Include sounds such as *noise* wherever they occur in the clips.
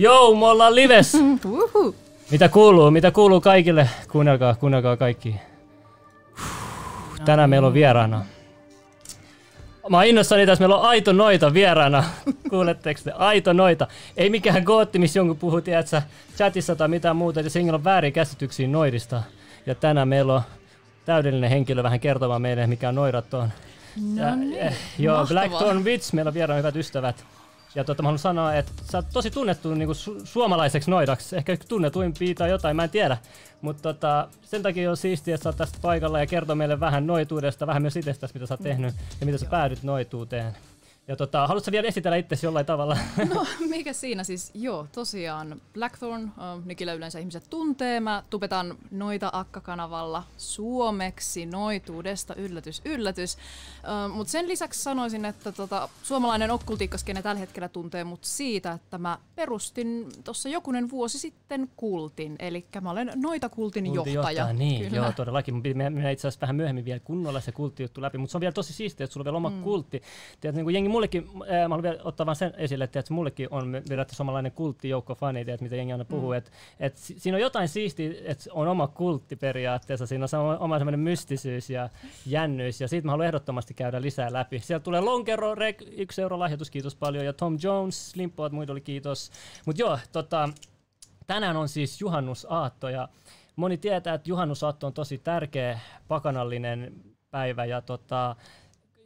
Joo, me ollaan lives! *laughs* Mitä kuuluu? Mitä kuuluu kaikille? Kuunnelkaa, kuunnelkaa kaikki. Tänään meillä on vieraana. Mä oon innossani tässä, meillä on Aito Noita vieraana. *laughs* Kuuletteko te? Aito Noita. Ei mikään gootti, missä jonkun puhuu, tiedätkö, chatissa tai mitään muuta, että singillä on väärin käsityksiä noidista. Ja tänään meillä on täydellinen henkilö vähän kertomaan meille, mikä noidat on. No niin, eh, joo, mahtavaa. Blackthorn Wits, meillä on vieraana hyvät ystävät. Ja tota, mä haluan sanoa, että sä oot tosi tunnettu niin su- suomalaiseksi noidaksi. Ehkä tunnetuimpia tai jotain, mä en tiedä. Mutta tota, sen takia on siistiä, että sä oot tästä paikalla ja kertoo meille vähän noituudesta, vähän myös itsestäsi, mitä sä oot tehnyt ja miten sä päädyt noituuteen. Ja tota, haluatko vielä esitellä itsesi jollain tavalla? *laughs* No, *laughs* mikä siinä siis? Joo, tosiaan Blackthorn, uh, Nikillä yleensä ihmiset tuntee. Mä tupetan Noita Akka-kanavalla suomeksi noituudesta, yllätys, yllätys. Mutta sen lisäksi sanoisin, että tota, suomalainen okkultiikkaskene tällä hetkellä tuntee mut siitä, että mä perustin tuossa jokunen vuosi sitten kultin. Eli mä olen Noita-kultin Kultin johtaja. Niin, Kyllä. joo, todellakin. Mun mennä itse asiassa vähän myöhemmin vielä kunnolla se kulttijuttu läpi, mutta se on vielä tosi siistiä, että sulla on vielä oma mm. kultti. Tiedät, niin kuin jengi mullekin, ää, mä haluan vielä ottaa vaan sen esille, että tiedät, mullekin on periaatteessa samanlainen kulttijoukko faneja, tiedät, mitä jengi aina puhuu, mm. että et, si- siinä on jotain siistiä, että on oma kultti periaatteessa, siinä on oma semmoinen mystisyys ja jännyys, ja siitä mä haluan ehdottomasti käydä lisää läpi. Sieltä tulee Lonkero, Rek, yksi euro lahjoitus, kiitos paljon, ja Tom Jones, Slimpoat, muidoli, kiitos. Mutta joo, tota, tänään on siis juhannusaatto, ja moni tietää, että juhannusaatto on tosi tärkeä pakanallinen päivä ja tota,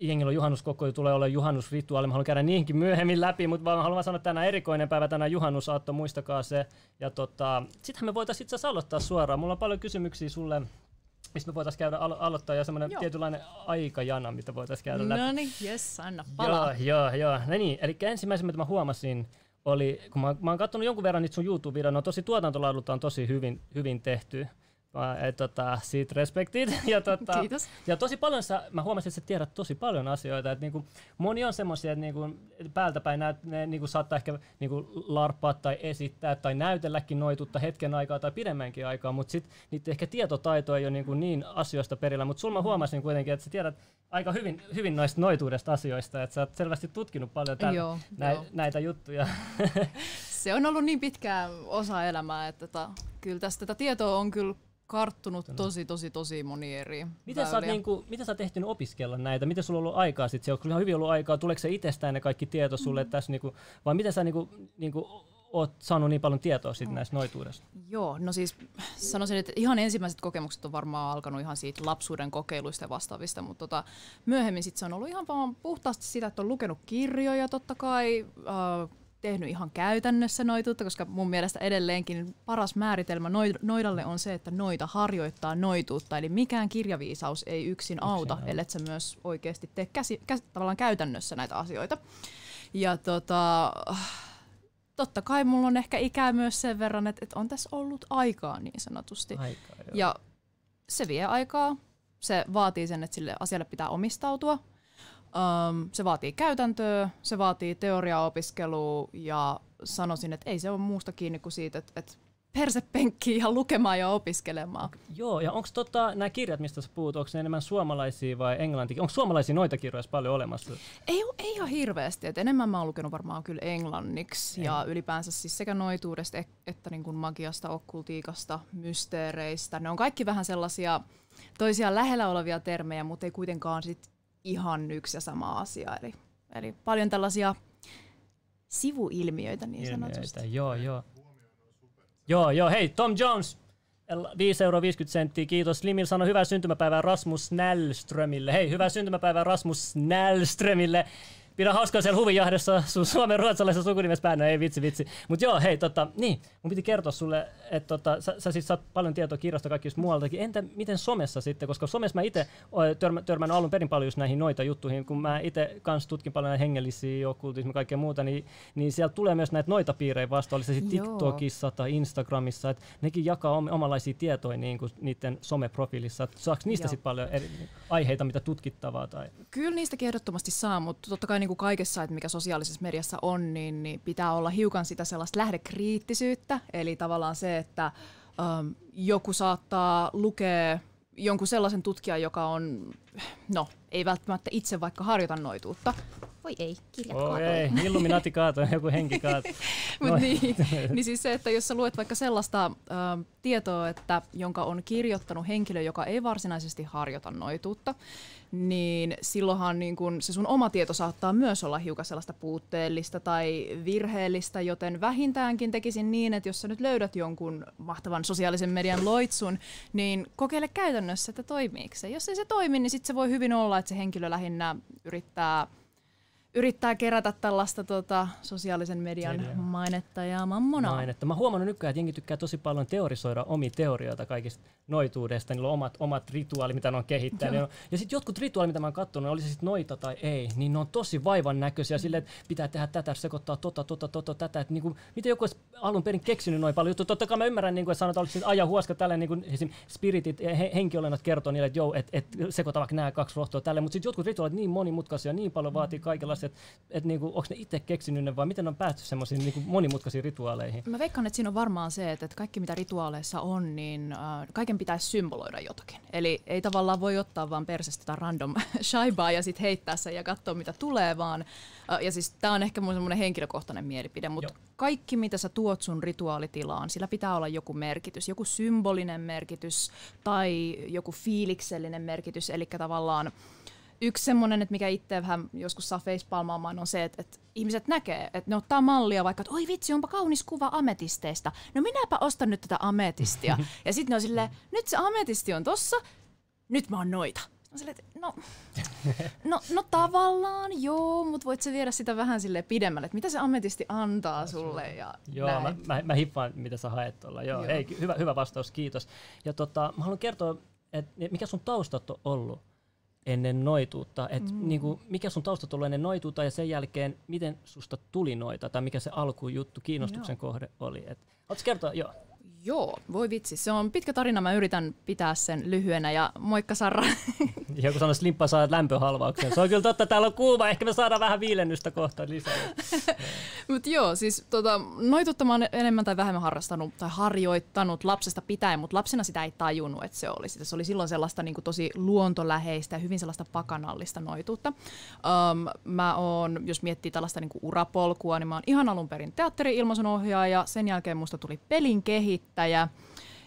jengillä on juhannuskokkoja, tulee olla juhannusrituaali. Mä haluan käydä niihinkin myöhemmin läpi, mutta vaan haluan sanoa, että tänään erikoinen päivä, tänään juhannusaatto, muistakaa se. Ja tota, sittenhän me voitaisiin itse asiassa aloittaa suoraan. Mulla on paljon kysymyksiä sulle, mistä me voitaisiin käydä alo- aloittaa ja semmoinen Joo. tietynlainen aikajana, mitä voitaisiin käydä läpi. No niin, jes, anna palaa. Joo, joo, joo. No niin, eli ensimmäisen, mitä mä huomasin, oli, kun mä, mä oon katsonut jonkun verran niitä sun YouTube-videoita, ne on tosi tuotantolaadulta on tosi hyvin, hyvin tehty. Mä, et, tota, siitä respektit. *laughs* Ja, tota, Kiitos. ja tosi paljon sä, mä huomasin, että sä tiedät tosi paljon asioita. Että niinku, moni on semmoisia, että niinku, päältä päin näet, ne niinku, saattaa ehkä niinku, larppaa tai esittää tai näytelläkin noitutta hetken aikaa tai pidemmänkin aikaa, mutta sitten niiden ehkä tietotaito ei ole niinku, niin asioista perillä. Mutta sulla mä huomasin kuitenkin, että sä tiedät aika hyvin, hyvin noista noituudesta asioista, että sä oot selvästi tutkinut paljon tämän, Joo, nä, joo. näitä juttuja. *laughs* Se on ollut niin pitkään osa elämää, että tota, kyllä tästä tätä tietoa on kyllä karttunut tosi, tosi, tosi moni eri Miten sä, oot, niinku, miten sä oot ehtinyt opiskella näitä? Miten sulla on ollut aikaa? Sit? Se on kyllä ihan hyvin ollut aikaa. Tuleeko se itsestään ne kaikki tieto sulle Mm. tässä? Niinku, vai miten sä niinku, niinku, oot saanut niin paljon tietoa sit näistä noituudesta? Joo, no siis sanoisin, että ihan ensimmäiset kokemukset on varmaan alkanut ihan siitä lapsuuden kokeiluista ja vastaavista, mutta tota, myöhemmin sit se on ollut ihan vaan puhtaasti sitä, että on lukenut kirjoja totta kai, äh, tehnyt ihan käytännössä noituutta, koska mun mielestä edelleenkin paras määritelmä noi- noidalle on se, että noita harjoittaa noituutta, eli mikään kirjaviisaus ei yksin auta, auta. ellei sä myös oikeasti tee käsi, käs, tavallaan käytännössä näitä asioita. Ja tota, totta kai mulla on ehkä ikää myös sen verran, että, että on tässä ollut aikaa niin sanotusti. Aikaa, joo. Ja se vie aikaa, se vaatii sen, että sille asialle pitää omistautua. Um, se vaatii käytäntöä, se vaatii teoriaopiskelua ja sanoisin, että ei se ole muusta kiinni kuin siitä, että, että perse penkkii ihan lukemaan ja opiskelemaan. Joo, ja onko tota, nämä kirjat, mistä sä puhut, onko ne enemmän suomalaisia vai englantia? Onko suomalaisia noita kirjoja paljon olemassa? Ei, ei ihan hirveästi, että enemmän mä oon lukenut varmaan kyllä englanniksi Ei. ja ylipäänsä siis sekä noituudesta et- että niin kuin magiasta, okkultiikasta, mysteereistä. Ne on kaikki vähän sellaisia toisiaan lähellä olevia termejä, mutta ei kuitenkaan sit ihan yksi ja sama asia. Eli, eli paljon tällaisia sivuilmiöitä niin sanotusti. Ilmiöitä, joo, joo. Joo, joo, hei, Tom Jones, 5 euroa 50 senttiä, kiitos. Limil sanoi hyvää syntymäpäivää Rasmus Nälströmille. Hei, hyvää syntymäpäivää Rasmus Nälströmille. Pidä hauskaa siellä huvijahdessa sun suomen ruotsalaisessa sukunimessä päin. No ei vitsi, vitsi. Mut joo, hei, tota, niin, mun piti kertoa sulle, että tota, sä, sä siis saat paljon tietoa kirjasta kaikki just muualtakin. Entä miten somessa sitten, koska somessa mä itse törmä, törmännyt alun perin paljon just näihin noita juttuihin, kun mä itse kanssa tutkin paljon näitä hengellisiä, okkultismia ja kaikkea muuta, niin, niin sieltä tulee myös näitä noita piirejä vasta, oli se sitten. TikTokissa tai Instagramissa, että nekin jakaa om- omanlaisia tietoja niin kuin niiden someprofiilissa. Saako niistä sitten paljon eri aiheita, mitä tutkittavaa? Tai... Kyllä niistäkin ehdottomasti saa, mutta totta kai niin kuin kaikessa, että mikä sosiaalisessa mediassa on, niin, niin pitää olla hiukan sitä sellaista lähdekriittisyyttä. Eli tavallaan se, että um, joku saattaa lukea jonkun sellaisen tutkijan, joka on, no, ei välttämättä itse vaikka harjoita noituutta. Voi Oi ei, kirjat Oi kaatoi. ei, Illuminati kaatoi, joku henki kaatoi. *laughs* Mut No. niin, niin siis se, että jos sä luet vaikka sellaista ö, tietoa, että, jonka on kirjoittanut henkilö, joka ei varsinaisesti harjoita noituutta, niin silloinhan niin kun se sun oma tieto saattaa myös olla hiukan sellaista puutteellista tai virheellistä, joten vähintäänkin tekisin niin, että jos sä nyt löydät jonkun mahtavan sosiaalisen median loitsun, niin kokeile käytännössä, että toimiiko se. Jos ei se toimi, niin sitten se voi hyvin olla, että se henkilö lähinnä yrittää yrittää kerätä tällaista tota, sosiaalisen median Mediaa. mainetta ja mammonaa. Mainetta. Mä huomannut nykyään, että jengi tykkää tosi paljon teorisoida omia teorioita kaikista noituudesta. Niillä on omat, omat rituaalit, mitä ne on kehittänyt. Joo. Ja sitten jotkut rituaalit, mitä mä oon katsonut, oli se sitten noita tai ei, niin ne on tosi vaivan näköisiä silleen, että pitää tehdä tätä, sekoittaa tota, tota, tota, tätä. Että niinku, miten joku olisi alun perin keksinyt noin paljon juttuja. Totta kai mä ymmärrän, niinku, että sanotaan, että aja huoska niin kuin esim. spiritit ja he, henkiolennot kertoo niille, että joo, että et, sekoita vaikka nämä kaksi rohtoa tälle. Mutta sitten jotkut rituaalit niin monimutkaisia, niin paljon vaatii kaikenlaista, että et, niinku, onko ne itse keksinyt ne vai miten ne on päästy semmoisiin niinku, monimutkaisiin rituaaleihin. Mä veikkaan, että siinä on varmaan se, että että kaikki mitä rituaaleissa on, niin äh, kaiken pitäisi symboloida jotakin. Eli ei tavallaan voi ottaa vaan persestä tai random *laughs* shaibaa ja sitten heittää sen ja katsoa mitä tulee, vaan äh, ja siis tämä on ehkä mun semmoinen henkilökohtainen mielipide, mutta kaikki mitä sä tuot sun rituaalitilaan, sillä pitää olla joku merkitys, joku symbolinen merkitys tai joku fiiliksellinen merkitys, eli tavallaan yksi semmoinen, että mikä itse vähän joskus saa facepalmaamaan, on se, että, että ihmiset näkee, että ne ottaa mallia vaikka, että oi vitsi, onpa kaunis kuva ametisteista. No minäpä ostan nyt tätä ametistia. *laughs* ja sitten ne on silleen, nyt se ametisti on tossa, nyt mä oon noita. Silleen, että no, no, no tavallaan joo, mutta voit sä viedä sitä vähän sille pidemmälle, että mitä se ametisti antaa sulle ja Joo, näin. mä, mä, mä hippaan, mitä sä haet tuolla. Joo, Joo. Ei, hyvä, hyvä vastaus, kiitos. Ja tota, mä haluan kertoa, että mikä sun taustat on ollut ennen noituutta. Et mm. niinku, mikä sun taustat on ennen noituutta ja sen jälkeen, miten susta tuli noita, tai mikä se alkujuttu, kiinnostuksen Joo. kohde oli. Et, Haluatko kertoa? Joo. Joo, voi vitsi. Se on pitkä tarina, mä yritän pitää sen lyhyenä ja moikka Sarra. *laughs* Joku sanoi, että limppa saa lämpöhalvauksen. Se on kyllä totta, täällä on kuuma. Ehkä me saadaan vähän viilennystä kohta lisää. *laughs* Mutta joo, siis tota, noitutta mä oon enemmän tai vähemmän harrastanut tai harjoittanut lapsesta pitäen, mutta lapsena sitä ei tajunnut, että se oli sitä. Se oli silloin sellaista niin kuin, tosi luontoläheistä ja hyvin sellaista pakanallista noituutta. Um, mä oon, jos miettii tällaista niin kuin urapolkua, niin mä oon ihan alun perin teatteri-ilmaisun ohjaaja, sen jälkeen musta tuli pelin kehittäjä.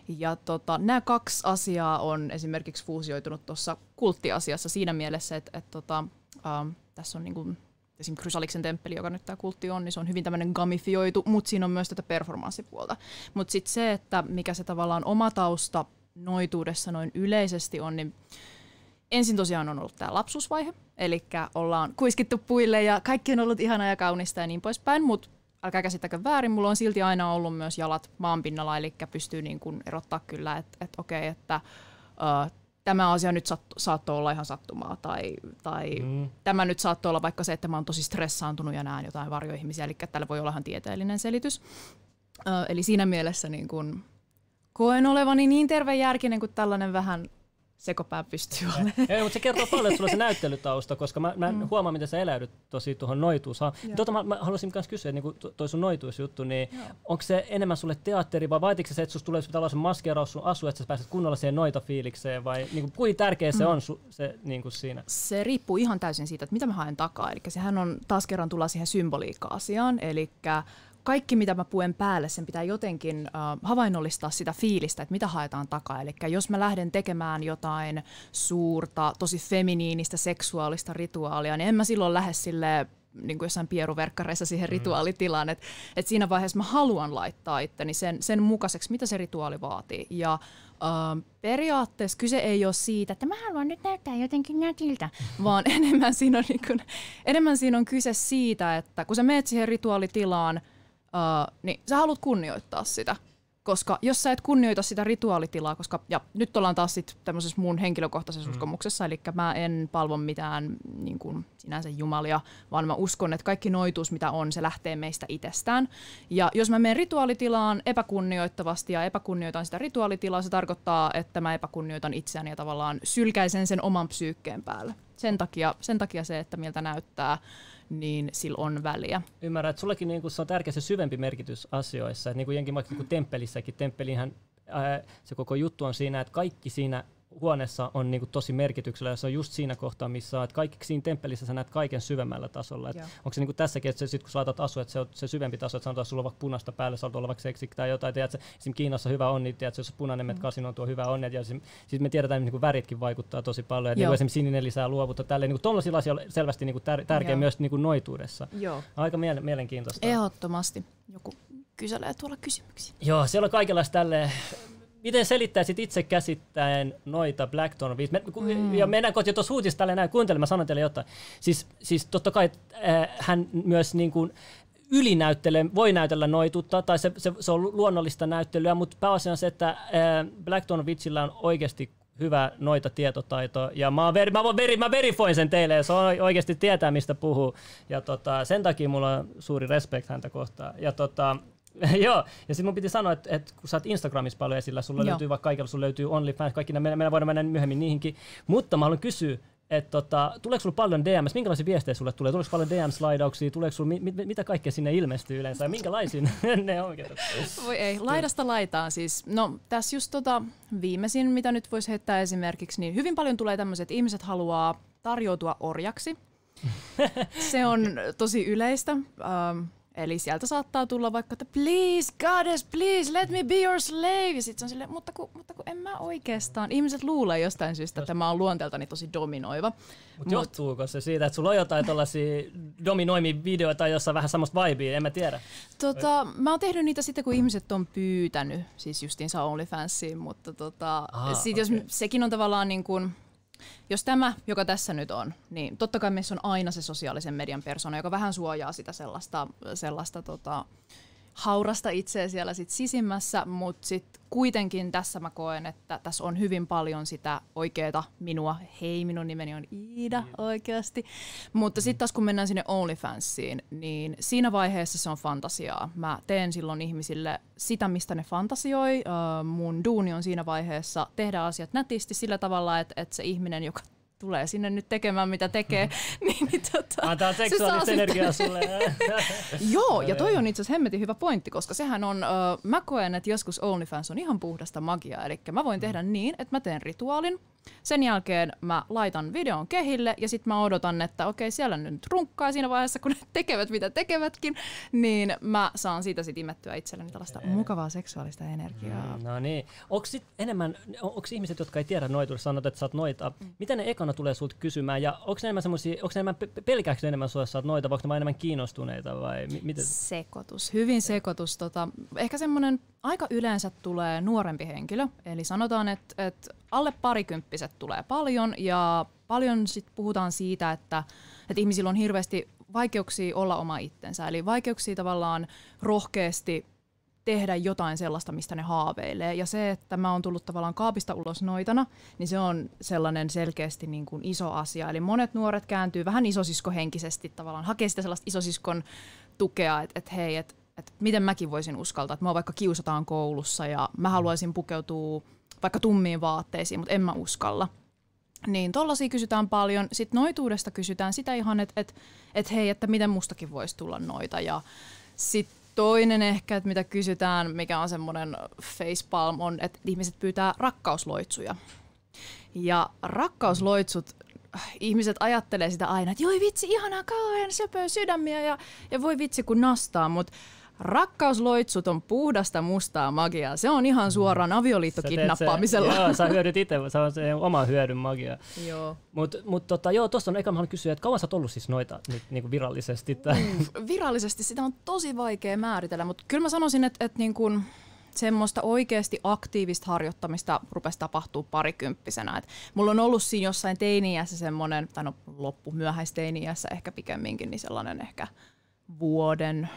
Ja tota, nämä kaksi asiaa on esimerkiksi fuusioitunut tuossa kulttiasiassa siinä mielessä, että, että tota, um, tässä on niin kuin esim. Chrysaliksen temppeli, joka nyt tämä kultti on, niin se on hyvin tämmöinen gamifioitu, mutta siinä on myös tätä performanssipuolta. Mutta sitten se, että mikä se tavallaan oma tausta noituudessa noin yleisesti on, niin ensin tosiaan on ollut tämä lapsuusvaihe, eli ollaan kuiskittu puille ja kaikki on ollut ihanaa ja kaunista ja niin poispäin, mutta älkää käsittäkö väärin, mulla on silti aina ollut myös jalat maanpinnalla, eli pystyy niin kuin erottaa kyllä, että et okei, että ö, tämä asia nyt sattu, saattoi olla ihan sattumaa, tai, tai Mm. tämä nyt saattoi olla vaikka se, että mä oon tosi stressaantunut ja näen jotain varjoihmisiä, eli tällä voi olla ihan tieteellinen selitys. Ö, eli siinä mielessä niin kun koen olevani niin tervejärkinen kuin tällainen vähän sekopää pystyy olemaan. Ei, mutta se kertoo paljon, että sulla on se *laughs* näyttelytausta, koska mä, mä mm. huomaan, miten sä eläydyt tosi tuohon noituusaan. Joo. Tota mä, mä haluaisin myös kysyä, että niinku toi sun noituusjuttu, niin Joo. onko se enemmän sulle teatteri vai vaatiko se, että susta tulee pitää olla se maskeeraus sun asu, että sä pääset kunnolla siihen noita fiilikseen vai niinku, kuinka tärkeä se Mm. on su, se, niinku siinä? Se riippuu ihan täysin siitä, että mitä mä haen takaa. Eli sehän on taas kerran tulla siihen symboliikka-asiaan. Eli kaikki, mitä mä puen päälle, sen pitää jotenkin äh, havainnollistaa sitä fiilistä, että mitä haetaan takaa. Eli jos mä lähden tekemään jotain suurta, tosi feminiinistä, seksuaalista rituaalia, niin en mä silloin lähde sille niin kuin jossain pieruverkkareissa siihen rituaalitilaan, että et siinä vaiheessa mä haluan laittaa itteni sen, sen mukaiseksi, mitä se rituaali vaatii. Ja ähm, periaatteessa kyse ei ole siitä, että mä haluan nyt näyttää jotenkin nätiltä, *laughs* vaan enemmän siinä on, niin kuin, enemmän siinä on kyse siitä, että kun sä meet siihen rituaalitilaan, äh, niin sä haluat kunnioittaa sitä. Koska jos sä et kunnioita sitä rituaalitilaa, koska, ja nyt ollaan taas sitten tämmöisessä mun henkilökohtaisessa mm. uskomuksessa, eli mä en palvo mitään niin kuin sinänsä jumalia, vaan mä uskon, että kaikki noituus, mitä on, se lähtee meistä itsestään. Ja jos mä menen rituaalitilaan epäkunnioittavasti ja epäkunnioitan sitä rituaalitilaa, se tarkoittaa, että mä epäkunnioitan itseäni ja tavallaan sylkäisen sen oman psyykkeen päälle. Sen takia, sen takia se, että miltä näyttää, niin sillä on väliä. Ymmärrän, että sullekin niinku, se on tärkeä se syvempi merkitys asioissa. Et niinku jenkin vaikka niinku temppelissäkin, temppelihän se koko juttu on siinä, että kaikki siinä huoneessa on niin kuin tosi merkityksellä ja se on just siinä kohtaa, missä olet kaikki siinä temppelissä sä näet kaiken syvemmällä tasolla. Et onko se niin kuin tässäkin, että sit kun sä laitat asua, että se on se syvempi taso, että sanotaan, että sulla on vaikka punaista päällä, sä olla vaikka seksik tai jotain, tiedätkö, esimerkiksi Kiinassa hyvä onni, tiedätkö, jos punainen met mm. kasinoon tuo hyvä onni, ja siis me tiedetään, että niin kuin väritkin vaikuttaa tosi paljon, että niin esimerkiksi sininen lisää luovuutta, tälleen, niin kuin asioilla on selvästi niin kuin tär- tärkeä Joo. myös niin kuin noituudessa. Joo. Aika mielenkiintoista. Ehdottomasti. Joku kyselee tuolla kysymyksiä. Joo, siellä on kaikenlaista tälle miten selittäisit itse käsittäen noita Blackthorn Me, mm. Ja mennään kohti tuossa huutista tälle näin, kuuntele, mä sanon teille jotain. Siis, siis totta kai äh, hän myös niin kuin, ylinäyttelee, voi näytellä noitutta, tai se, se, se on luonnollista näyttelyä, mutta pääasia on se, että äh, Blackthorn Witchillä on oikeasti hyvä noita tietotaito, ja mä, ver, mä, veri, mä verifoin sen teille, ja se on oikeasti tietää, mistä puhuu, ja tota, sen takia mulla on suuri respekt häntä kohtaan. Ja tota, *laughs* Joo, ja sitten mun piti sanoa, että, että kun sä oot Instagramissa paljon esillä, sulla Joo. löytyy vaikka kaikilla, sulla löytyy OnlyFans, kaikki nämä, meidän voidaan mennä myöhemmin niihinkin, mutta mä haluan kysyä, että tota, tuleeko sulla paljon DMS, minkälaisia viestejä sulle tulee, tuleeko paljon DM-slaidauksia, tuleeko sulla, mit, mit, mitä kaikkea sinne ilmestyy yleensä ja minkälaisia *laughs* ne on? Voi ei, laidasta laitaan siis. No tässä just tota, viimeisin, mitä nyt voisi heittää esimerkiksi, niin hyvin paljon tulee tämmöiset, että ihmiset haluaa tarjoutua orjaksi. *laughs* Se on tosi yleistä. Um, Eli sieltä saattaa tulla vaikka, että please goddess, please let me be your slave. Ja sitten se on silleen, mutta kun, mutta kun en mä oikeastaan. Ihmiset luulee jostain syystä, että mä oon luonteeltani tosi dominoiva. Mut Mut johtuuko se siitä, että sulla on jotain tällaisia dominoimia videoita, jossa on vähän samasta vibea, en mä tiedä. Tota, mä oon tehnyt niitä sitten, kun ihmiset on pyytänyt, siis justiinsa OnlyFansiin, mutta tota, ah, sit okay. jos sekin on tavallaan niin kuin, jos tämä, joka tässä nyt on, niin totta kai meissä on aina se sosiaalisen median persona, joka vähän suojaa sitä sellaista, sellaista tota, haurasta itseä siellä sit sisimmässä, mutta sitten kuitenkin tässä mä koen, että tässä on hyvin paljon sitä oikeaa minua. Hei, minun nimeni on Iida mm. oikeasti. Mutta sitten taas kun mennään sinne OnlyFansiin, niin siinä vaiheessa se on fantasiaa. Mä teen silloin ihmisille sitä, mistä ne fantasioi. Mun duuni on siinä vaiheessa tehdä asiat nätisti sillä tavalla, että, että se ihminen, joka tulee sinne nyt tekemään mitä tekee. *laughs* niin, niin, tota, Antaa seksuaalista se energiaa sulle. *laughs* Joo, ja toi on itse asiassa hemmetin hyvä pointti, koska sehän on, uh, mä koen, että joskus OnlyFans on ihan puhdasta magiaa. Eli mä voin tehdä niin, että mä teen rituaalin, sen jälkeen mä laitan videon kehille ja sitten mä odotan, että okei, siellä nyt runkkaa siinä vaiheessa, kun ne *laughs* tekevät mitä tekevätkin, niin mä saan siitä sitten imettyä itselleni tällaista mukavaa seksuaalista energiaa. Mm, no niin. Onko enemmän, onko ihmiset, jotka ei tiedä noita, sanot, että sä oot noita, mm. miten ne ekana tulee sulta kysymään ja onko ne enemmän semmoisia, onko ne enemmän, pelkääkö enemmän sua, että noita, vai onko ne enemmän kiinnostuneita vai miten? Sekoitus, hyvin sekoitus. Tota, ehkä semmoinen aika yleensä tulee nuorempi henkilö, eli sanotaan, että, että alle parikymppiset tulee paljon ja paljon sit puhutaan siitä, että, että ihmisillä on hirveästi vaikeuksia olla oma itsensä, eli vaikeuksia tavallaan rohkeasti tehdä jotain sellaista, mistä ne haaveilee. Ja se, että mä oon tullut tavallaan kaapista ulos noitana, niin se on sellainen selkeästi niin kuin iso asia. Eli monet nuoret kääntyy vähän isosiskohenkisesti tavallaan, hakee sitä sellaista isosiskon tukea, että et hei, että et miten mäkin voisin uskaltaa, että mä vaikka kiusataan koulussa ja mä haluaisin pukeutua vaikka tummiin vaatteisiin, mutta en mä uskalla. Niin tollaisia kysytään paljon. Sitten noituudesta kysytään sitä ihan, että et, et hei, että miten mustakin voisi tulla noita. Ja sitten toinen ehkä, että mitä kysytään, mikä on semmoinen facepalm, on, että ihmiset pyytää rakkausloitsuja. Ja rakkausloitsut, ihmiset ajattelee sitä aina, että joi vitsi, ihanaa kauhean söpöä sydämiä ja, ja voi vitsi kun nastaa, mutta Rakkausloitsut on puhdasta mustaa magiaa. Se on ihan suoraan mm. avioliittokidnappaamisella. joo, sä hyödyt itse, se on se oma hyödyn magia. Joo. Mutta mut, tota, joo, tuossa on eka mä kysyä, että kauan sä oot ollut siis noita nyt niin virallisesti? Mm, virallisesti sitä on tosi vaikea määritellä, mutta kyllä mä sanoisin, että, että niin kuin, semmoista oikeasti aktiivista harjoittamista rupesi tapahtuu parikymppisenä. Et mulla on ollut siinä jossain teiniässä semmoinen, tai no loppu myöhäisteiniässä ehkä pikemminkin, niin sellainen ehkä vuoden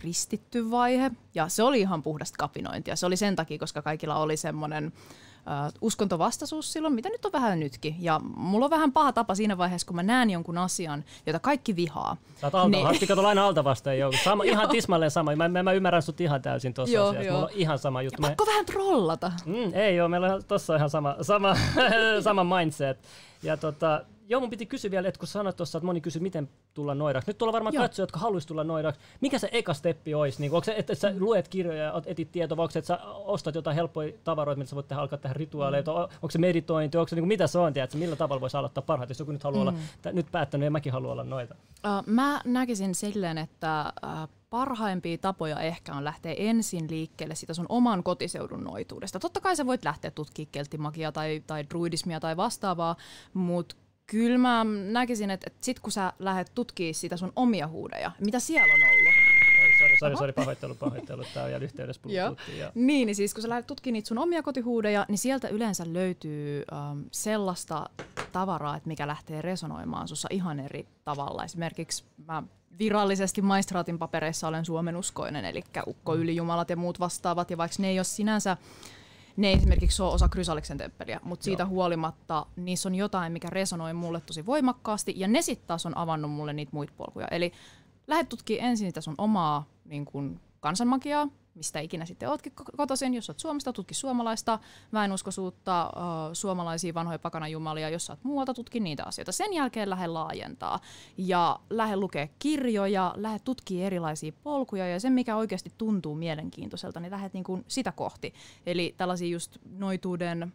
kristitty vaihe. Ja se oli ihan puhdasta kapinointia. Se oli sen takia, koska kaikilla oli semmoinen uh, uskontovastaisuus silloin, mitä nyt on vähän nytkin. Ja mulla on vähän paha tapa siinä vaiheessa, kun mä näen jonkun asian, jota kaikki vihaa. Sä oot alta, niin... kato aina alta vastaan jo. Sama, *laughs* ihan tismalleen sama. Mä, mä, mä ymmärrän sut ihan täysin tuossa joo, asiassa. Joo. Mulla on ihan sama juttu. Ja pakko vähän trollata. Mm, ei joo, meillä on tossa ihan sama, sama, *laughs* sama mindset. Ja tota, Joo, mun piti kysyä vielä, että kun sanoit tuossa, että moni kysyy, miten tulla noidaksi. Nyt tuolla varmaan Joo. katsoja, jotka haluaisi tulla noidaksi. Mikä se eka steppi olisi? Niin, onko se, että sä luet kirjoja ja etit tietoa, vai onko se, että sä ostat jotain helppoja tavaroita, mitä sä voit tehdä, alkaa tehdä rituaaleja? Mm. Onko se meditointi? Onko se, niin kuin, mitä se on? Tiedätkö, millä tavalla voisi aloittaa parhaiten? Jos joku nyt haluaa mm. olla, nyt päättänyt, ja mäkin haluan olla noita. Uh, mä näkisin silleen, että uh, parhaimpia tapoja ehkä on lähteä ensin liikkeelle sitä sun oman kotiseudun noituudesta. Totta kai sä voit lähteä tutkimaan kelttimagiaa tai, tai druidismia tai vastaavaa, mutta kyllä mä näkisin, että, että sit kun sä lähdet tutkimaan sitä sun omia huudeja, mitä siellä on ollut, Sori, sori, sori, pahoittelu, pahoittelu. Tämä on vielä yhteydessä *laughs* puhuttiin. Ja... Niin, niin siis kun sä lähdet tutkimaan niitä sun omia kotihuudeja, niin sieltä yleensä löytyy um, sellaista tavaraa, että mikä lähtee resonoimaan sussa ihan eri tavalla. Esimerkiksi mä virallisesti maistraatin papereissa olen suomenuskoinen, eli ukko ylijumalat ja muut vastaavat, ja vaikka ne ei ole sinänsä ne ei esimerkiksi ole osa Krysaliksen temppeliä, mutta siitä Joo. huolimatta niissä on jotain, mikä resonoi mulle tosi voimakkaasti, ja ne sitten taas on avannut mulle niitä muita polkuja. Eli lähdet tutkimaan ensin sitä sun omaa niin kun, kansanmagiaa, mistä ikinä sitten ootkin ko- kotoisin, jos oot Suomesta, tutki suomalaista väenuskoisuutta, suomalaisia vanhoja pakanajumalia, jos oot muualta, tutki niitä asioita. Sen jälkeen lähde laajentaa ja lähde lukea kirjoja, lähde tutkia erilaisia polkuja ja sen, mikä oikeasti tuntuu mielenkiintoiselta, niin lähdet niin sitä kohti. Eli tällaisia just noituuden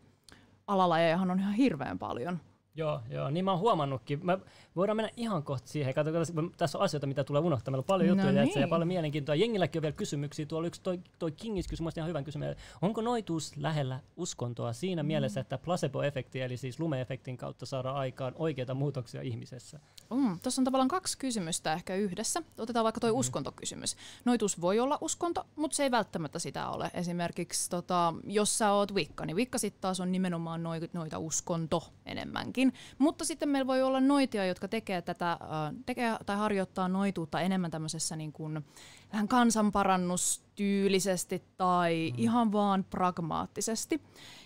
alalajejahan on ihan hirveän paljon. Joo, joo, niin mä oon huomannutkin. Mä voidaan mennä ihan kohta siihen. Kato, kato, tässä on asioita, mitä tulee unohtaa. Meillä on paljon No juttuja no niin. ja paljon mielenkiintoa. Jengilläkin on vielä kysymyksiä. Tuolla yksi toi, toi Kingis kysyi ihan hyvän kysymyksen. Onko noituus lähellä uskontoa siinä mm. mielessä, että placebo-efekti, eli siis lumeefektin kautta saadaan aikaan oikeita muutoksia ihmisessä? Mm, Tuossa on tavallaan kaksi kysymystä ehkä yhdessä. Otetaan vaikka tuo mm. uskontokysymys. Noitus voi olla uskonto, mutta se ei välttämättä sitä ole. Esimerkiksi tota, jos sä oot Wicca, niin Wicca sitten taas on nimenomaan noi- noita uskonto enemmänkin. Mutta sitten meillä voi olla noitia, jotka tekee tätä, äh, tekee tai harjoittaa noituutta enemmän tämmöisessä niin kuin, vähän kansanparannustyylisesti tai mm. ihan vaan pragmaattisesti.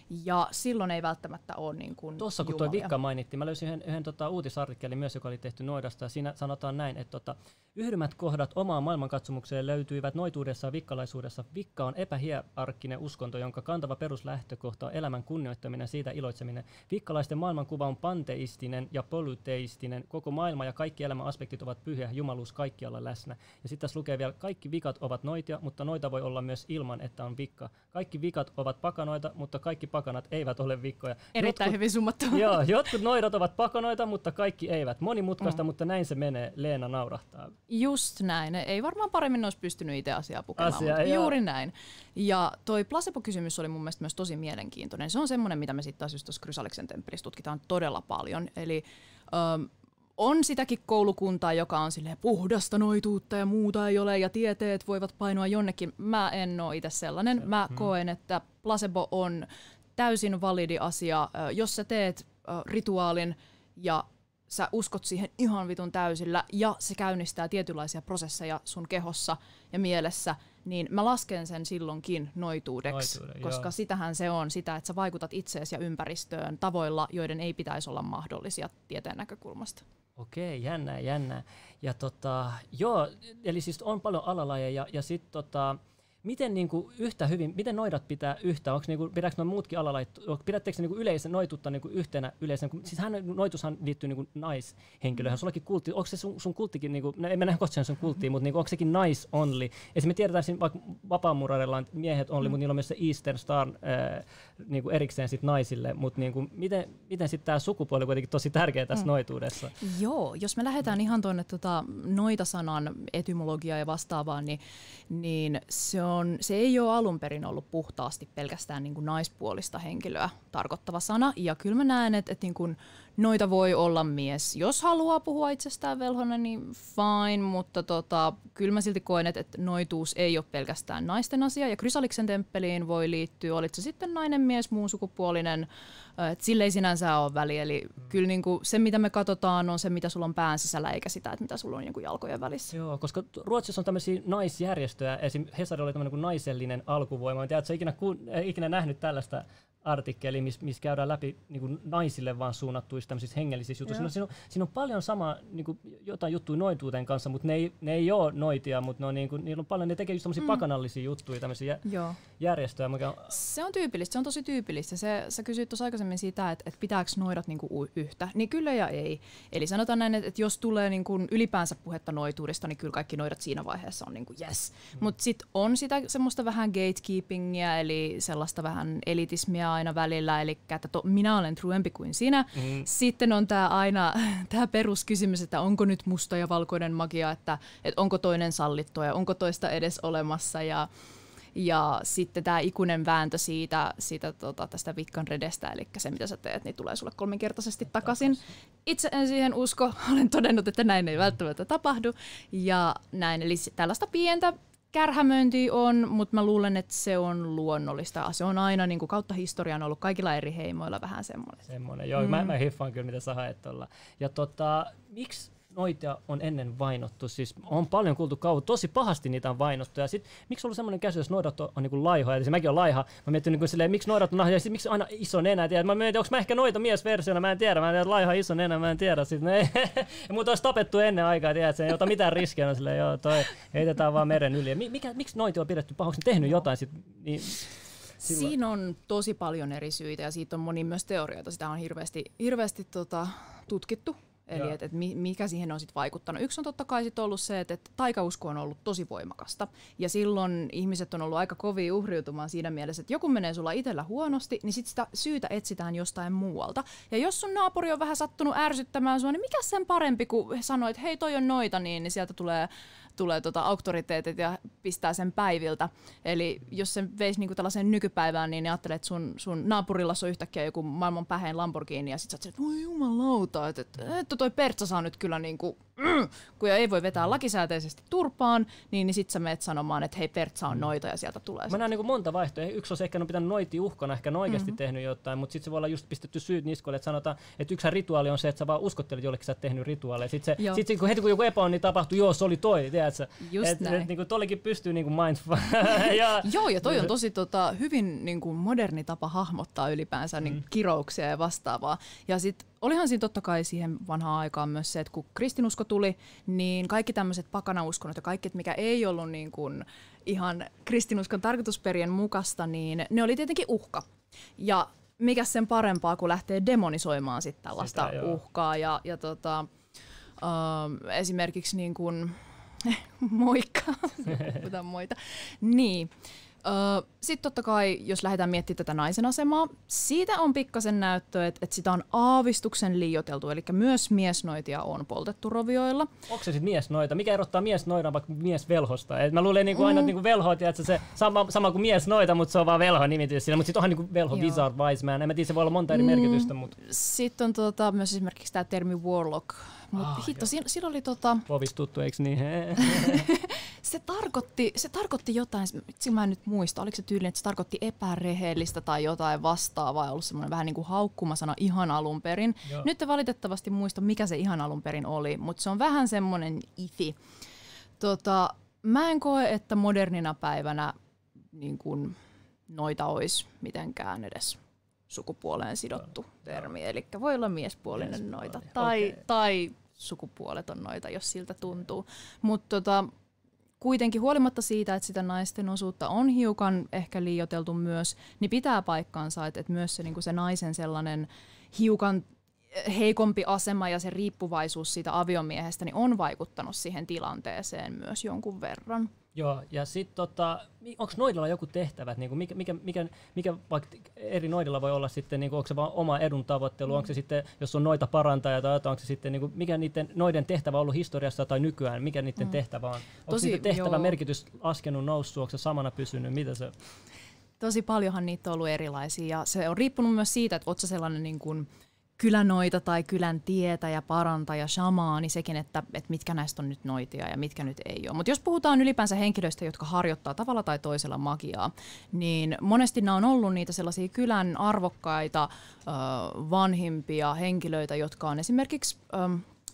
Ja silloin ei välttämättä ole niin kuin Tuossa kun tuo vikka mainittiin, mä löysin yhden, yhden tota, uutisartikkelin myös, joka oli tehty Noidasta, ja siinä sanotaan näin, että tota, yhdymät kohdat omaan maailmankatsomukseen löytyivät noituudessa ja vikkalaisuudessa. Vikka on epähierarkkinen uskonto, jonka kantava peruslähtökohta on elämän kunnioittaminen ja siitä iloitseminen. Vikkalaisten maailmankuva on panteistinen ja polyteistinen. Koko maailma ja kaikki elämän aspektit ovat pyhiä, jumaluus kaikkialla läsnä. Ja sitten tässä lukee vielä, kaikki vikat ovat noitia, mutta noita voi olla myös ilman, että on vikka. Kaikki vikat ovat pakanoita, mutta kaikki pakanat eivät ole vikkoja. Erittäin Jotkut- hyvin summattu. Joo, jotkut noidat ovat pakanoita, mutta kaikki eivät. Monimutkaista, mm. mutta näin se menee. Leena naurahtaa. Just näin. Ei varmaan paremmin olisi pystynyt itse asiaa pukemaan, Asia, mutta joo. juuri näin. Ja toi placebo-kysymys oli mun mielestä myös tosi mielenkiintoinen. Se on semmoinen, mitä me sitten taas just tuossa Krysaliksen temppelissä tutkitaan todella paljon. Eli öm, on sitäkin koulukuntaa, joka on silleen puhdasta noituutta ja muuta ei ole ja tieteet voivat painua jonnekin. Mä en ole itse sellainen. Mä koen, että placebo on täysin validi asia. Jos sä teet rituaalin ja sä uskot siihen ihan vitun täysillä ja se käynnistää tietynlaisia prosesseja sun kehossa ja mielessä, niin mä lasken sen silloinkin noituudeksi, Noituuden, koska joo. sitähän se on, sitä, että sä vaikutat itseesi ja ympäristöön tavoilla, joiden ei pitäisi olla mahdollisia tieteen näkökulmasta. Okei, jännää, jännää. Ja tota, joo, eli siis on paljon alalajeja ja sitten tota, miten niinku yhtä hyvin, miten noidat pitää yhtä, onko niinku, pidätkö nuo muutkin alalajit, pidättekö niinku yleisen noituutta niinku yhtenä yleisen, kun- siis hän, noitushan liittyy niinku naishenkilöihin, sullakin kultti, onko se sun, sun kulttikin, niinku, no ei mennä kohta sun kulttiin, mutta niinku, onko sekin nice only, esimerkiksi me tiedetään siinä vaikka vapaamurarilla on miehet only, mm. mutta niillä on myös se Eastern Star ää, niinku erikseen sit naisille, mutta niinku, miten, miten sitten tämä sukupuoli on kuitenkin tosi tärkeä tässä mm. noituudessa? Joo, jos me lähdetään ihan tuonne tota, noita-sanan etymologiaa ja vastaavaan, niin, niin se, on, se ei ole alun perin ollut puhtaasti pelkästään niin kuin naispuolista henkilöä tarkoittava sana. Ja kyllä mä näen, että, että niin kuin noita voi olla mies. Jos haluaa puhua itsestään velhona, niin fine, mutta tota, kyllä mä silti koen, että, noituus ei ole pelkästään naisten asia. Ja Krysaliksen temppeliin voi liittyä, olit se sitten nainen, mies, muun sukupuolinen, että sille ei sinänsä ole väliä. Eli mm. kyllä niin kuin se, mitä me katsotaan, on se, mitä sulla on pään sisällä, eikä sitä, että mitä sulla on niin jalkojen välissä. Joo, koska Ruotsissa on tämmöisiä naisjärjestöjä, esim. Hesari oli tämmöinen kuin naisellinen alkuvoima. En tiedä, ikinä, ku, äh, ikinä nähnyt tällaista artikkeli, missä mis käydään läpi niin kuin naisille vaan suunnattuista tämmöisistä hengellisissä jutuissa. Siinä on, siinä on paljon sama niin kuin jotain juttuja noituuteen kanssa, mutta ne ei, ne ei ole noitia, mutta ne on, niin kuin, niillä on paljon, ne tekee just tämmöisiä mm. pakanallisia juttuja, tämmöisiä Joo. järjestöjä. Mikä on... Se on tyypillistä, se on tosi tyypillistä. Se, sä kysyit tuossa aikaisemmin sitä, että, että pitääkö noidat niin kuin yhtä, niin kyllä ja ei. Eli sanotaan näin, että, että jos tulee niin kuin ylipäänsä puhetta noituudesta, niin kyllä kaikki noidat siinä vaiheessa on niin kuin yes. Mm. Mutta sitten on sitä semmoista vähän gatekeepingia, eli sellaista vähän elitismia aina välillä, eli että to, minä olen truempi kuin sinä. Mm. Sitten on tämä aina *laughs* tämä peruskysymys, että onko nyt musta ja valkoinen magia, että, että onko toinen sallittua ja onko toista edes olemassa ja ja sitten tämä ikuinen vääntö siitä, siitä tota, tästä vikkan redestä, eli se mitä sä teet, niin tulee sulle kolminkertaisesti takaisin. Itse en siihen usko, *laughs* olen todennut, että näin ei välttämättä tapahdu. Ja näin, eli tällaista pientä kärhämöinti on, mutta mä luulen, että se on luonnollista. Se on aina niin kuin kautta historian ollut kaikilla eri heimoilla vähän semmoinen. Semmoinen, joo. Mm. Mä, mä hiffaan kyllä, mitä sä haet tuolla. Ja tota, miksi noita on ennen vainottu. Siis on paljon kuultu kauan, tosi pahasti niitä on vainottu. Ja sit, miksi on ollut semmoinen käsitys, että noidat on, on niin laihoja, ja mäkin olen laiha. Mä mietin niin silleen, miksi noidat on ja sit, miksi aina iso nenä. Tiedä. Mä mietin, onko mä ehkä noita miesversiona, mä en tiedä. Mä en tiedä, laiha iso nenä, mä en tiedä. Sit, ne, *laughs* ja muuta olisi tapettu ennen aikaa, tiedä, että se ei ota mitään riskiä. No, silleen, joo, toi, heitetään vaan meren yli. Ja mikä, miksi noita on pidetty pahoiksi? tehnyt jotain sit, niin, Silloin. Siinä on tosi paljon eri syitä ja siitä on moni myös teorioita. Sitä on hirveästi, hirveästi tota, tutkittu Eli että et mikä siihen on sitten vaikuttanut. Yksi on totta kai sit ollut se, että et taikausko on ollut tosi voimakasta. Ja silloin ihmiset on ollut aika kovia uhriutumaan siinä mielessä, että joku menee sulla itsellä huonosti, niin sitten sitä syytä etsitään jostain muualta. Ja jos sun naapuri on vähän sattunut ärsyttämään sua, niin mikä sen parempi kuin sanoit, että hei toi on noita, niin, niin sieltä tulee tulee tota auktoriteetit ja pistää sen päiviltä. Eli jos se veisi niinku tällaiseen nykypäivään, niin ajattelet, että sun, sun naapurilla on yhtäkkiä joku maailman pähein Lamborghini ja sit sä että voi jumalauta, että, että, toi Pertsa saa nyt kyllä niinku, mm, kun ei voi vetää lakisääteisesti turpaan, niin, niin sit sä menet sanomaan, että hei Pertsa on noita ja sieltä tulee. Mä näen niinku monta vaihtoehtoa. Yksi on ehkä on pitänyt noiti uhkana, ehkä ne oikeasti mm-hmm. tehnyt jotain, mutta sitten se voi olla just pistetty syyt niskoille, että sanotaan, että yksi rituaali on se, että sä vaan uskottelet jollekin, sä oot tehnyt rituaaleja. Sitten sit, kun heti kun joku epäon, niin tapahtuu, joo, se oli toi, tiedätkö? Just et, näin. Et, niin kuin, tollekin pystyy niin kuin mindful. *laughs* ja, Joo, ja toi on tosi tota, hyvin niin kuin moderni tapa hahmottaa ylipäänsä niin mm. kirouksia ja vastaavaa. Ja sitten olihan siinä totta kai siihen vanhaan aikaan myös se, että kun kristinusko tuli, niin kaikki tämmöiset pakanauskonnot ja kaikki, mikä ei ollut niin kuin ihan kristinuskon tarkoitusperien mukaista, niin ne oli tietenkin uhka. Ja mikä sen parempaa, kun lähtee demonisoimaan sitten tällaista Sitä, uhkaa. Ja, ja tota, uh, esimerkiksi niin kuin, *laughs* Moikka. Puhutaan moita. Niin. Sitten totta kai, jos lähdetään miettimään tätä naisen asemaa, siitä on pikkasen näyttö, että, että sitä on aavistuksen liioteltu, eli myös miesnoitia on poltettu rovioilla. Onko se sitten miesnoita? Mikä erottaa miesnoidan vaikka miesvelhosta? Et mä luulen niinku aina mm. niinku velho, että se sama, sama kuin miesnoita, mutta se on vaan velho nimitys siinä. Mutta sitten onhan niinku velho, Joo. wizard, wise man. En mä tiedä, se voi olla monta eri mm. merkitystä. Mutta... Sitten on tota, myös esimerkiksi tämä termi warlock, mutta ah, hitto, siinä, siinä oli tota... Povis tuttu, eikö niin? *laughs* se, tarkoitti, se tarkoitti jotain, mä en nyt muista, oliko se tyyli, että se tarkoitti epärehellistä tai jotain vastaavaa, ollut semmoinen vähän niin kuin haukkumasana ihan alun perin. Joo. Nyt te valitettavasti muista, mikä se ihan alun perin oli, mutta se on vähän semmoinen ifi. Tota, mä en koe, että modernina päivänä niin kuin noita olisi mitenkään edes sukupuoleen sidottu termi. Eli voi olla miespuolinen, miespuolinen. noita tai, okay. tai sukupuoleton noita, jos siltä tuntuu. Mutta tota, kuitenkin huolimatta siitä, että sitä naisten osuutta on hiukan ehkä liioteltu myös, niin pitää paikkaansa, että, että myös se, niin se naisen sellainen hiukan heikompi asema ja se riippuvaisuus siitä aviomiehestä niin on vaikuttanut siihen tilanteeseen myös jonkun verran. Joo, ja sitten tota, onko noidilla joku tehtävä, niin mikä, mikä, mikä, mikä vaikka eri noidilla voi olla sitten, niin kuin, onko se vaan oma edun tavoittelu, mm. onko se sitten, jos on noita parantaja tai jotain, onko se sitten, niin kuin, mikä niiden noiden tehtävä on ollut historiassa tai nykyään, mikä niiden mm. tehtävä on? Onko niiden tehtävä joo. merkitys laskenut, noussut, onko se samana pysynyt, mitä se Tosi paljonhan niitä on ollut erilaisia ja se on riippunut myös siitä, että oletko sellainen niin kuin, kylänoita tai kylän tietäjä, parantaja, shamaani, sekin, että, että mitkä näistä on nyt noitia ja mitkä nyt ei ole. Mutta jos puhutaan ylipäänsä henkilöistä, jotka harjoittaa tavalla tai toisella magiaa, niin monesti nämä on ollut niitä sellaisia kylän arvokkaita, vanhimpia henkilöitä, jotka on esimerkiksi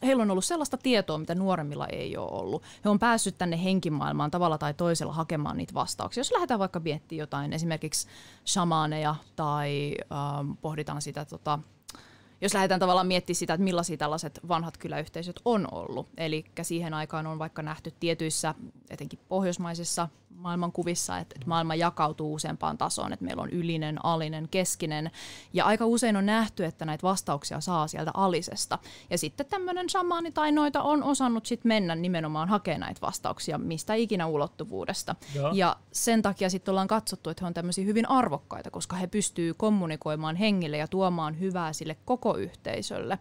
heillä on ollut sellaista tietoa, mitä nuoremmilla ei ole ollut. He on päässyt tänne henkimaailmaan tavalla tai toisella hakemaan niitä vastauksia. Jos lähdetään vaikka miettimään jotain, esimerkiksi shamaaneja tai ähm, pohditaan sitä tota, jos lähdetään tavallaan miettimään sitä, että millaisia tällaiset vanhat kyläyhteisöt on ollut. Eli siihen aikaan on vaikka nähty tietyissä, etenkin pohjoismaisissa maailmankuvissa, että, että maailma jakautuu useampaan tasoon, että meillä on ylinen, alinen, keskinen. Ja aika usein on nähty, että näitä vastauksia saa sieltä alisesta. Ja sitten tämmöinen shamaani tai noita on osannut sitten mennä nimenomaan hakemaan näitä vastauksia mistä ikinä ulottuvuudesta. Joo. Ja sen takia sitten ollaan katsottu, että he on tämmöisiä hyvin arvokkaita, koska he pystyy kommunikoimaan hengille ja tuomaan hyvää sille koko yhteisölle.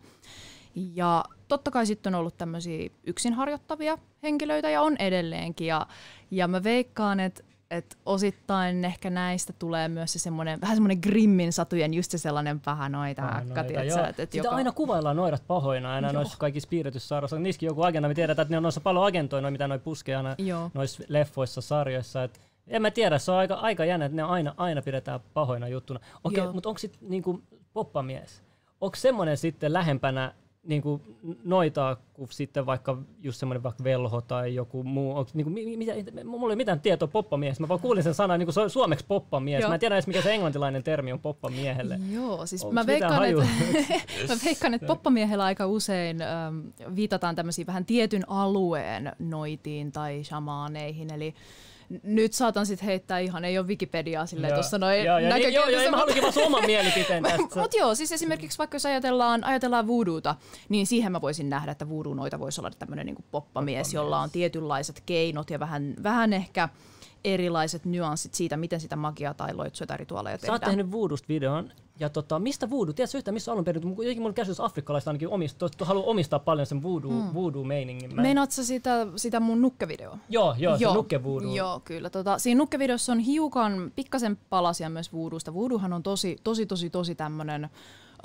Ja totta kai sitten on ollut tämmöisiä yksin harjoittavia henkilöitä ja on edelleenkin. Ja, ja mä veikkaan, että et osittain ehkä näistä tulee myös se semmoinen, vähän semmoinen Grimmin satujen, just se sellainen noita akka, tiedätkö, et, et Sitä joka... aina kuvaillaan noidat pahoina aina joo. noissa kaikissa piirretyssarjoissa. Niissäkin joku agenda, me tiedetään, että ne on noissa paljon agentoja, mitä noi puskee aina joo. noissa leffoissa, sarjoissa. Et en mä tiedä, se on aika, aika jännä, että ne aina, aina pidetään pahoina juttuna. Okei, okay, mutta onko sitten niinku poppamies? Onko semmoinen sitten lähempänä niin kuin noitaa kuin sitten vaikka just semmoinen vaikka velho tai joku muu. Onko, niin kuin, mitä, mulla ei ole mitään tietoa poppamies. Mä vaan kuulin sen sanan niin kuin suomeksi poppamies. Joo. Mä en tiedä edes mikä se englantilainen termi on poppamiehelle. Joo, siis Onks mä veikkaan, että, *laughs* mä veikkaan, että poppamiehellä aika usein ähm, viitataan tämmöisiin vähän tietyn alueen noitiin tai shamaaneihin. Eli nyt saatan sitten heittää ihan, ei ole Wikipediaa silleen tuossa noin joo, joo, niin, joo, joo, mä haluankin vaan oman mielipiteen *laughs* tästä. Mutta joo, siis esimerkiksi vaikka jos ajatellaan, ajatellaan voodoota, niin siihen mä voisin nähdä, että voodoo noita voisi olla tämmöinen niin poppamies, poppamies, jolla on tietynlaiset keinot ja vähän, vähän ehkä erilaiset nyanssit siitä, miten sitä magiaa tai loitsuja tai rituaaleja tehdään. Sä oot tehnyt voodoosta videon, ja tota, mistä voodoo? Tiedätkö yhtään, missä alun perin? Jotenkin mun käsitys afrikkalaista ainakin omista, haluaa omistaa paljon sen voodoo, mm. voodoo-meiningin. Meinaat sä sitä, sitä mun nukkevideoa? Joo, joo, joo. se nukke voodoo. Joo, kyllä. Tota, siinä nukkevideossa on hiukan pikkasen palasia myös voodoosta. Voodoohan on tosi, tosi, tosi, tosi tämmönen...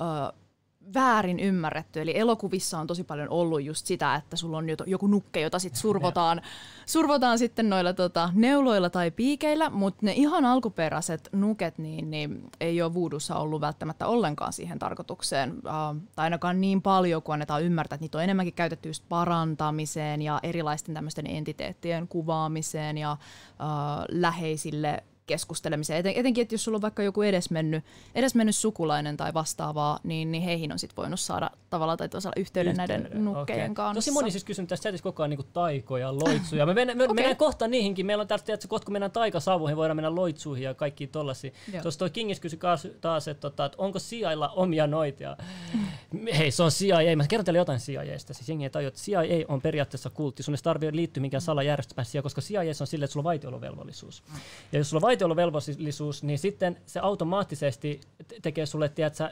Uh, väärin ymmärretty. Eli elokuvissa on tosi paljon ollut just sitä, että sulla on joku nukke, jota sitten survotaan, survotaan sitten noilla tota, neuloilla tai piikeillä, mutta ne ihan alkuperäiset nuket niin, niin ei ole vuudussa ollut välttämättä ollenkaan siihen tarkoitukseen. Uh, tai ainakaan niin paljon, kun annetaan ymmärtää, että niitä on enemmänkin käytetty just parantamiseen ja erilaisten tämmöisten entiteettien kuvaamiseen ja uh, läheisille keskustelemiseen. Eten, etenkin, että jos sulla on vaikka joku edesmennyt, edesmennyt sukulainen tai vastaavaa, niin, niin heihin on sitten voinut saada tavallaan tai toisella yhteyden, yhteyden näiden nukkejen okay. kanssa. Tosi moni siis kysynyt tässä chatissa koko ajan niin taikoja, loitsuja. Me mennään, me, okay. mennään kohta niihinkin. Meillä on tästä, että kohta kun mennään taikasavuihin, voidaan mennä loitsuihin ja kaikki tollasia. Tuossa toi Kingis kysyi taas, että, tota, että onko sijailla omia noitia. *laughs* Hei, se on CIA. Mä kerron teille jotain CIAstä. Siis jengi ei tajua, että CIA on periaatteessa kultti. Sun ei tarvitse liittyä minkään salajärjestelmään koska CIA on sille, että sulla on vaitiolovelvollisuus. Ja jos sulla on vaitiolovelvollisuus, niin sitten se automaattisesti tekee sulle, tiedätkö,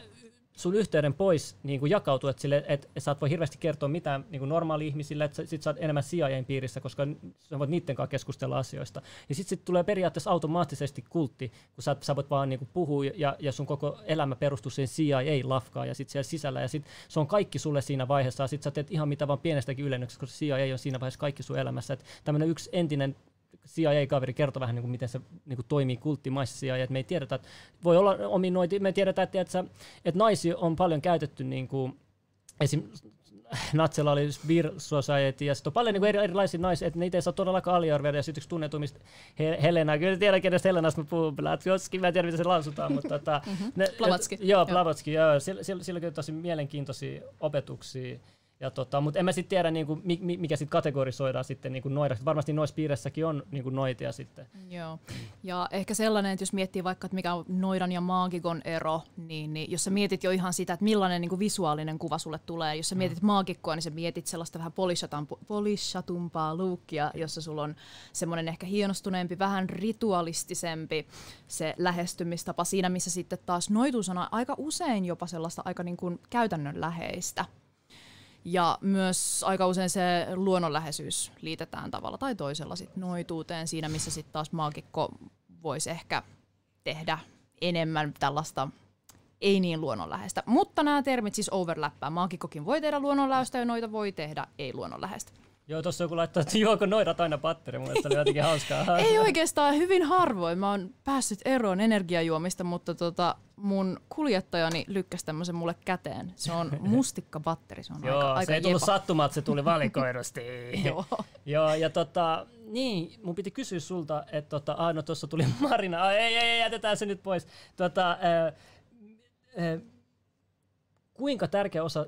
sun yhteyden pois niin kuin jakautuu, että, sille, että sä et voi hirveästi kertoa mitään niin kuin normaali-ihmisille, että sit sä oot enemmän CIAn piirissä, koska sä voit niiden kanssa keskustella asioista. Ja sitten sit tulee periaatteessa automaattisesti kultti, kun sä, sä voit vaan niin kuin puhua ja, ja sun koko elämä perustuu siihen CIA-lafkaan ja sitten siellä sisällä. Ja sitten se on kaikki sulle siinä vaiheessa ja sitten sä teet ihan mitä vaan pienestäkin ylennyksestä, koska CIA on siinä vaiheessa kaikki sun elämässä. Tämmöinen yksi entinen CIA-kaveri kertoi vähän, niin kuin, miten se niin kuin, toimii kulttimaissa CIA, että me ei tiedetä, että voi olla ominoiti, me tiedetään, että, että, että naisia on paljon käytetty niin kuin, esim. Natsella oli Beer Society, ja sitten on paljon niin eri, erilaisia naisia, että niitä ei saa todellakaan aliarvioida, ja sitten yksi tunnetumista He- Helena, kyllä tiedän, kenestä Helenasta mä puhun, Blavatski, mä en tiedä, miten se lausutaan, mutta tota, mm-hmm. ne, Blavatski. Joo, Blavatski, joo, sillä, sillä, sillä on tosi mielenkiintoisia opetuksia, ja tota, mutta en mä sitten tiedä, niinku, mikä sitten kategorisoidaan sitten niinku noidaksi. Varmasti noissa piirissäkin on niinku noitia sitten. Joo. Ja ehkä sellainen, että jos miettii vaikka, että mikä on noidan ja maagikon ero, niin, niin jos sä mietit jo ihan sitä, että millainen niinku visuaalinen kuva sulle tulee. Jos sä mietit mm. maagikkoa, niin sä mietit sellaista vähän polishatumpaa luukkia, jossa sulla on semmoinen ehkä hienostuneempi, vähän ritualistisempi se lähestymistapa siinä, missä sitten taas noituus on aika usein jopa sellaista aika niin kuin käytännönläheistä. Ja myös aika usein se luonnonläheisyys liitetään tavalla tai toisella sit noituuteen siinä, missä sitten taas maagikko voisi ehkä tehdä enemmän tällaista ei niin luonnonläheistä. Mutta nämä termit siis overlappaa. Maagikkokin voi tehdä luonnonläheistä ja noita voi tehdä ei luonnonläheistä. Joo, tuossa joku laittaa, että juoko noidat aina patteri, mun mielestä oli jotenkin hauskaa. *laughs* Ei oikeastaan, hyvin harvoin. Mä oon päässyt eroon energiajuomista, mutta tota, mun kuljettajani lykkäsi tämmöisen mulle käteen. Se on *laughs* mustikkabatteri, se on Joo, aika, aika se ei tullut jepa. sattumaan, että se tuli *laughs* valikoidusti. Joo. Joo, ja tota, niin, mun piti kysyä sulta, että tota, aina tuossa tuli Marina, ai, ei, ei, ei, jätetään se nyt pois. Tota, ää, ää, kuinka tärkeä osa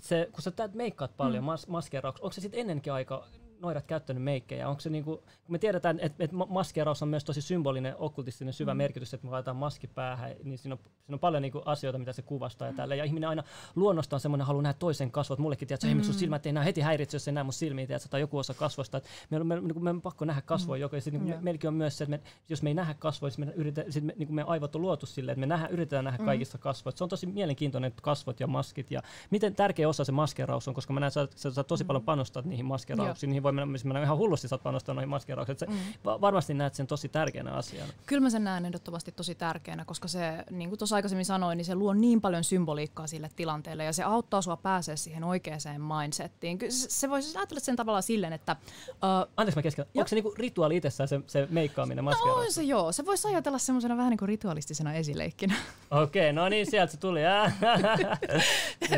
se, kun sä täät meikkaat paljon, mm. mas, maskeerauksia, onko se sitten ennenkin aika noidat käyttänyt meikkejä? Onko se niinku, kun me tiedetään, että et maskeeraus on myös tosi symbolinen, okkultistinen, syvä mm. merkitys, että me laitetaan maski päähän, niin siinä on, siinä on paljon niinku asioita, mitä se kuvastaa ja tällä. Ja ihminen aina luonnostaan semmoinen haluaa nähdä toisen kasvot. Mullekin, tiedätkö, mm. miksi sun silmät ei näe heti häiritse, jos ei näe mun silmiä, tiedätkö, tai joku osa kasvosta. Meillä on, me, niinku, me on pakko nähdä kasvoja mm. joko, ja sit, niinku, Joo. me, on myös se, että me, jos me ei nähdä kasvoja, sit me, yritetään, sit me, niinku meidän aivot on luotu silleen, että me nähdä, yritetään nähdä Mm. kaikista kasvoista. Se on tosi mielenkiintoinen kasvot ja maskit ja miten tärkeä osa se maskeraus on, koska mä näen, että sä, sä, sä tosi paljon panostat niihin maskerauksiin, niihin voi mennä, missä mennä ihan hullusti sä oot panostanut noihin Se, Mm. va- varmasti näet sen tosi tärkeänä asiana. Kyllä mä sen näen ehdottomasti tosi tärkeänä, koska se, niin kuin tuossa aikaisemmin sanoin, niin se luo niin paljon symboliikkaa sille tilanteelle ja se auttaa sua pääsee siihen oikeaan mindsettiin. Kyllä se, voisi ajatella sen tavallaan silleen, että uh, Anteeksi mä keskellä. Onko se niinku rituaali itsessään se, se meikkaaminen, maskeraus? no, on se joo, se voisi ajatella semmoisena vähän niin kuin ritualistisena esileikkinä. Okei, okay, no niin, sieltä se tuli. Ää.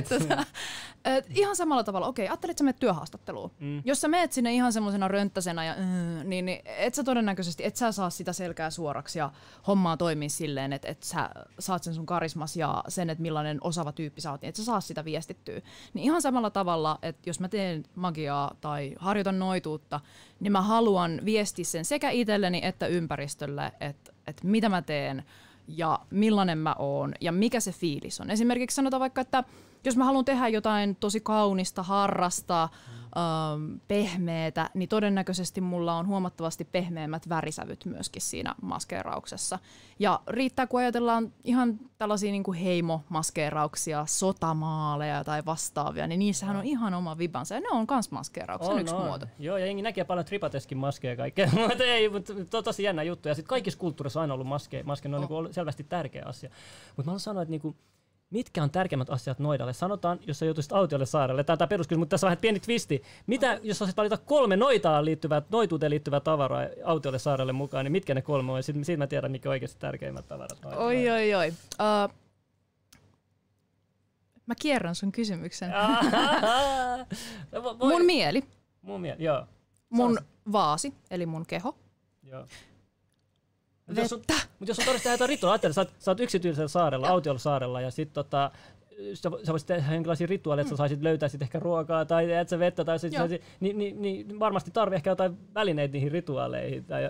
tota, et ihan samalla tavalla, okei, ajattelit, että sä menet työhaastatteluun. Mm. Jos sä meet sinne ihan semmoisena rönttäsenä, ja, mm, niin, niin et sä todennäköisesti, et sä saa sitä selkää suoraksi ja hommaa toimii silleen, että et sä saat sen sun karismas ja sen, että millainen osaava tyyppi sä oot, niin et sä saa sitä viestittyä. Niin ihan samalla tavalla, että jos mä teen magiaa tai harjoitan noituutta, niin mä haluan viestiä sen sekä itselleni että ympäristölle, että, että mitä mä teen, ja millainen mä oon ja mikä se fiilis on. Esimerkiksi sanotaan vaikka, että jos mä haluan tehdä jotain tosi kaunista, harrasta, ähm, pehmeätä, niin todennäköisesti mulla on huomattavasti pehmeämmät värisävyt myöskin siinä maskeerauksessa. Ja riittää, kun ajatellaan ihan tällaisia niin kuin heimomaskeerauksia, sotamaaleja tai vastaavia, niin niissähän on ihan oma vibansa. Ja ne on kans maskeerauksen yksi muoto. Joo, ja jengi näkee paljon tripateskin maskeja ja kaikkea, *laughs* mutta ei, mutta to, tosi jännä juttu. Ja sitten kaikissa kulttuurissa on aina ollut maske, maske ne on Oh. niinku ollut selvästi tärkeä asia. Mutta mä haluan sanoa, että niinku, mitkä on tärkeimmät asiat noidalle? Sanotaan, jos sä joutuisit autiolle saarelle, tämä on tämä peruskysymys, mutta tässä on vähän pieni twisti. Mitä, jos saisit valita kolme noitaan liittyvää, noituuteen liittyvää tavaraa autiolle saarelle mukaan, niin mitkä ne kolme on? Sitten siitä mä tiedän, mikä on oikeasti tärkeimmät tavarat. noille. Oi, oi, oi. Uh, mä kierrän sun kysymyksen. *laughs* No, vo- voi- Mun mieli, mun mielestä, joo. mun vaasi, eli mun keho, joo. Mut jos, sun, mut jos on todella jotain rituaalia, ajattele, sä, oot- sä oot yksityisellä saarella, autiolla saarella, ja sit tota, sä, sä voisit tehdä jonkinlaisia rituaaleja, että sä saisit löytää sit ehkä ruokaa tai et sä vettä, tai sit, Mm. Saisit, niin, niin, niin, varmasti tarvii ehkä jotain välineitä niihin rituaaleihin. Tai,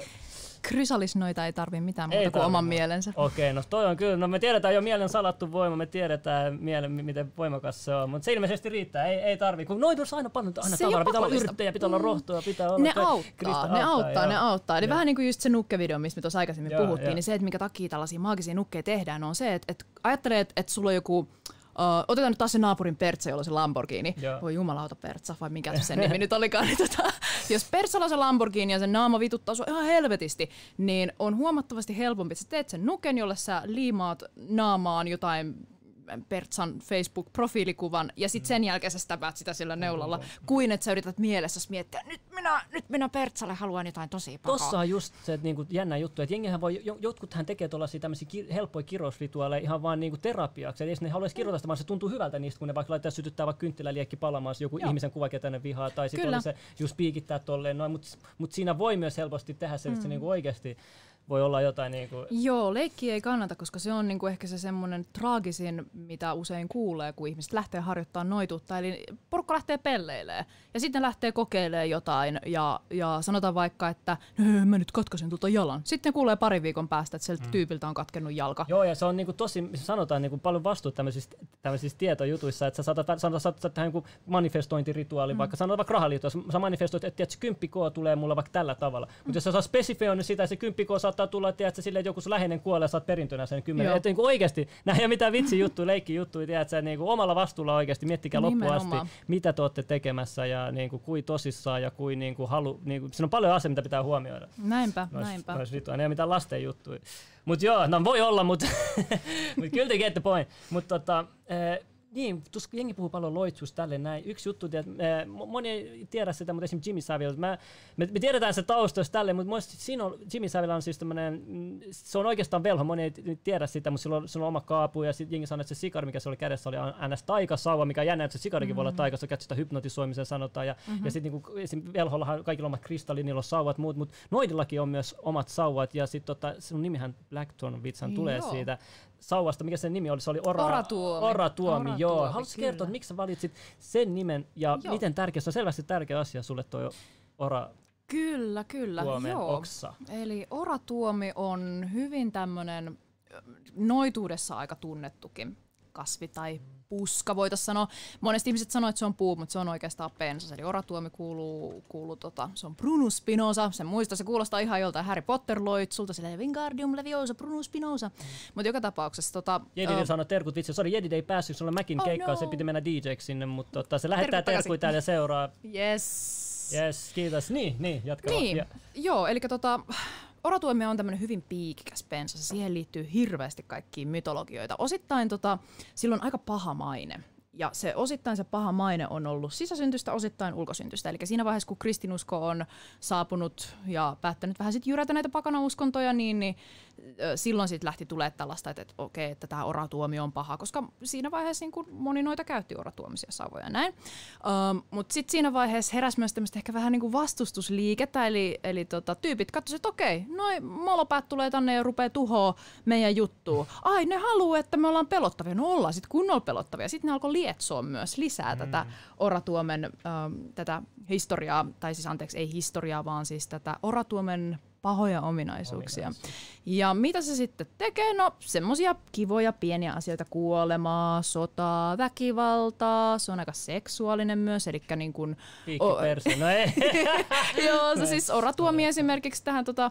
Krysalisnoita ei tarvi mitään Ei muuta kuin tarvi oman mielensä. Okei, no toi on kyllä, no me tiedetään jo mielen salattu voima, me tiedetään mielen, mi- miten voimakas se on, mutta se ilmeisesti riittää, ei, ei tarvi, kun noin aina paljon aina Se ei tavaraa, pitää olla pakollista. yrttejä, pitää olla Mm. rohtoa, pitää olla... Ne ka- auttaa, Krista ne auttaa, joo. ne auttaa. Eli Joo. vähän niin kuin just se nukkevideo, mistä me tuossa aikaisemmin Joo, puhuttiin, joo. niin se, että mikä takia tällaisia maagisia nukkeja tehdään, on se, että, että ajattelee, että, että sulla on joku Uh, otetaan nyt taas se naapurin Pertsa, jolla on se Lamborghini. Joo. Voi jumalauta Pertsa, vai mikä se sen nimi nyt olikaan. *laughs* Niin tota, jos Pertsalla on se Lamborghini ja se naama vituttaa sua ihan helvetisti, niin on huomattavasti helpompi, että sä teet sen nuken, jolle sä liimaat naamaan jotain Pertsan Facebook-profiilikuvan ja sitten sen jälkeen sä stäpäät sitä sillä neulalla, kuin että sä yrität mielessäsi miettiä, nyt minä, nyt minä Pertsalle haluan jotain tosi pahaa. Tossa on just se että niinku jännä juttu, että jengihän voi, jo- jotkuthan tekee tuollaisia tämmöisiä ki- helppoja kirousrituaaleja ihan vaan niinku terapiaksi. Eli jos ne haluaisi kirjoittaa sitä, vaan se tuntuu hyvältä niistä, kun ne vaikka laittaa sytyttää vaikka kynttiläliekki palamaan, joku Joo. ihmisen kuva, ketä ne vihaa, tai sitten se just piikittää tolleen noin, mutta mut siinä voi myös helposti tehdä se, että se niinku oikeasti voi olla jotain niinku, Joo, leikki ei kannata, koska se on niinku ehkä se semmoinen traagisin, mitä usein kuulee, kun ihmiset lähtee harjoittamaan noituutta. Eli porukka lähtee pelleilee ja sitten lähtee kokeilemaan jotain ja, ja sanotaan vaikka, että "Nö, mä nyt katkaisen tuota jalan. Sitten kuulee parin viikon päästä, että sieltä tyypiltä on katkennut jalka. Joo, ja se on niinku tosi, missä sanotaan niinku paljon vastuuta tämmöisissä, tämmöisissä tietojutuissa, että sä saatat, sanotaan, saatat tehdä joku manifestointirituaali, mm. vaikka sanotaan vaikka rahaliitossa, sä manifestoit, että, että se 10 K tulee mulle vaikka tällä tavalla. Mm. Mutta jos sä saa spesifioinut sitä, se 10 K saattaa tulla, tiedätkö, silleen, että joku sun läheinen kuolee, saat perintönä sen 10. Joo. Että niinku oikeasti, nämä ei ole mitään vitsi juttuja, leikki juttuja, tiedätkö, niinku omalla vastuulla oikeasti, miettikää loppuun asti, mitä te olette tekemässä ja niinku, kuin tosissaan ja kuin niinku, halu, niinku, siinä on paljon asioita, mitä pitää huomioida. Näinpä, Nois, näinpä. nois vittu, ne ei ole mitään lasten juttuja. Mut joo, no voi olla, mut, *laughs* mut kyllä te get the point. Mut tota, eh, niin, tus, jengi puhuu paljon loitsusta tälle näin. Yksi juttu, että moni ei tiedä sitä, mutta esimerkiksi Jimmy Savile, mä, me, me, tiedetään se taustoista tälle, mutta mielestäni siinä on, Jimmy Savile on siis tämmöinen, mm, se on oikeastaan velho, moni ei tiedä sitä, mutta sillä on, sillä on oma kaapu ja sitten jengi sanoo, että se sikari, mikä se oli kädessä, oli ns. taikasauva, mikä on jännä, että se sikarikin mm-hmm. voi olla mm. taikassa, että sitä hypnotisoimisen sanotaan. Ja, mm-hmm. ja sitten niin velhollahan kaikilla on omat kristalli, niillä on sauvat muut, mutta noidillakin on myös omat sauvat ja sitten tota, sun nimihän Blackthorn Vitsan tulee Joo. siitä sauvasta, mikä sen nimi oli? Se oli Ora, Oratuomi. Oratuomi, Oratuomi joo. Haluaisitko kertoa, että miksi sä valitsit sen nimen ja joo. miten tärkeä, se on selvästi tärkeä asia sulle tuo Ora Kyllä, kyllä. Tuomen joo. oksa. Eli oratuomi on hyvin tämmöinen noituudessa aika tunnettukin kasvi tai puska, voitaisiin sanoa. Monesti ihmiset sanoo, että se on puu, mutta se on oikeastaan pensas. Eli oratuomi kuuluu, kuuluu tota, se on Prunus spinosa. Se muista, se kuulostaa ihan joltain Harry Potter loitsulta, se Wingardium leviosa, Prunus spinosa. Mm. Mutta joka tapauksessa... Tota, Jedid uh, sanoi terkut vitsi, sori Jedid ei päässyt, sulla mäkin oh keikkaan, no. se piti mennä DJksi sinne, mutta tota, se lähettää terkkuja täällä ja seuraa. Yes. Yes, kiitos. Niin, niin, jatka Niin, ja. joo, eli tota, Oratuomio on tämmöinen hyvin piikikäs pensa. Siihen liittyy hirveästi kaikkiin mytologioita. Osittain tota, sillä on aika paha maine. Ja se osittain se paha maine on ollut sisäsyntystä, osittain ulkosyntystä. Eli siinä vaiheessa, kun kristinusko on saapunut ja päättänyt vähän sitten jyrätä näitä pakanauskontoja, niin, niin silloin sitten lähti tulee tällaista, että, että okei, että tämä oratuomio on paha, koska siinä vaiheessa niin kuin moni noita käytti oratuomisia savoja näin. Um, Mutta sitten siinä vaiheessa heräsi myös tämmöistä ehkä vähän niin kuin vastustusliikettä, eli, eli tota, tyypit katsoivat, että okei, noin molopäät tulee tänne ja rupeaa tuhoa meidän juttua. Ai, ne haluaa, että me ollaan pelottavia. No ollaan sitten kunnolla pelottavia. Sitten ne alkoi lietsoa myös lisää mm. tätä oratuomen um, tätä historiaa, tai siis anteeksi, ei historiaa, vaan siis tätä oratuomen pahoja ominaisuuksia. Ja mitä se sitten tekee? No semmoisia kivoja pieniä asioita, kuolemaa, sotaa, väkivaltaa, se on aika seksuaalinen myös, eli niin kuin... O- no ei. *laughs* Joo, se siis oratuomi esimerkiksi tähän tota,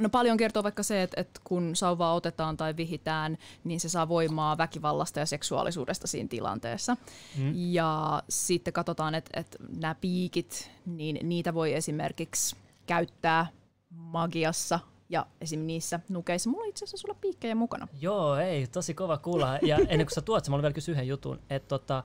No paljon kertoo vaikka se, että, että kun sauvaa otetaan tai vihitään, niin se saa voimaa väkivallasta ja seksuaalisuudesta siinä tilanteessa. Mm. Ja sitten katsotaan, että, että nämä piikit, niin niitä voi esimerkiksi käyttää magiassa ja esim. niissä nukeissa. Mulla on itse asiassa sulla piikkejä mukana. Joo, ei, tosi kova kuulla. Ja ennen kuin sä tuot, mä vielä kysyä yhden jutun, että tota,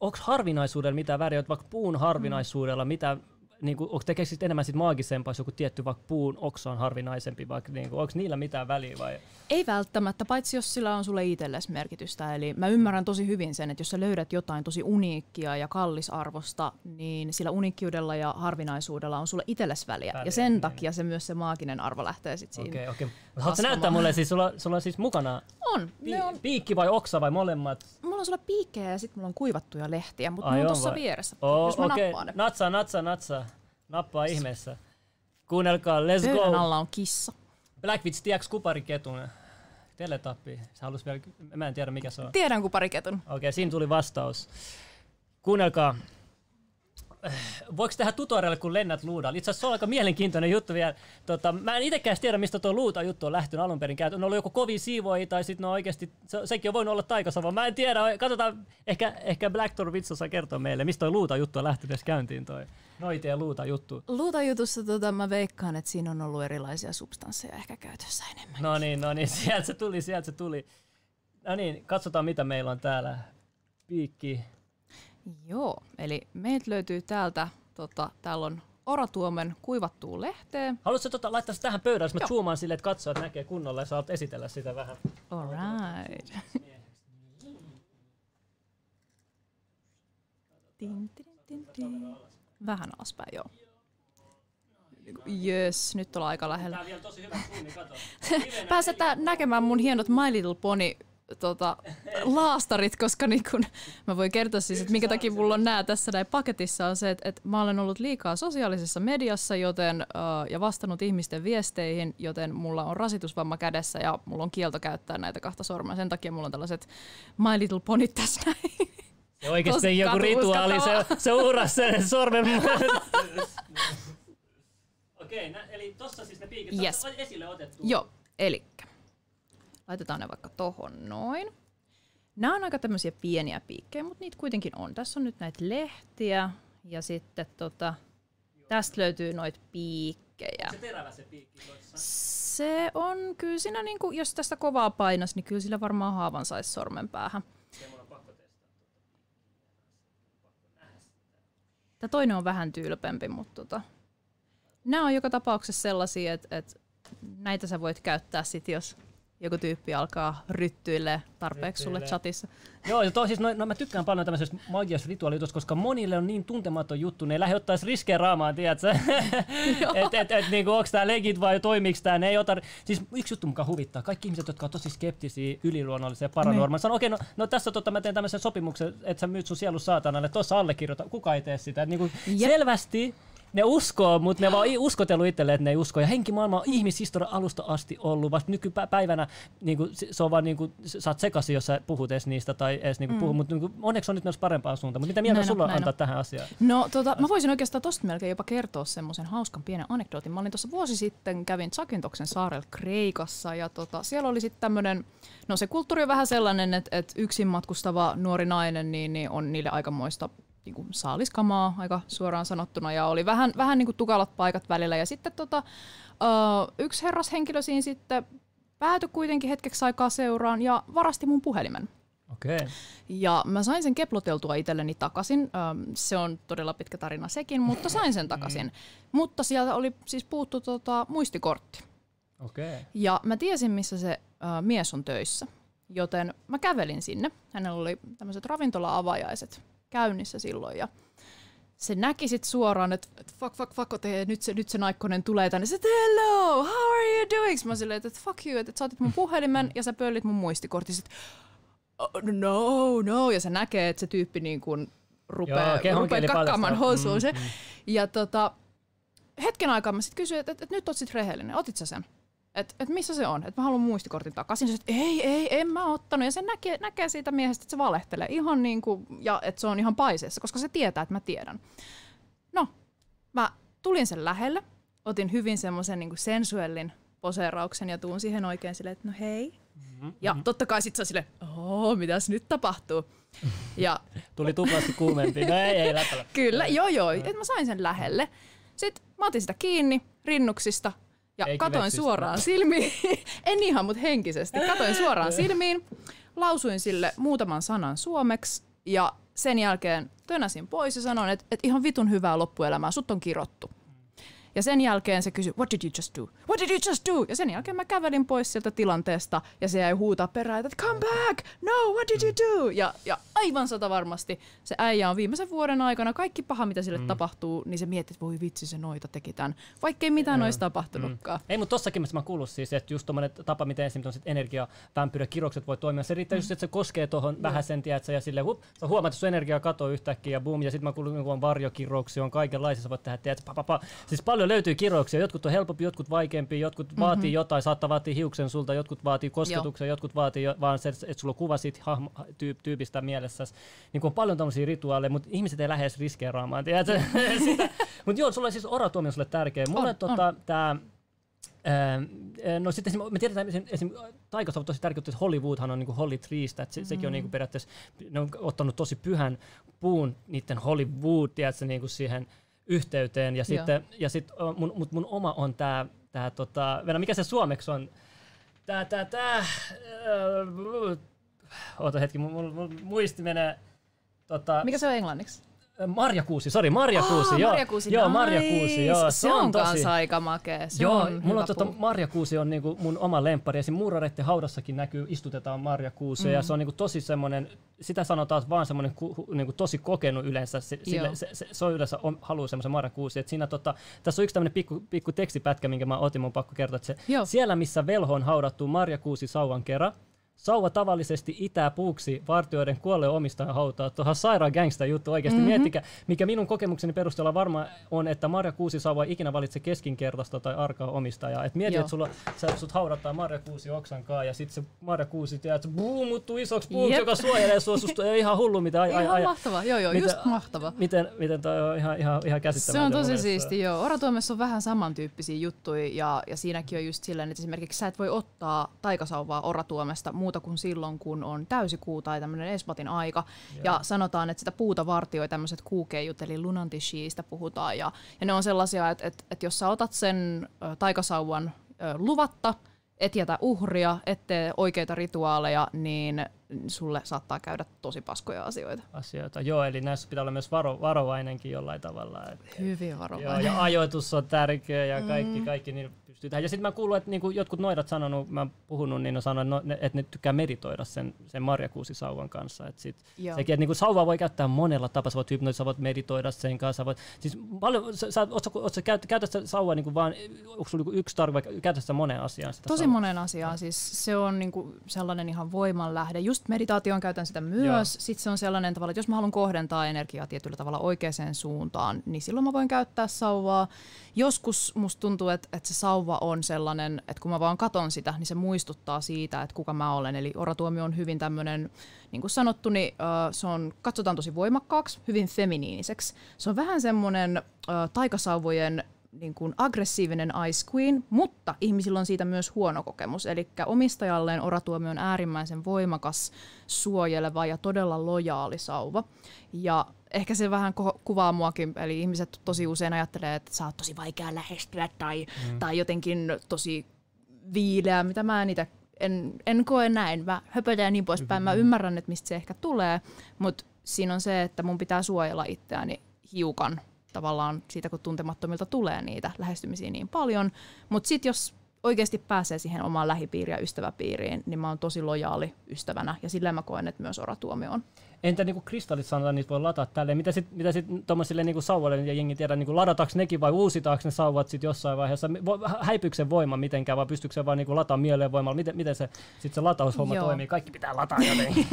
onko harvinaisuudella mitä väriä, vaikka puun harvinaisuudella, mitä niin kuin, onko tekee enemmän sit maagisempaa, jos joku tietty vaikka puun oksa on harvinaisempi, vaikka niin kuin, onko niillä mitään väliä vai? Ei välttämättä, paitsi jos sillä on sulle itsellesi merkitystä. Eli mä ymmärrän tosi hyvin sen, että jos sä löydät jotain tosi uniikkia ja kallisarvosta, niin sillä uniikkiudella ja harvinaisuudella on sulle itsellesi väliä. väliä ja sen niin. takia se myös se maaginen arvo lähtee sitten siinä Okei, okei. Haluatko näyttää mulle, siis sulla, sulla on siis mukana on, pi- on. piikki vai oksa vai molemmat? Mulla on sulla piikkejä ja sitten mulla on kuivattuja lehtiä, mutta ne on tuossa vieressä, oh, jos mä okay. nappaan ne. Natsa, natsa, natsa. Nappaa ihmeessä. Kuunnelkaa, let's Pöydän go. Pöydän alla on kissa. Blackwitch, tiedätkö kupariketun? Teletappi. Sä halus vielä, mä en tiedä mikä se on. Tiedän kupariketun. Okei, okay, siinä tuli vastaus. Kuunnelkaa. Voiko tehdä tutorialle, kun lennät luudalla? Itse asiassa se on aika mielenkiintoinen juttu vielä. Tota, mä en itsekään tiedä, mistä tuo luuta juttu on lähtenyt alun perin. On ollut joku kovin siivoja tai sitten no oikeasti, se, sekin on voinut olla taikasava. Mä en tiedä, katsotaan, ehkä, ehkä Black Door Vitsu saa kertoa meille, mistä tuo luuta juttu on lähtenyt käyntiin toi. Noite ja luuta juttu. Luuta jutussa tota, mä veikkaan, että siinä on ollut erilaisia substansseja ehkä käytössä enemmän. No niin, no niin, *laughs* sieltä se tuli, sieltä se tuli. No niin, katsotaan mitä meillä on täällä. Piikki. Joo, eli meiltä löytyy täältä, tota, täällä on oratuomen kuivattuu lehteen. Haluatko tota, laittaa se tähän pöydälle, jos mä zoomaan silleen, että katsojat näkee kunnolla ja saat esitellä sitä vähän. Alright. Tin, tin, tin, tin. Vähän alaspäin, joo. Jös, nyt ollaan aika lähellä. *laughs* Pääsetään näkemään mun hienot My Little Pony tota, laastarit, koska niin kun, mä voin kertoa siis, että minkä takia mulla on nää tässä näin paketissa on se, että, että mä olen ollut liikaa sosiaalisessa mediassa joten, uh, ja vastannut ihmisten viesteihin, joten mulla on rasitusvamma kädessä ja mulla on kielto käyttää näitä kahta sormea. Sen takia mulla on tällaiset My Little Pony tässä näin. Se oikeasti joku rituaali, se, se uuras sen sormen. *laughs* Okei, okay, eli tossa siis ne piikit yes. esille otettu. Joo, eli Laitetaan ne vaikka tohon noin. Nämä on aika tämmöisiä pieniä piikkejä, mutta niitä kuitenkin on. Tässä on nyt näitä lehtiä ja sitten tota, tästä löytyy noita piikkejä. Onko se terävä se piikki? Se on kyllä siinä, niin kuin, jos tästä kovaa painas, niin kyllä sillä varmaan haavan saisi sormen päähän. Tota Tämä toinen on vähän tyylpempi, mutta tota, nämä on joka tapauksessa sellaisia, että, että näitä sä voit käyttää sitten, jos joku tyyppi alkaa ryttyille tarpeeksi sulle chatissa. Joo, ja to, siis no, no, mä tykkään paljon tämmöisestä magiasta rituaalijutusta, koska monille on niin tuntematon juttu, ne ei lähde ottaa riskejä raamaan, tiedätkö? *laughs* että et, et, niinku, onko tämä legit vai toimiks tämä, ne ei ota... Siis yksi juttu mukaan huvittaa, kaikki ihmiset, jotka on tosi skeptisiä, yliluonnollisia ja paranormaalisia, sanoo, okei, okay, no, no, tässä tota, mä teen tämmöisen sopimuksen, että sä myyt sun sielu saatanalle, tuossa allekirjoita, kuka ei tee sitä. Et, niinku, selvästi ne uskoo, mutta ne vaan uskotellut itselleen, että ne ei usko. Ja henkimaailma on ihmishistorian alusta asti ollut. Vasta nykypäivänä niin kuin, se on vaan, niin kuin, sä oot sekaisin, jos sä puhut edes niistä tai edes niin kuin, mm. puhu, mutta niin kuin, onneksi on nyt myös parempaan suuntaan. Mutta mitä mieltä sulla on antaa tähän asiaan? No tota, mä voisin oikeastaan tosta melkein jopa kertoa semmoisen hauskan pienen anekdootin. Mä olin tuossa vuosi sitten, kävin Zakintoksen saarella Kreikassa ja tota, siellä oli sitten tämmöinen, no se kulttuuri on vähän sellainen, että, että yksin matkustava nuori nainen niin, niin on niille aikamoista niin kuin saaliskamaa aika suoraan sanottuna ja oli vähän, vähän niin kuin tukalat paikat välillä. Ja sitten tota, uh, yksi herrashenkilö siinä sitten päätyi kuitenkin hetkeksi aikaa seuraan ja varasti mun puhelimen. Okay. Ja mä sain sen keploteltua itselleni takaisin. Se on todella pitkä tarina sekin, mutta sain sen takaisin. Mm. Mutta sieltä oli siis puuttu tota, muistikortti. Okay. Ja mä tiesin, missä se uh, mies on töissä. Joten mä kävelin sinne. Hänellä oli tämmöiset ravintola-avajaiset käynnissä silloin. Ja se näki sit suoraan, että et fuck, fuck, fuck, ote, nyt se, nyt se naikkonen tulee tänne. Se hello, how are you doing? Mä silleen, että fuck you, että et sä otit mun puhelimen ja sä pöllit mun muistikortti. Sit, oh, no, no, ja se näkee, että se tyyppi niin kuin rupeaa, Joo, rupeaa kakkaamaan housuun. Mm, mm. Ja tota, hetken aikaa mä sitten kysyin, että et, et nyt oot sit rehellinen, otit sä sen? Että et missä se on, että mä haluan muistikortin takaisin. Sitten, ei, ei, en mä ottanut. Ja se näkee, näkee siitä miehestä, että se valehtelee ihan niin kuin, ja että se on ihan paiseessa, koska se tietää, että mä tiedän. No, mä tulin sen lähelle, otin hyvin semmoisen niin sensuellin poseerauksen ja tuun siihen oikein silleen, että no hei. Mm-hmm. Ja totta kai sit se on silleen, oh, mitäs nyt tapahtuu. Ja, *laughs* Tuli tuplasti kuumempi. No ei, ei. Kyllä, joo joo. Että mä sain sen lähelle. Sitten mä otin sitä kiinni rinnuksista, ja Ei katoin suoraan silmiin, *laughs* en ihan, mutta henkisesti, katoin suoraan *laughs* silmiin, lausuin sille muutaman sanan suomeksi ja sen jälkeen tönäsin pois ja sanoin, että, että ihan vitun hyvää loppuelämää, sut on kirottu. Ja sen jälkeen se kysyi, what did you just do? What did you just do? Ja sen jälkeen mä kävelin pois sieltä tilanteesta ja se jäi huutaa perään, että come back, no, what did you do? Ja, ja aivan sata varmasti se äijä on viimeisen vuoden aikana, kaikki paha mitä sille mm. tapahtuu, niin se miettii, että voi vitsi se noita teki tämän, vaikkei mitään mm. olisi tapahtunutkaan. Mm. Ei, mutta tossakin mä kuullut siis, että just tommonen tapa, miten esimerkiksi kirokset voi toimia, se riittää mm. just, että se koskee tuohon mm. vähän sen, tiedätkö, ja sille hup, sä huomaat, että sun energia katoo yhtäkkiä ja boom, ja sitten mä kuulun, että on varjokiroksia, on kaikenlaisia, sä voit tehdä, tiedätkö, pa, pa, pa. Siis paljon löytyy kirouksia, jotkut on helpompi, jotkut vaikeampi, jotkut mm-hmm. vaatii jotain, saattaa vaatia hiuksen sulta, jotkut vaatii kosketuksen, Joo. jotkut vaatii jo, vaan se, että sulla on kuva siitä hahmo, tyyp, tyypistä mielessä. Niin on paljon tämmöisiä rituaaleja, mutta ihmiset ei lähde edes riskeeraamaan, *laughs* Mutta joo, sulla on siis oratuomio sulle tärkeä. Mulle on, tota, tää, No sitten me tiedetään, että esim. taikassa on tosi tärkeää, että Hollywoodhan on niin kuin Holly Treestä, että se, mm. sekin on niin kuin periaatteessa, ne on ottanut tosi pyhän puun niiden Hollywood, tiedätkö, niin kuin siihen yhteyteen. Ja sitten ja sit, mun, mun, mun oma on tämä, tää, tota, mikä se suomeksi on? Tää, tää, tää, äh, oota hetki, mun, mun, mun muisti menee. Tota, mikä se on englanniksi? Marjakuusi, sori, Marjakuusi, oh, joo. Marjakuusi, joo, Marjakuusi, joo. Se, se on, on tosi... aika makea. Se joo, on mulla on tota, Marjakuusi on niinku mun oma lemppari. Esim. muurareiden haudassakin näkyy, istutetaan Marjakuusi mm. ja se on niinku tosi semmoinen, sitä sanotaan vaan semmoinen niinku tosi kokenut yleensä. Se, sille, se, se, se, on yleensä on, haluaa semmoisen Marjakuusi. Et siinä tota, tässä on yksi tämmöinen pikku, pikku tekstipätkä, minkä mä otin, mun pakko kertoa, että se, siellä missä velho on haudattu Marjakuusi sauvan kerran, Sauva tavallisesti itää puuksi vartijoiden kuolleen omistajan hautaa. Tuohan sairaan gangsta juttu oikeasti. Mm-hmm. Miettikää, mikä minun kokemukseni perusteella varmaan on, että Marja Kuusi Sauva ei ikinä valitse keskinkertaista tai arkaa omistajaa. Et mieti, että sulla, sä, sut haudattaa Marja Kuusi oksan kanssa ja sitten se Marja Kuusi tiedät, se buu, muuttuu isoksi puuksi, joka suojelee sua. Susta ei ihan hullu, mitä ai, ai, ai, mahtava, joo joo, miten, just mahtava. Miten, miten toi on ihan, ihan, ihan käsittämätöntä. Se on tosi siisti, joo. Oratuomessa on vähän samantyyppisiä juttuja ja, ja siinäkin on just silleen, että esimerkiksi sä et voi ottaa taikasauvaa oratuomesta muuta kuin silloin, kun on täysikuu tai tämmöinen esmatin aika. Yeah. Ja sanotaan, että sitä puuta vartioi tämmöiset kuukeijut, eli lunantishiistä puhutaan. Ja, ja ne on sellaisia, että, että, että jos sä otat sen taikasauvan luvatta, et jätä uhria, ettei oikeita rituaaleja, niin sulle saattaa käydä tosi paskoja asioita. Asioita, joo, eli näissä pitää olla myös varo, varovainenkin jollain tavalla. Et, Hyvin varovainen. Joo, ja ajoitus on tärkeä ja kaikki, mm. kaikki niin pystyy tähän. Ja sitten mä kuulun, että niinku jotkut noidat sanonut, mä oon puhunut, niin on sanonut, että ne, että ne tykkää meditoida sen, sen marjakuusisauvan kanssa. Et sit sekin, että niinku sauvaa voi käyttää monella tapaa. Sä voit hypnoida, sä voit meditoida sen kanssa. Voit, siis paljon, sä, sä, oot, oot, sä käyt, käytät sauvaa niinku vaan, onko sulla niinku yksi tarve, käytät sä moneen asiaan sitä Tosi sauvaa. monen asiaan. Siis se on niinku sellainen ihan voimanlähde. Just meditaation käytän sitä myös. Sitten se on sellainen tavalla, että jos mä haluan kohdentaa energiaa tietyllä tavalla oikeaan suuntaan, niin silloin mä voin käyttää sauvaa. Joskus musta tuntuu, että, että se sauva on sellainen, että kun mä vaan katon sitä, niin se muistuttaa siitä, että kuka mä olen. Eli oratuomio on hyvin tämmöinen, niin kuin sanottu, niin uh, se on, katsotaan tosi voimakkaaksi, hyvin feminiiniseksi. Se on vähän semmoinen uh, taikasauvojen niin kuin aggressiivinen Ice Queen, mutta ihmisillä on siitä myös huono kokemus. Eli omistajalleen oratuomio on äärimmäisen voimakas, suojeleva ja todella lojaali sauva. Ja ehkä se vähän ko- kuvaa muakin, eli ihmiset tosi usein ajattelee, että sä oot tosi vaikea lähestyä tai, mm. tai jotenkin tosi viileä, mitä mä en itse en, en koe näin. Mä höpötän ja niin poispäin. Mä mm-hmm. ymmärrän, että mistä se ehkä tulee, mutta siinä on se, että mun pitää suojella itseäni hiukan tavallaan siitä, kun tuntemattomilta tulee niitä lähestymisiä niin paljon. Mutta sitten jos oikeasti pääsee siihen omaan lähipiiriin ja ystäväpiiriin, niin mä oon tosi lojaali ystävänä ja sillä mä koen, että myös oratuomio on. Entä niinku kristallit sanotaan, niitä voi ladata tälleen. Mitä sitten mitä sit tuommoisille niinku sauvalle ja jengi tiedä, niinku ladataanko nekin vai uusitaanko ne sauvat sitten jossain vaiheessa? Häipyykö se voima mitenkään vai pystyykö se vaan niinku lataa mieleen voimalla? Miten, miten se, sit se lataushomma Joo. toimii? Kaikki pitää lataa jotenkin.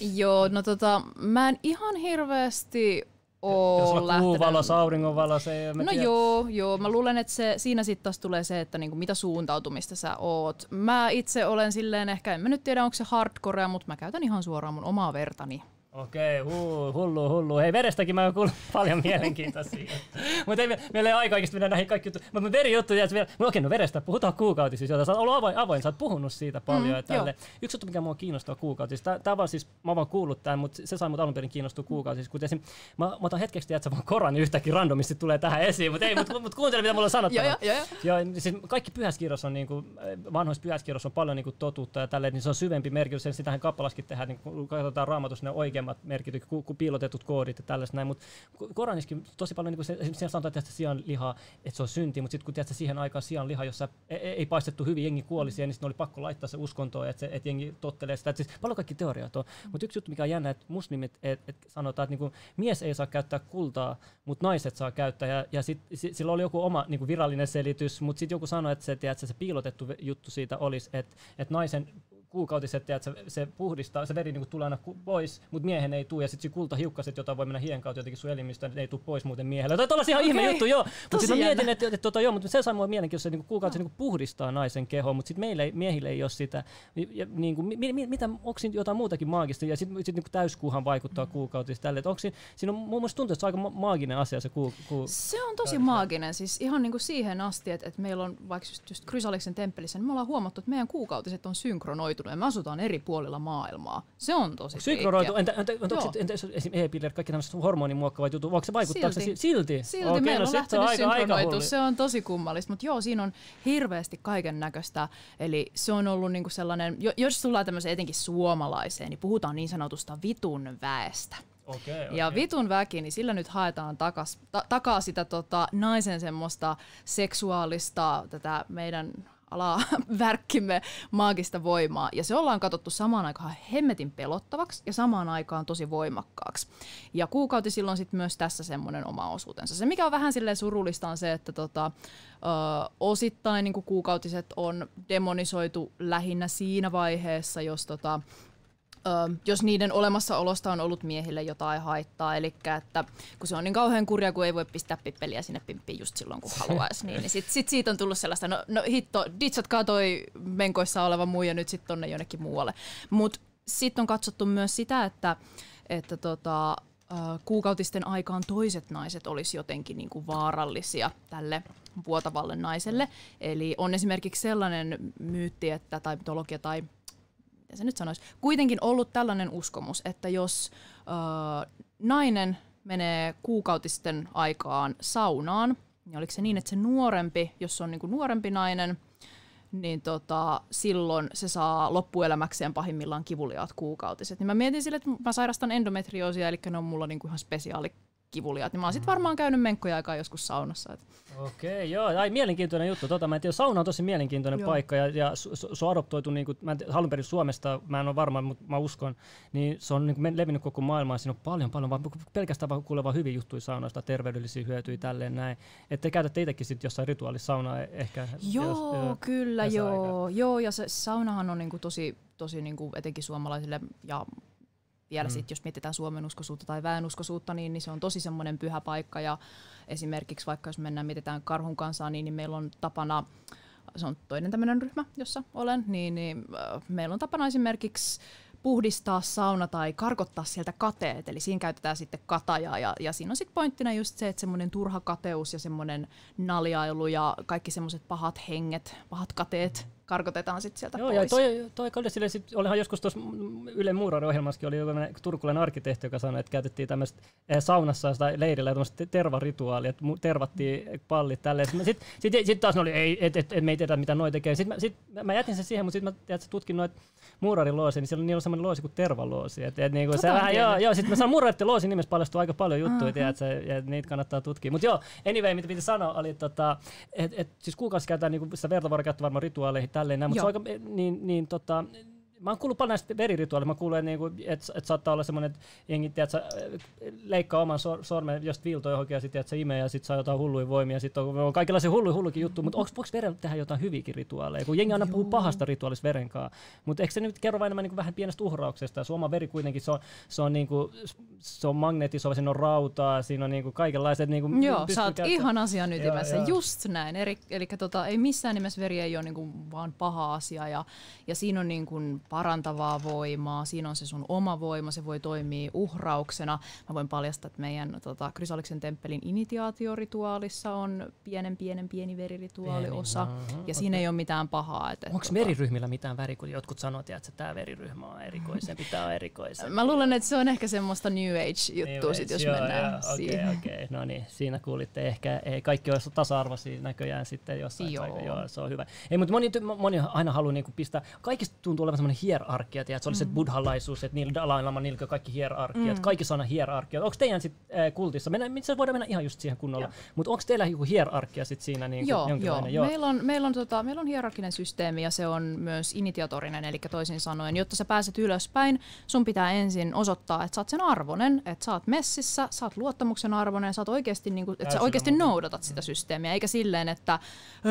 *laughs* Joo, no tota, mä en ihan hirveästi ole Jos on kuuvalos, auringonvalo, se ei No tiedä. joo, joo, mä luulen, että se, siinä sitten taas tulee se, että niinku, mitä suuntautumista sä oot. Mä itse olen silleen ehkä, en mä nyt tiedä onko se hardcorea, mutta mä käytän ihan suoraan mun omaa vertani Okei, huu, hullu, hullu. Hei, verestäkin mä oon kuullut *laughs* paljon mielenkiintoisia. *laughs* Mutta ei, meillä ei aika oikeasti mennä näihin kaikki juttuihin. Mutta veri juttu jää vielä. No okei, no verestä puhutaan kuukautisista. Sä oot ollut avoin, avoin, sä oot puhunut siitä paljon. Mm, ja tälle. Yksi juttu, mikä mua kiinnostaa kuukautisista. Tämä on siis, mä oon vaan kuullut tämän, mutta se sai mut alun perin kiinnostua kuukautisista. Kun esim, mä, mä otan hetkeksi, että vaan koran niin yhtäkkiä randomisti tulee tähän esiin. Mutta ei, mutta mut kuuntele, mitä mulla on sanottava. joo, joo, joo. Ja, siis kaikki pyhäskirjoissa on, niinku, vanhoissa pyhäskirjoissa on paljon niinku, totuutta ja tälleen, niin se on syvempi merkitys. Sitähän kappalaskin tehdään, niin kun katsotaan raamatussa ne oikeimmat merkitykset piilotetut koodit ja tällaista näin, mutta Koraniskin tosi paljon, niin kuin se, esimerkiksi siellä sanotaan, että sian liha, että se on synti, mutta sitten kun tiedät, siihen aikaan sian liha, jossa ei, e, ei paistettu hyvin, jengi kuoli siihen, niin sitten oli pakko laittaa se uskontoon, että, se, että jengi tottelee sitä. Että siis paljon kaikki teoriat on, mutta yksi juttu, mikä on jännä, että muslimit, että et sanotaan, että niin kuin, mies ei saa käyttää kultaa, mutta naiset saa käyttää, ja, ja sit, sit, sillä oli joku oma niin kuin virallinen selitys, mutta sitten joku sanoi, että se, tiedät, se piilotettu juttu siitä olisi, että, että naisen kuukautiset, että se, se puhdistaa, se veri niin tulee aina pois, mutta miehen ei tule, ja sitten se kultahiukkaset, jota voi mennä hien kautta jotenkin sun elimistä, niin ei tule pois muuten miehelle. Tai tällaisia ihan okay. ihme juttu, joo. Mutta sitten mä mietin, että, että, tota, joo, mutta se sai mua mielenkiintoista, että niin kuukausi niin puhdistaa naisen kehoa, mutta sitten meillä ei, miehille ei ole sitä. Ja, niin kuin, mi, mi, mitä, onko siinä jotain muutakin maagista, ja sitten sit, niin täyskuuhan vaikuttaa mm. kuukautista tälle, että onko siinä, siinä on muun muassa tuntuu, että se on aika maaginen asia se kuu, kuu, Se on tosi maaginen, siis ihan niin kuin siihen asti, että, että meillä on vaikka just, just Chrysaliksen temppelissä, niin me ollaan huomattu, että meidän kuukautiset on synkronoitunut, ja me asutaan eri puolilla maailmaa. Se on tosi Synkronoitu, entä, entä, entä, onko entä esimerkiksi e-piller, kaikki tämmöiset hormonimuokkavat jutut, voiko se vaikuttaa silti. se silti? Silti okay, meillä no on lähtenyt se aika, aika se on tosi kummallista, mutta joo, siinä on hirveästi kaiken näköistä. Eli se on ollut niinku sellainen, jos tullaan tämmöiseen etenkin suomalaiseen, niin puhutaan niin sanotusta vitun väestä. Okay, okay. Ja vitun väki, niin sillä nyt haetaan takas, ta, takaa sitä tota, naisen semmoista seksuaalista, tätä meidän alaa *laughs* värkkimme maagista voimaa. Ja se ollaan katsottu samaan aikaan hemmetin pelottavaksi ja samaan aikaan tosi voimakkaaksi. Ja kuukauti silloin sitten myös tässä semmoinen oma osuutensa. Se mikä on vähän silleen surullista on se, että tota, ö, osittain niin kuukautiset on demonisoitu lähinnä siinä vaiheessa, jos tota, Jos niiden olemassaolosta on ollut miehille jotain haittaa, eli että kun se on niin kauhean kurja, kun ei voi pistää pippeliä sinne pimppiin just silloin, kun haluaisi, niin, niin sitten sit siitä on tullut sellaista, no, no hitto, ditsatkaa toi menkoissa oleva muu ja nyt sitten tonne jonnekin muualle. Mutta sitten on katsottu myös sitä, että, että tota, kuukautisten aikaan toiset naiset olisi jotenkin niin kuin vaarallisia tälle vuotavalle naiselle. Eli on esimerkiksi sellainen myytti, että, tai mitologia tai mitä se nyt sanoisi, kuitenkin ollut tällainen uskomus, että jos äh, nainen menee kuukautisten aikaan saunaan, niin oliko se niin, että se nuorempi, jos se on niin kuin nuorempi nainen, niin tota, silloin se saa loppuelämäkseen pahimmillaan kivuliaat kuukautiset. Niin mä mietin sille, että mä sairastan endometrioosia, eli ne on mulla niinku ihan spesiaali kivuliaat, niin mä oon sit varmaan käynyt menkkoja aikaa joskus saunassa. Et. Okei, okay, joo, ai mielenkiintoinen juttu. Tota, mä en tiedä, sauna on tosi mielenkiintoinen joo. paikka ja, ja se on adoptoitu, niin kuin, mä en alun perin Suomesta, mä en ole varma, mutta mä uskon, niin se on niin kuin, levinnyt koko maailmaan. Siinä on paljon, paljon, vaan pelkästään vaan kuuleva hyviä juttuja saunoista, terveydellisiä hyötyjä, tälleen näin. Että te käytätte itsekin sitten jossain rituaalisaunaa ehkä. Joo, jos, jo, kyllä joo. Joo, ja se saunahan on niin kuin tosi, tosi niin kuin etenkin suomalaisille ja vielä mm. sit, jos mietitään Suomen uskosuutta tai väenuskosuutta, niin, niin se on tosi semmoinen pyhä paikka. Ja esimerkiksi vaikka jos mennään mietitään karhun kanssa, niin, niin meillä on tapana, se on toinen tämmöinen ryhmä, jossa olen, niin, niin äh, meillä on tapana esimerkiksi puhdistaa sauna tai karkottaa sieltä kateet, eli siinä käytetään sitten katajaa ja, ja siinä on sitten pointtina just se, että semmoinen turha kateus ja semmoinen naljailu ja kaikki semmoiset pahat henget, pahat kateet karkotetaan sitten sieltä Joo, pois. Ja toi, toi oli sille, sit, olihan joskus tuossa Yle Muurari-ohjelmassakin oli joku turkulainen arkkitehti, joka sanoi, että käytettiin tämmöistä eh, saunassa tai leirillä tämmöistä tervarituaalia, että tervattiin pallit tälleen. Sitten sit, sit, sit taas ne oli, ei, et, et, et, me ei tiedä mitä noi tekee. Sitten mä, sit, mä jätin sen siihen, mutta sitten mä tiedät, tutkin noita muurarin loosia, niin siellä, niillä on semmoinen loosi kuin tervaloosi. Et, et, niinku, se vähän, joo, joo, sitten mä sanon muurarin loosin nimessä paljastuu aika paljon juttuja, uh-huh. tiedät, ja niitä kannattaa tutkia. Mutta joo, anyway, mitä piti sanoa, oli, tota, että et, siis kuukausi käytetään niinku, sitä verta varmaan rituaaleihin tälleen, mutta se on aika, niin, niin tota, mä oon kuullut paljon näistä verirituaaleista. Mä kuulen, niinku, että et saattaa olla semmoinen, että jengi tiedät, sä, leikkaa oman sor- sormen just viiltoja johonkin ja sitten se imee ja sitten saa jotain hulluja voimia. Sitten on, on kaikenlaisia hulluja hullukin juttuja, mutta onko voiko verellä tehdä jotain hyviäkin rituaaleja? Kun jengi aina puhuu pahasta rituaalista verenkaan. Mutta eikö se nyt kerro vain enemmän niin vähän pienestä uhrauksesta? Se oma veri kuitenkin, se on, se on, niinku, se on magneetisova, siinä on rautaa, siinä on niinku kaikenlaiset... Niinku, Joo, sä oot käyttämään. ihan asian ytimessä, joo, just näin. Eli, eli tota, ei missään nimessä veri ei ole niinku vaan paha asia ja, ja siinä on niinku parantavaa voimaa, siinä on se sun oma voima, se voi toimia uhrauksena. Mä voin paljastaa, että meidän tota, Krysaliksen temppelin initiaatiorituaalissa on pienen pienen pieni verirituaaliosa, pieni, ja siinä okay. ei ole mitään pahaa. Et, Onko tota... veriryhmillä mitään väri, kun jotkut sanovat, että tämä veriryhmä on erikoisempi, *laughs* tämä on erikoisempi? Mä luulen, että se on ehkä semmoista New Age-juttua, sit, jos joo, mennään joo, siihen. Okei, okay, no niin, siinä kuulitte ehkä, ei kaikki olisi tasa-arvoisia näköjään sitten jossain joo. paikassa. Joo, se on hyvä. Ei, mutta moni, moni aina haluaa niinku pistää, kaikista tuntuu olevan semmoinen hierarkia, että se oli mm. se buddhalaisuus, että niillä Dalai Lama, niillä kaikki hierarkiat, mm. kaikki sana hierarkia. Onko teidän sit, äh, kultissa, mennään, se voidaan mennä ihan just siihen kunnolla, mutta onko teillä joku hierarkia sit siinä? Niin joo, joo. joo. Meillä, on, meillä, on, tota, meillä on hierarkinen systeemi ja se on myös initiatorinen, eli toisin sanoen, jotta sä pääset ylöspäin, sun pitää ensin osoittaa, että sä oot sen arvonen, että sä oot messissä, sä oot luottamuksen arvonen, sä oot oikeasti, niin kuin, että sä oikeasti noudatat sitä systeemiä, eikä silleen, että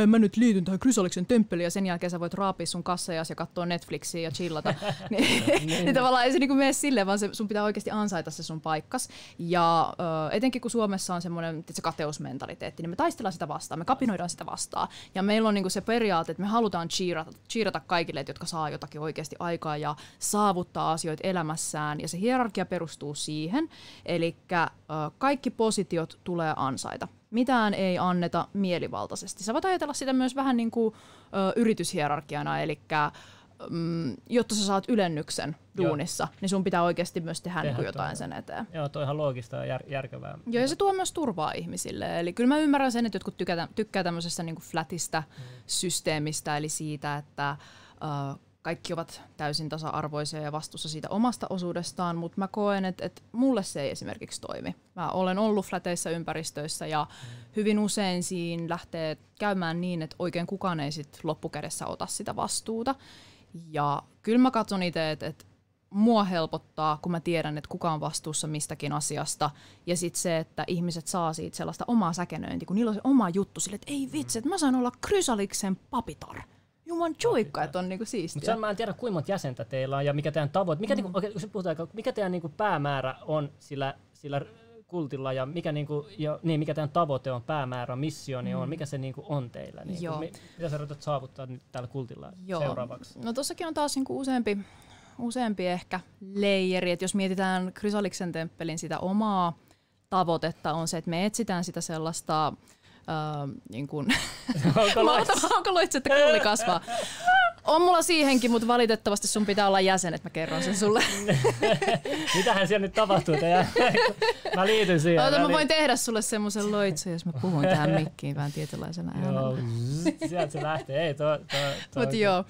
mä nyt liityn tähän Krysaliksen temppeliin ja sen jälkeen sä voit raapia sun kassajas ja katsoa Netflixiä ja *laughs* chillata. *laughs* niin, niin. niin tavallaan ei se niinku mene silleen, vaan se, sun pitää oikeasti ansaita se sun paikkas. Ja ö, etenkin kun Suomessa on semmoinen se kateusmentaliteetti, niin me taistellaan sitä vastaan, me kapinoidaan sitä vastaan. Ja meillä on niinku se periaate, että me halutaan cheerata, cheerata kaikille, jotka saa jotakin oikeasti aikaa ja saavuttaa asioita elämässään. Ja se hierarkia perustuu siihen, eli kaikki positiot tulee ansaita mitään ei anneta mielivaltaisesti. Sä voit ajatella sitä myös vähän niin kuin ö, yrityshierarkiana, eli mm, jotta sä saat ylennyksen duunissa, Joo. niin sun pitää oikeasti myös tehdä, tehdä niin jotain tuo. sen eteen. Joo, toi ihan loogista ja jär, järkevää. Joo, ja se tuo myös turvaa ihmisille. Eli kyllä mä ymmärrän sen, että jotkut tykkää, tykkää tämmöisestä niin kuin flatista mm. systeemistä, eli siitä, että uh, kaikki ovat täysin tasa-arvoisia ja vastuussa siitä omasta osuudestaan, mutta mä koen, että, että mulle se ei esimerkiksi toimi. Mä olen ollut flateissa ympäristöissä ja mm. hyvin usein siinä lähtee käymään niin, että oikein kukaan ei sit loppukädessä ota sitä vastuuta. Ja kyllä mä katson itse, että, että mua helpottaa, kun mä tiedän, että kuka on vastuussa mistäkin asiasta. Ja sitten se, että ihmiset saa siitä sellaista omaa säkenöintiä, kun niillä on se oma juttu sille, että ei vitsi, että mä saan olla Krysaliksen papitar. Juman chuikka, että on niinku siistiä. Mutta mä en tiedä, kuinka monta jäsentä teillä on ja mikä teidän tavoite, mikä, mm. niinku, okay, puhutaan, mikä teidän niinku päämäärä on sillä, sillä kultilla ja mikä, niinku, jo, niin, mikä teidän tavoite on, päämäärä, missioni mm. on, mikä se niinku on teillä? Niinku, Joo. Mi, mitä sä yrität saavuttaa nyt tällä kultilla Joo. seuraavaksi? No tossakin on taas niinku useampi, useampi ehkä leijeri, että jos mietitään Krysaliksen temppelin sitä omaa tavoitetta on se, että me etsitään sitä sellaista Uh, niin kun, *laughs* onko loitsi, että kulli kasvaa. On mulla siihenkin, mutta valitettavasti sun pitää olla jäsen, että mä kerron sen sulle. *laughs* Mitähän siellä nyt tapahtuu? Teidän? mä liityn siihen. Ota, mä voin tehdä sulle semmoisen loitsen, jos mä puhun tähän mikkiin vähän tietynlaisena äänellä. Joo, sieltä se lähtee. Ei, to, to, to, Mut joo.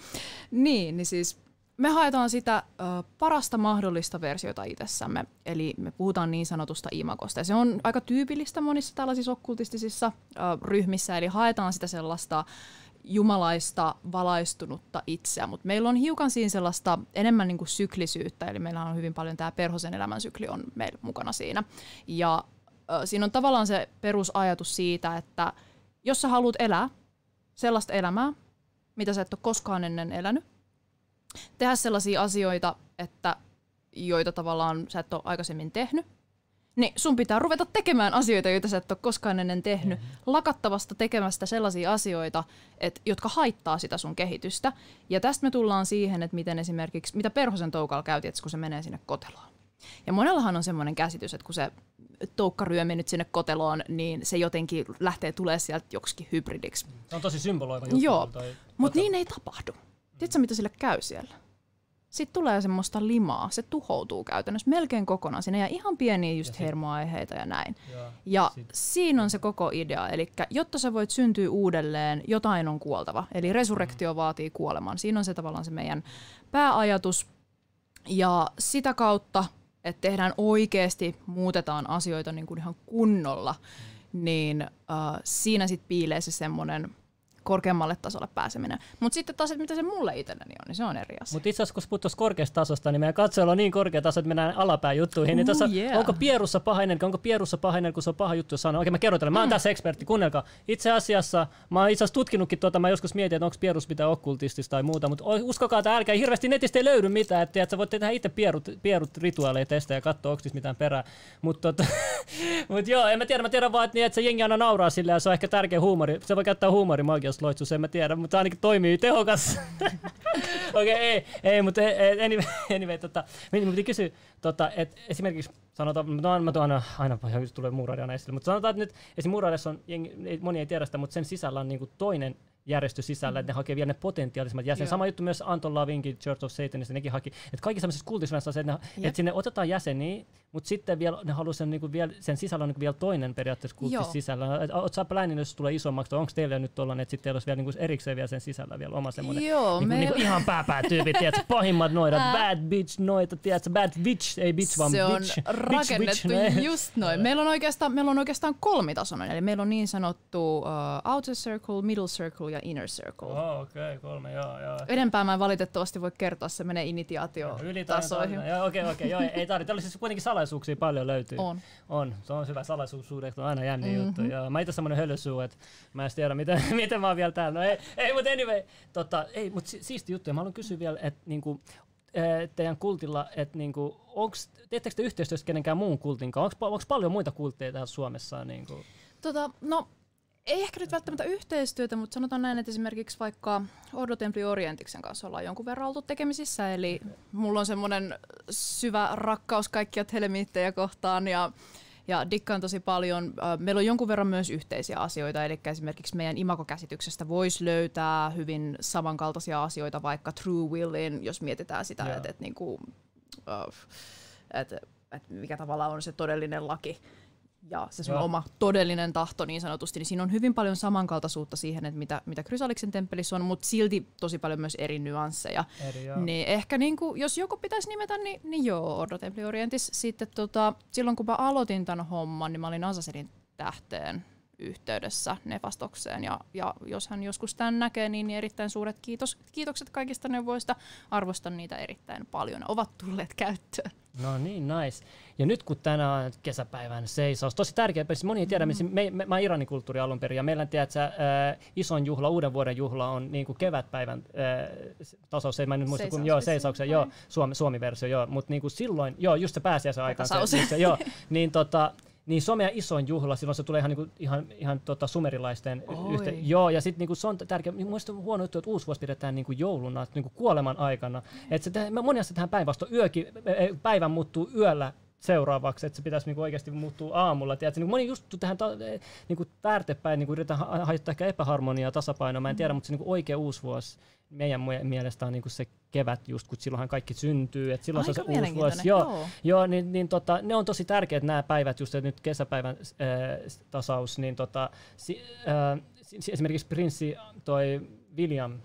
Niin, niin siis me haetaan sitä ö, parasta mahdollista versiota itsessämme, eli me puhutaan niin sanotusta imakosta. Ja se on aika tyypillistä monissa tällaisissa okkultistisissa ö, ryhmissä, eli haetaan sitä sellaista jumalaista valaistunutta itseä, mutta meillä on hiukan siinä sellaista enemmän niin kuin syklisyyttä, eli meillä on hyvin paljon tämä perhosen elämän sykli on meillä mukana siinä. Ja ö, siinä on tavallaan se perusajatus siitä, että jos sä haluat elää sellaista elämää, mitä sä et ole koskaan ennen elänyt, tehdä sellaisia asioita, että joita tavallaan sä et ole aikaisemmin tehnyt, niin sun pitää ruveta tekemään asioita, joita sä et ole koskaan ennen tehnyt, mm-hmm. lakattavasta tekemästä sellaisia asioita, et, jotka haittaa sitä sun kehitystä. Ja tästä me tullaan siihen, että miten esimerkiksi, mitä Perhosen toukalla käytiin, että kun se menee sinne koteloon. Ja monellahan on semmoinen käsitys, että kun se toukka ryömi nyt sinne koteloon, niin se jotenkin lähtee tulee sieltä joksikin hybridiksi. Se on tosi symboloiva juttu. Joo, mutta niin ei tapahdu. Tiedätkö, mitä sille käy siellä? Sitten tulee semmoista limaa, se tuhoutuu käytännössä melkein kokonaan. Siinä ja ihan pieniä just ja hermoaiheita ja näin. Ja, ja sit. siinä on se koko idea. Eli jotta sä voit syntyä uudelleen, jotain on kuoltava. Eli resurrektio mm. vaatii kuoleman. Siinä on se tavallaan se meidän pääajatus. Ja sitä kautta, että tehdään oikeasti, muutetaan asioita niin kuin ihan kunnolla, mm. niin uh, siinä sitten piilee se semmoinen korkeammalle tasolle pääseminen. Mutta sitten taas, että mitä se mulle itselleni on, niin se on eri asia. Mutta itse asiassa, kun puhutaan korkeasta tasosta, niin meidän katsojalla on niin korkea taso, että mennään alapään juttuihin. Niin uh, niin yeah. onko pierussa pahainen, onko pierussa pahainen, kun se on paha juttu, jos sanoo, okei mä kerron teille, mä oon mm. tässä ekspertti, kuunnelkaa. Itse asiassa, mä oon itse asiassa tutkinutkin tuota, mä joskus mietin, että onko pierus mitään okkultistista tai muuta, mutta uskokaa, että älkää hirveästi netistä ei löydy mitään, että, että sä voit tehdä itse pierut, pierut rituaaleja testejä ja katsoa, onko mitään perää. Mutta tota, *laughs* mut joo, en mä tiedä, mä tiedän vaan, että, niin, että se jengi aina nauraa sille ja se on ehkä tärkeä huumori. Se voi käyttää huumorimagiasta loitsuus, en mä tiedä, mutta ainakin toimii tehokas. *laughs* Okei, okay, ei, ei, mutta anyway, *laughs* anyway tota, minun piti kysyä, tota, että esimerkiksi sanotaan, mä tuon, aina, aina tulee muuraria esille, mutta sanotaan, että nyt esimerkiksi muuraidessa on, jengi, moni ei tiedä sitä, mutta sen sisällä on niinku toinen järjestys sisällä, että ne hakee vielä ne potentiaalisimmat jäsenet. Sama juttu myös Anton Lavinkin Church of Satanista, nekin haki. Että kaikki sellaiset kultismessa että, ne, että sinne otetaan jäseniä, mutta sitten vielä ne haluaa sen, niinku vielä, sen sisällä on niinku vielä toinen periaatteessa kultis sisällä. Oletko sä pläninen, jos tulee isommaksi, onko teillä nyt tollainen, että sitten olisi vielä niinku erikseen vielä sen sisällä vielä oma semmoinen Joo, niinku, niinku ihan pääpäätyypit, tiedätkö, pahimmat noita, bad bitch noita, tiedätkö, bad bitch, ei bitch vaan Se on bitch. rakennettu bitch, bitch, just noin. Meillä on oikeastaan, meillä on oikeastaan kolmitasoinen, eli meillä on niin sanottu uh, outer circle, middle circle ja inner circle. Oh, okei, okay, kolme, joo, joo. Enempää mä en valitettavasti voi kertoa, se menee initiaatiotasoihin. Okei, okei, okay, joo, ei tarvitse. Tällaisia siis kuitenkin salaisuuksia paljon löytyy. On. On, se on hyvä. Salaisuudet on aina jänni mm-hmm. juttu. Ja mä itse semmoinen hölösuu, että mä en tiedä, miten, *laughs* miten mä oon vielä täällä. No ei, ei mutta anyway, tota, ei, mutta si- siisti juttu. Ja mä haluan kysyä vielä, että niinku, teidän kultilla, että niinku, onks, teettekö te yhteistyössä kenenkään muun kultin kanssa? Onko paljon muita kultteja täällä Suomessa? Niinku? Tota, no ei ehkä nyt välttämättä yhteistyötä, mutta sanotaan näin, että esimerkiksi vaikka Ordo Templi Orientiksen kanssa ollaan jonkun verran oltu tekemisissä, eli mulla on semmoinen syvä rakkaus kaikkia telemiittejä kohtaan ja ja dikkaan tosi paljon. Meillä on jonkun verran myös yhteisiä asioita, eli esimerkiksi meidän imakokäsityksestä voisi löytää hyvin samankaltaisia asioita vaikka True Willin, jos mietitään sitä, yeah. että et, niinku, et, et mikä tavalla on se todellinen laki ja se sun Joo. oma todellinen tahto niin sanotusti, niin siinä on hyvin paljon samankaltaisuutta siihen, että mitä, mitä Krysaliksen temppelissä on, mutta silti tosi paljon myös eri nyansseja. Eri, niin ehkä niin kuin, jos joku pitäisi nimetä, niin, niin joo, Ordo Templi Orientis. Sitten tota, silloin kun mä aloitin tämän homman, niin mä olin Asaselin tähteen yhteydessä Nefastokseen. Ja, ja jos hän joskus tämän näkee, niin erittäin suuret kiitos, kiitokset kaikista neuvoista. Arvostan niitä erittäin paljon. Ovat tulleet käyttöön. No niin, nice. Ja nyt kun tänään kesäpäivän seisaus, tosi tärkeä, siis moni ei tiedä, mm. me, me, mä oon Iranin kulttuuri alun perin, ja meillä tiedät, että äh, ison juhla, uuden vuoden juhla on niin kuin kevätpäivän äh, tasaus, mä en nyt muista, kun joo, seisauksen, joo, Suomi, Suomi-versio, joo, mutta niin kuin silloin, joo, just se pääsiäisen aikaan, se, se, joo, *laughs* niin tota, niin Somea isoin juhla, silloin se tulee ihan, niinku, ihan, ihan tota sumerilaisten yhteen. Joo, ja sitten niinku, se on tärkeä. Mielestäni on huono juttu, että uusi vuosi pidetään niinku jouluna, niinku kuoleman aikana. Et se, moni asia tähän päinvastoin. Yökin, päivän muuttuu yöllä seuraavaksi, että se pitäisi niinku oikeasti muuttua aamulla. Tiedätkö? Niin moni just tähän ta- niinku väärtepäin niinku yritetään ha- hajottaa ehkä epäharmoniaa, tasapainoa, mä en tiedä, mutta se niinku oikea uusi vuosi meidän mielestä on niinku se kevät just, kun silloinhan kaikki syntyy, että silloin Aika se uusi vuosi. Joo, Joo. Joo, niin, niin tota, ne on tosi tärkeät nämä päivät, just että nyt kesäpäivän äh, tasaus, niin tota, si, äh, si, esimerkiksi prinssi toi William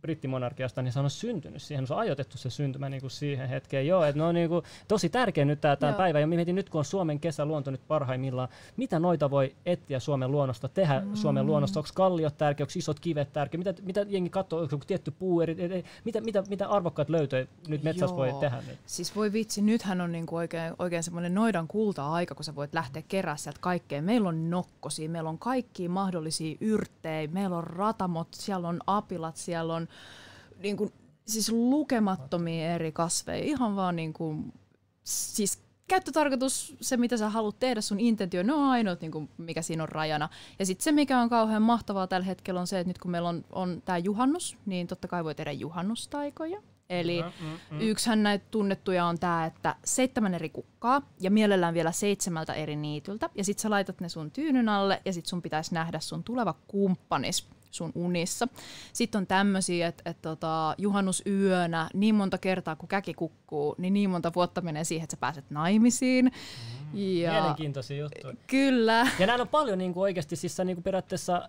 brittimonarkiasta, niin se on syntynyt siihen, se on ajoitettu se syntymä niin kuin siihen hetkeen. Joo, että ne on niin kuin, tosi tärkeä nyt tämä päivä, ja mietin nyt kun on Suomen kesäluonto nyt parhaimmillaan, mitä noita voi etsiä Suomen luonnosta, tehdä mm. Suomen luonnosta, onko kalliot tärkeä, onko isot kivet tärkeä, mitä, mitä jengi katsoo, onko tietty puu, eri, eri, mitä, mitä, mitä arvokkaat löytöjä nyt metsässä voi tehdä? Nyt? Siis voi vitsi, nythän on niinku oikein, oikein semmoinen noidan kulta-aika, kun sä voit lähteä kerää sieltä kaikkea. Meillä on nokkosia, meillä on kaikkia mahdollisia yrttejä, meillä on ratamot, siellä on apilat, siellä on niin kuin, siis lukemattomia eri kasveja, ihan vaan niin kuin, siis käyttötarkoitus, se mitä sä haluat tehdä, sun intentio, ne on ainoat, niin kuin, mikä siinä on rajana. Ja sitten se, mikä on kauhean mahtavaa tällä hetkellä, on se, että nyt kun meillä on, on tämä juhannus, niin totta kai voi tehdä juhannustaikoja. Eli mm, mm, mm. yksihän näitä tunnettuja on tämä, että seitsemän eri kukkaa ja mielellään vielä seitsemältä eri niityltä. Ja sitten sä laitat ne sun tyynyn alle ja sitten sun pitäisi nähdä sun tuleva kumppanis sun unissa. Sitten on tämmöisiä, että et tota, juhannusyönä niin monta kertaa kun käki kukkuu, niin niin monta vuotta menee siihen, että sä pääset naimisiin. Mm, ja, mielenkiintoisia juttuja. Kyllä. Ja näillä on paljon niin kuin oikeasti, siis sä niin kuin periaatteessa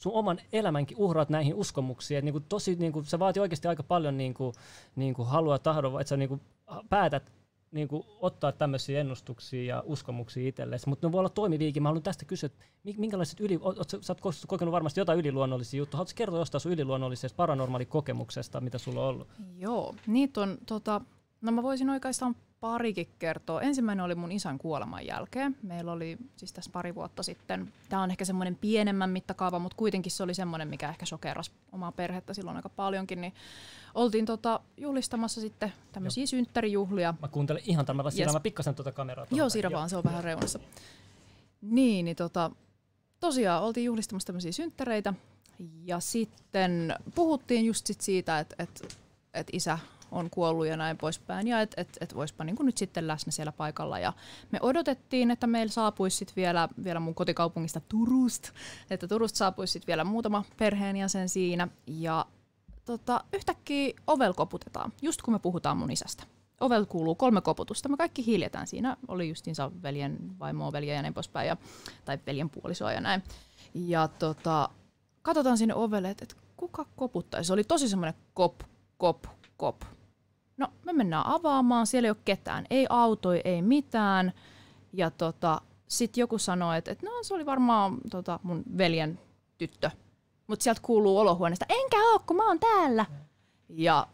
sun oman elämänkin uhraat näihin uskomuksiin. Et niin kuin tosi, niin kuin, se vaatii oikeasti aika paljon niin kuin, niin kuin halua tahdon, että sä niin kuin päätät niin kuin, ottaa tämmöisiä ennustuksia ja uskomuksia itsellesi, mutta ne voi olla toimiviikin. Mä haluan tästä kysyä, että minkälaiset yli, oot, sä oot kokenut varmasti jotain yliluonnollisia juttuja. Haluatko kertoa jostain sun yliluonnollisesta paranormaalikokemuksesta, mitä sulla on ollut? Joo, niitä on, tota, no mä voisin oikeastaan parikin kertoa. Ensimmäinen oli mun isän kuoleman jälkeen. Meillä oli siis tässä pari vuotta sitten. Tämä on ehkä semmoinen pienemmän mittakaava, mutta kuitenkin se oli semmoinen, mikä ehkä sokerasi omaa perhettä silloin aika paljonkin. Niin oltiin tota juhlistamassa sitten tämmöisiä Joo. synttärijuhlia. Mä kuuntelen ihan tämän, yes. mä pikkasen tuota kameraa. Joo, siirrä vaan, se on vähän reunassa. Niin, niin tota, tosiaan oltiin juhlistamassa tämmöisiä synttäreitä. Ja sitten puhuttiin just sit siitä, että, että, että isä on kuollut ja näin poispäin, ja että et, et voispa niin nyt sitten läsnä siellä paikalla. Ja me odotettiin, että meillä saapuisi sitten vielä, vielä mun kotikaupungista Turusta, että Turusta saapuisi sitten vielä muutama perheenjäsen siinä, ja tota, yhtäkkiä ovel koputetaan, just kun me puhutaan mun isästä. Ovel kuuluu kolme koputusta, me kaikki hiljetään siinä. Oli justiinsa veljen vaimoa, veljeä ja näin poispäin, ja, tai veljen puolisoa ja näin. Ja tota, katsotaan sinne ovelle, että, että kuka koputtaa. Se oli tosi semmoinen kop, kop, kop. No, me mennään avaamaan, siellä ei ole ketään. Ei autoja, ei mitään. Ja tota, sitten joku sanoi, että, että no se oli varmaan tota, mun veljen tyttö mutta sieltä kuuluu olohuoneesta, enkä oo, kun mä oon täällä. Ja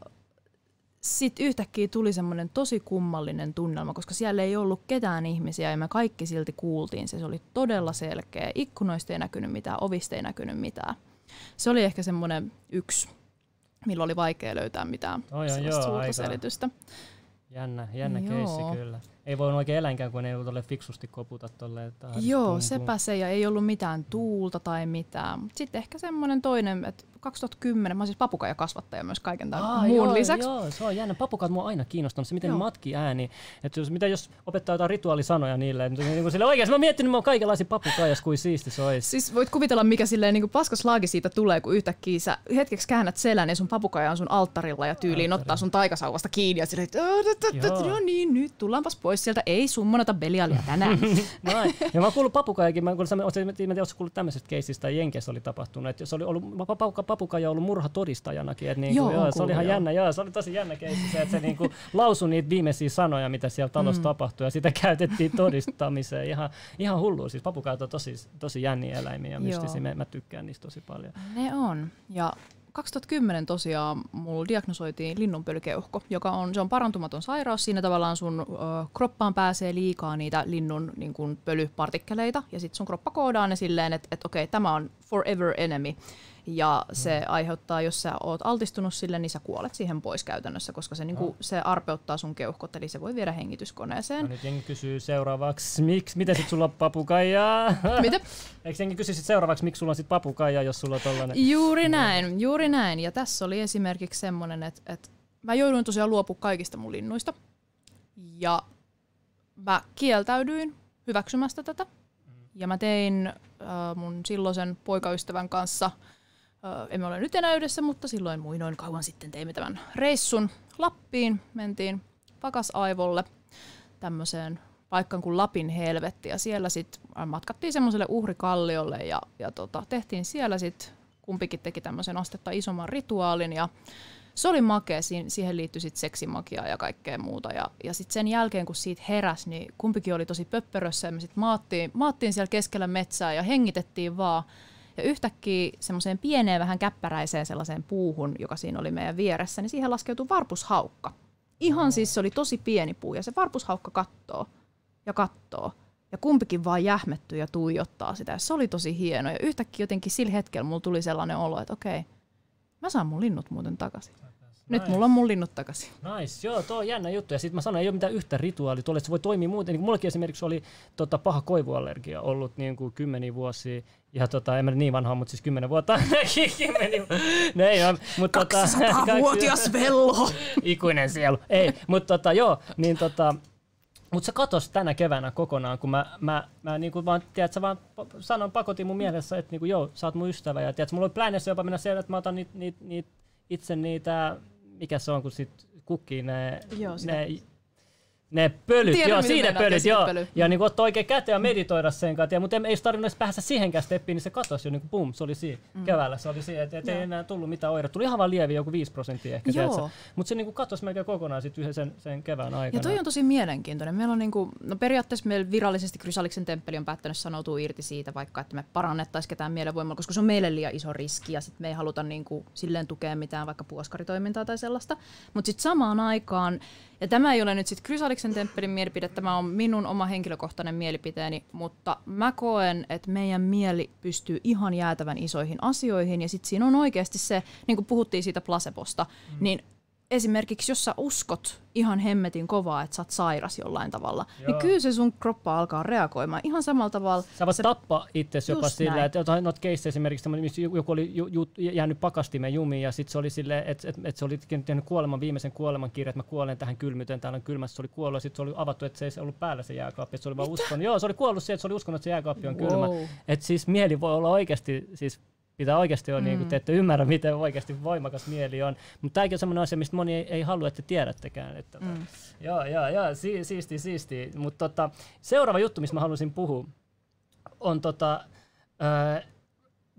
sitten yhtäkkiä tuli semmoinen tosi kummallinen tunnelma, koska siellä ei ollut ketään ihmisiä ja me kaikki silti kuultiin. Se, se oli todella selkeä. Ikkunoista ei näkynyt mitään, ovista ei näkynyt mitään. Se oli ehkä semmoinen yksi, milloin oli vaikea löytää mitään oh, joo, joo, suurta aika. selitystä. Jännä, jännä keissi kyllä ei voi oikein eläinkään, kun ei ole fiksusti koputa tolleen. Joo, sepä se, ja ei ollut mitään tuulta tai mitään. Sitten ehkä semmoinen toinen, että 2010, mä oon siis papukaija kasvattaja myös kaiken tämän Aa, muun joo, lisäksi. Joo, se on jännä. Papukaat mua aina kiinnostanut, se miten joo. matki ääni. Että jos, mitä jos opettaa jotain rituaalisanoja niille, niin, niin kuin sille oikein, mä oon miettinyt, että mä oon kaikenlaisia papukaijas kuin siisti se olisi. Siis voit kuvitella, mikä silleen niin paskas laagi siitä tulee, kun yhtäkkiä sä hetkeksi käännät selän ja sun papukaija on sun alttarilla ja tyyliin Alttari. ottaa sun taikasauvasta kiinni ja silleen, että no niin, nyt tullaanpas pois sieltä, ei summonata Belialia *laughs* tänään. Noin. Ja mä oon kuullut papukaijakin, mä oon kuullut, mä en tiedä, kuullut tämmöisestä keisistä, tai Jenkeissä oli tapahtunut, että jos oli ollut, papukaija ollut murha todistajanakin. Että niinku, joo, joo, se oli ihan joo. jännä, joo, se oli tosi jännä keissi se, että se niinku *laughs* lausui niitä viimeisiä sanoja, mitä siellä talossa mm. tapahtui, ja sitä käytettiin todistamiseen. Ihan, ihan hullu, siis papukaat on tosi, tosi jänniä eläimiä ja mystisiä, mä, mä tykkään niistä tosi paljon. Ne on, ja 2010 tosiaan mulla diagnosoitiin linnunpölykeuhko, joka on, se on parantumaton sairaus. Siinä tavallaan sun ö, kroppaan pääsee liikaa niitä linnun niin kuin pölypartikkeleita ja sitten sun kroppa koodaa ne silleen, että et, okei, okay, tämä on forever enemy ja se mm. aiheuttaa, jos sä oot altistunut sille, niin sä kuolet siihen pois käytännössä, koska se, niinku, se arpeuttaa sun keuhkot, eli se voi viedä hengityskoneeseen. No nyt jengi kysyy seuraavaksi, miksi, miten sit sulla on papukaijaa? *laughs* Mitä? Eikö jengi kysy sit seuraavaksi, miksi sulla on sit papukaija, jos sulla on tollanen? Juuri näin, juuri näin. Ja tässä oli esimerkiksi semmoinen, että, että mä jouduin tosiaan luopua kaikista mun linnuista. Ja mä kieltäydyin hyväksymästä tätä. Ja mä tein äh, mun silloisen poikaystävän kanssa, äh, emme ole nyt enää yhdessä, mutta silloin muinoin kauan sitten teimme tämän reissun Lappiin. Mentiin Pakasaivolle tämmöiseen paikkaan kuin Lapin helvetti ja siellä sitten matkattiin semmoiselle uhrikalliolle ja, ja tota, tehtiin siellä sitten, kumpikin teki tämmöisen astetta isomman rituaalin ja se oli makea, siihen liittyi sitten seksimakia ja kaikkea muuta. Ja, ja sitten sen jälkeen, kun siitä heräsi, niin kumpikin oli tosi pöppörössä ja me sitten maattiin, maattiin siellä keskellä metsää ja hengitettiin vaan. Ja yhtäkkiä semmoiseen pieneen vähän käppäräiseen sellaiseen puuhun, joka siinä oli meidän vieressä, niin siihen laskeutui varpushaukka. Ihan siis se oli tosi pieni puu ja se varpushaukka kattoo ja kattoo. Ja kumpikin vaan jähmettyy ja tuijottaa sitä. Ja se oli tosi hieno. Ja yhtäkkiä jotenkin sillä hetkellä mulla tuli sellainen olo, että okei, mä saan mun linnut muuten takaisin. Nyt mulla on mun linnut takaisin. Nice, joo, tuo on jännä juttu. Ja sitten mä sanoin, ei ole mitään yhtä rituaalia tuolle, että se voi toimia muuten. Niin mullakin esimerkiksi oli tota, paha koivuallergia ollut niin kuin kymmeniä vuosia. Ja tota, en mä niin vanha, mutta siis kymmenen vuotta. *laughs* kymmeni, no ei, mutta tota, 200-vuotias *laughs* velho. Ikuinen sielu. Ei, mutta tota, joo, niin tota, mutta se katosi tänä keväänä kokonaan, kun mä, mä, mä niinku vaan, tiedätkö, vaan sanon pakotin mun mielessä, että niinku, joo, sä oot mun ystävä. Ja tiedätkö, mulla oli pläänissä jopa mennä siellä, että mä otan niit, niit, niit, itse niitä, mikä se on, kun sit kukkii ne, joo, ne ne pölyt, Tiedän, joo, siinä pölyt, joo. Pöly. Ja niin ottaa oikein käteen ja meditoida sen kanssa, mutta ei olisi tarvinnut päästä siihenkään steppiin, niin se katosi jo, niin pum, se oli siinä. Mm. Keväällä se oli siinä, että et ei enää tullut mitään oireita. Tuli ihan vaan lieviä, joku 5 prosenttia ehkä. Mutta se niin katosi melkein kokonaan sit yhden sen, sen kevään aikana. Ja toi on tosi mielenkiintoinen. Meillä on niin kuin, no periaatteessa meillä virallisesti Krysaliksen temppeli on päättänyt sanoutua irti siitä, vaikka että me parannettaisiin ketään mielenvoimalla, koska se on meille liian iso riski ja sitten me ei haluta niin kuin, silleen tukea mitään vaikka puoskaritoimintaa tai sellaista. Mutta sitten samaan aikaan ja tämä ei ole nyt sitten Krysaliksen temppelin mielipide, tämä on minun oma henkilökohtainen mielipiteeni, mutta mä koen, että meidän mieli pystyy ihan jäätävän isoihin asioihin, ja sitten siinä on oikeasti se, niin kuin puhuttiin siitä placebosta, mm. niin esimerkiksi jos sä uskot ihan hemmetin kovaa, että sä oot sairas jollain tavalla, niin Joo. niin kyllä se sun kroppa alkaa reagoimaan ihan samalla tavalla. Sä voit se... tappaa itse jopa sillä, että jotain noita keissejä esimerkiksi, missä joku oli ju, ju, jäänyt pakastimen jumiin ja sitten se oli silleen, että et, et se oli tehnyt kuoleman, viimeisen kuoleman kirja, että mä kuolen tähän kylmyyteen, täällä on kylmässä, se oli kuollut ja sitten se oli avattu, että se ei ollut päällä se jääkaappi, että se oli vaan uskonut. Joo, se oli kuollut siihen, että se oli uskonut, että se jääkaappi on kylmä. Wow. Että siis mieli voi olla oikeasti siis pitää oikeasti olla, mm. niin kuin, te ette ymmärrä, miten oikeasti voimakas mieli on. Mutta tämäkin on sellainen asia, mistä moni ei, ei halua, että tiedättekään. Että, tota, mm. Joo, joo, joo, si, siisti, siisti. Mutta tota, seuraava juttu, mistä mä haluaisin puhua, on tota, äh,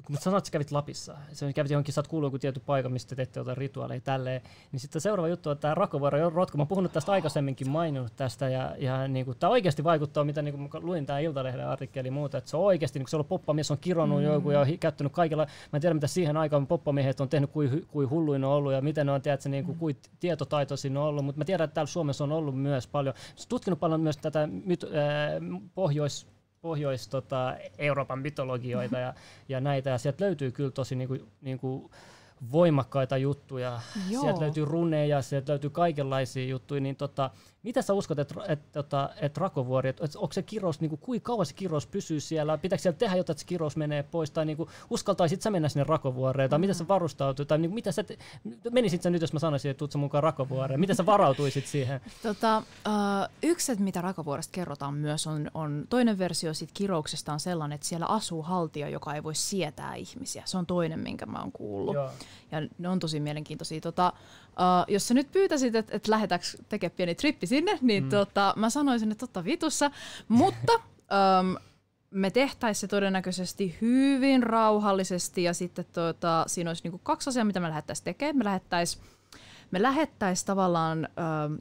kun sanoit, että sä kävit Lapissa, se kävit johonkin, sä oot kuullut joku tietty paikka, mistä te teette jotain rituaaleja tälleen, niin sitten seuraava juttu on tämä Rakovuoro Rotko. Mä oon puhunut tästä aikaisemminkin, maininnut tästä, ja, ja niin kuin, tämä oikeasti vaikuttaa, mitä niin kuin, luin tämä Iltalehden artikkeli ja muuta, että se on oikeasti, niin kuin, se on poppamies, on kironnut mm. joku ja on käyttänyt kaikilla, mä en tiedä mitä siihen aikaan poppamiehet on tehnyt, kuin, kuin hulluin on ollut ja miten ne on, tiedätkö, niin kuin, kuin tietotaitoisin on ollut, mutta mä tiedän, että täällä Suomessa on ollut myös paljon, tutkinut paljon myös tätä myt, äh, pohjois pohjois tota, Euroopan mytologioita ja, ja näitä. Ja sieltä löytyy kyllä tosi niinku, niinku voimakkaita juttuja. Joo. Sieltä löytyy runeja, sieltä löytyy kaikenlaisia juttuja. Niin tota, mitä sä uskot, että et, et, et Rakovuori, että et, onko se kirous, niin kuin, kuinka kauan se kirous pysyy siellä? Pitääkö siellä tehdä jotain, että se kirous menee pois? Tai niin kuin, uskaltaisit sä mennä sinne Rakovuoreen? Tai mm-hmm. miten sä varustautuit? Tai niin kuin, mitä sä te, menisit sä nyt, jos mä sanoisin, että tuut sä mukaan Rakovuoreen? Miten sä varautuisit siihen? *laughs* Tota, uh, yksi, että mitä Rakovuoresta kerrotaan myös, on, on toinen versio siitä kirouksesta on sellainen, että siellä asuu haltija, joka ei voi sietää ihmisiä. Se on toinen, minkä mä oon kuullut. Joo. Ja ne on tosi mielenkiintoisia. Tota, Uh, jos sä nyt pyytäisit, että et lähdetäänkö tekemään pieni trippi sinne, niin mm. tota, mä sanoisin, että totta vitussa. Mutta um, *laughs* me tehtäisiin se todennäköisesti hyvin rauhallisesti ja sitten tota, siinä olisi niinku kaksi asiaa, mitä me lähdettäisiin tekemään. Me lähdettäisiin me lähettäisiin tavallaan,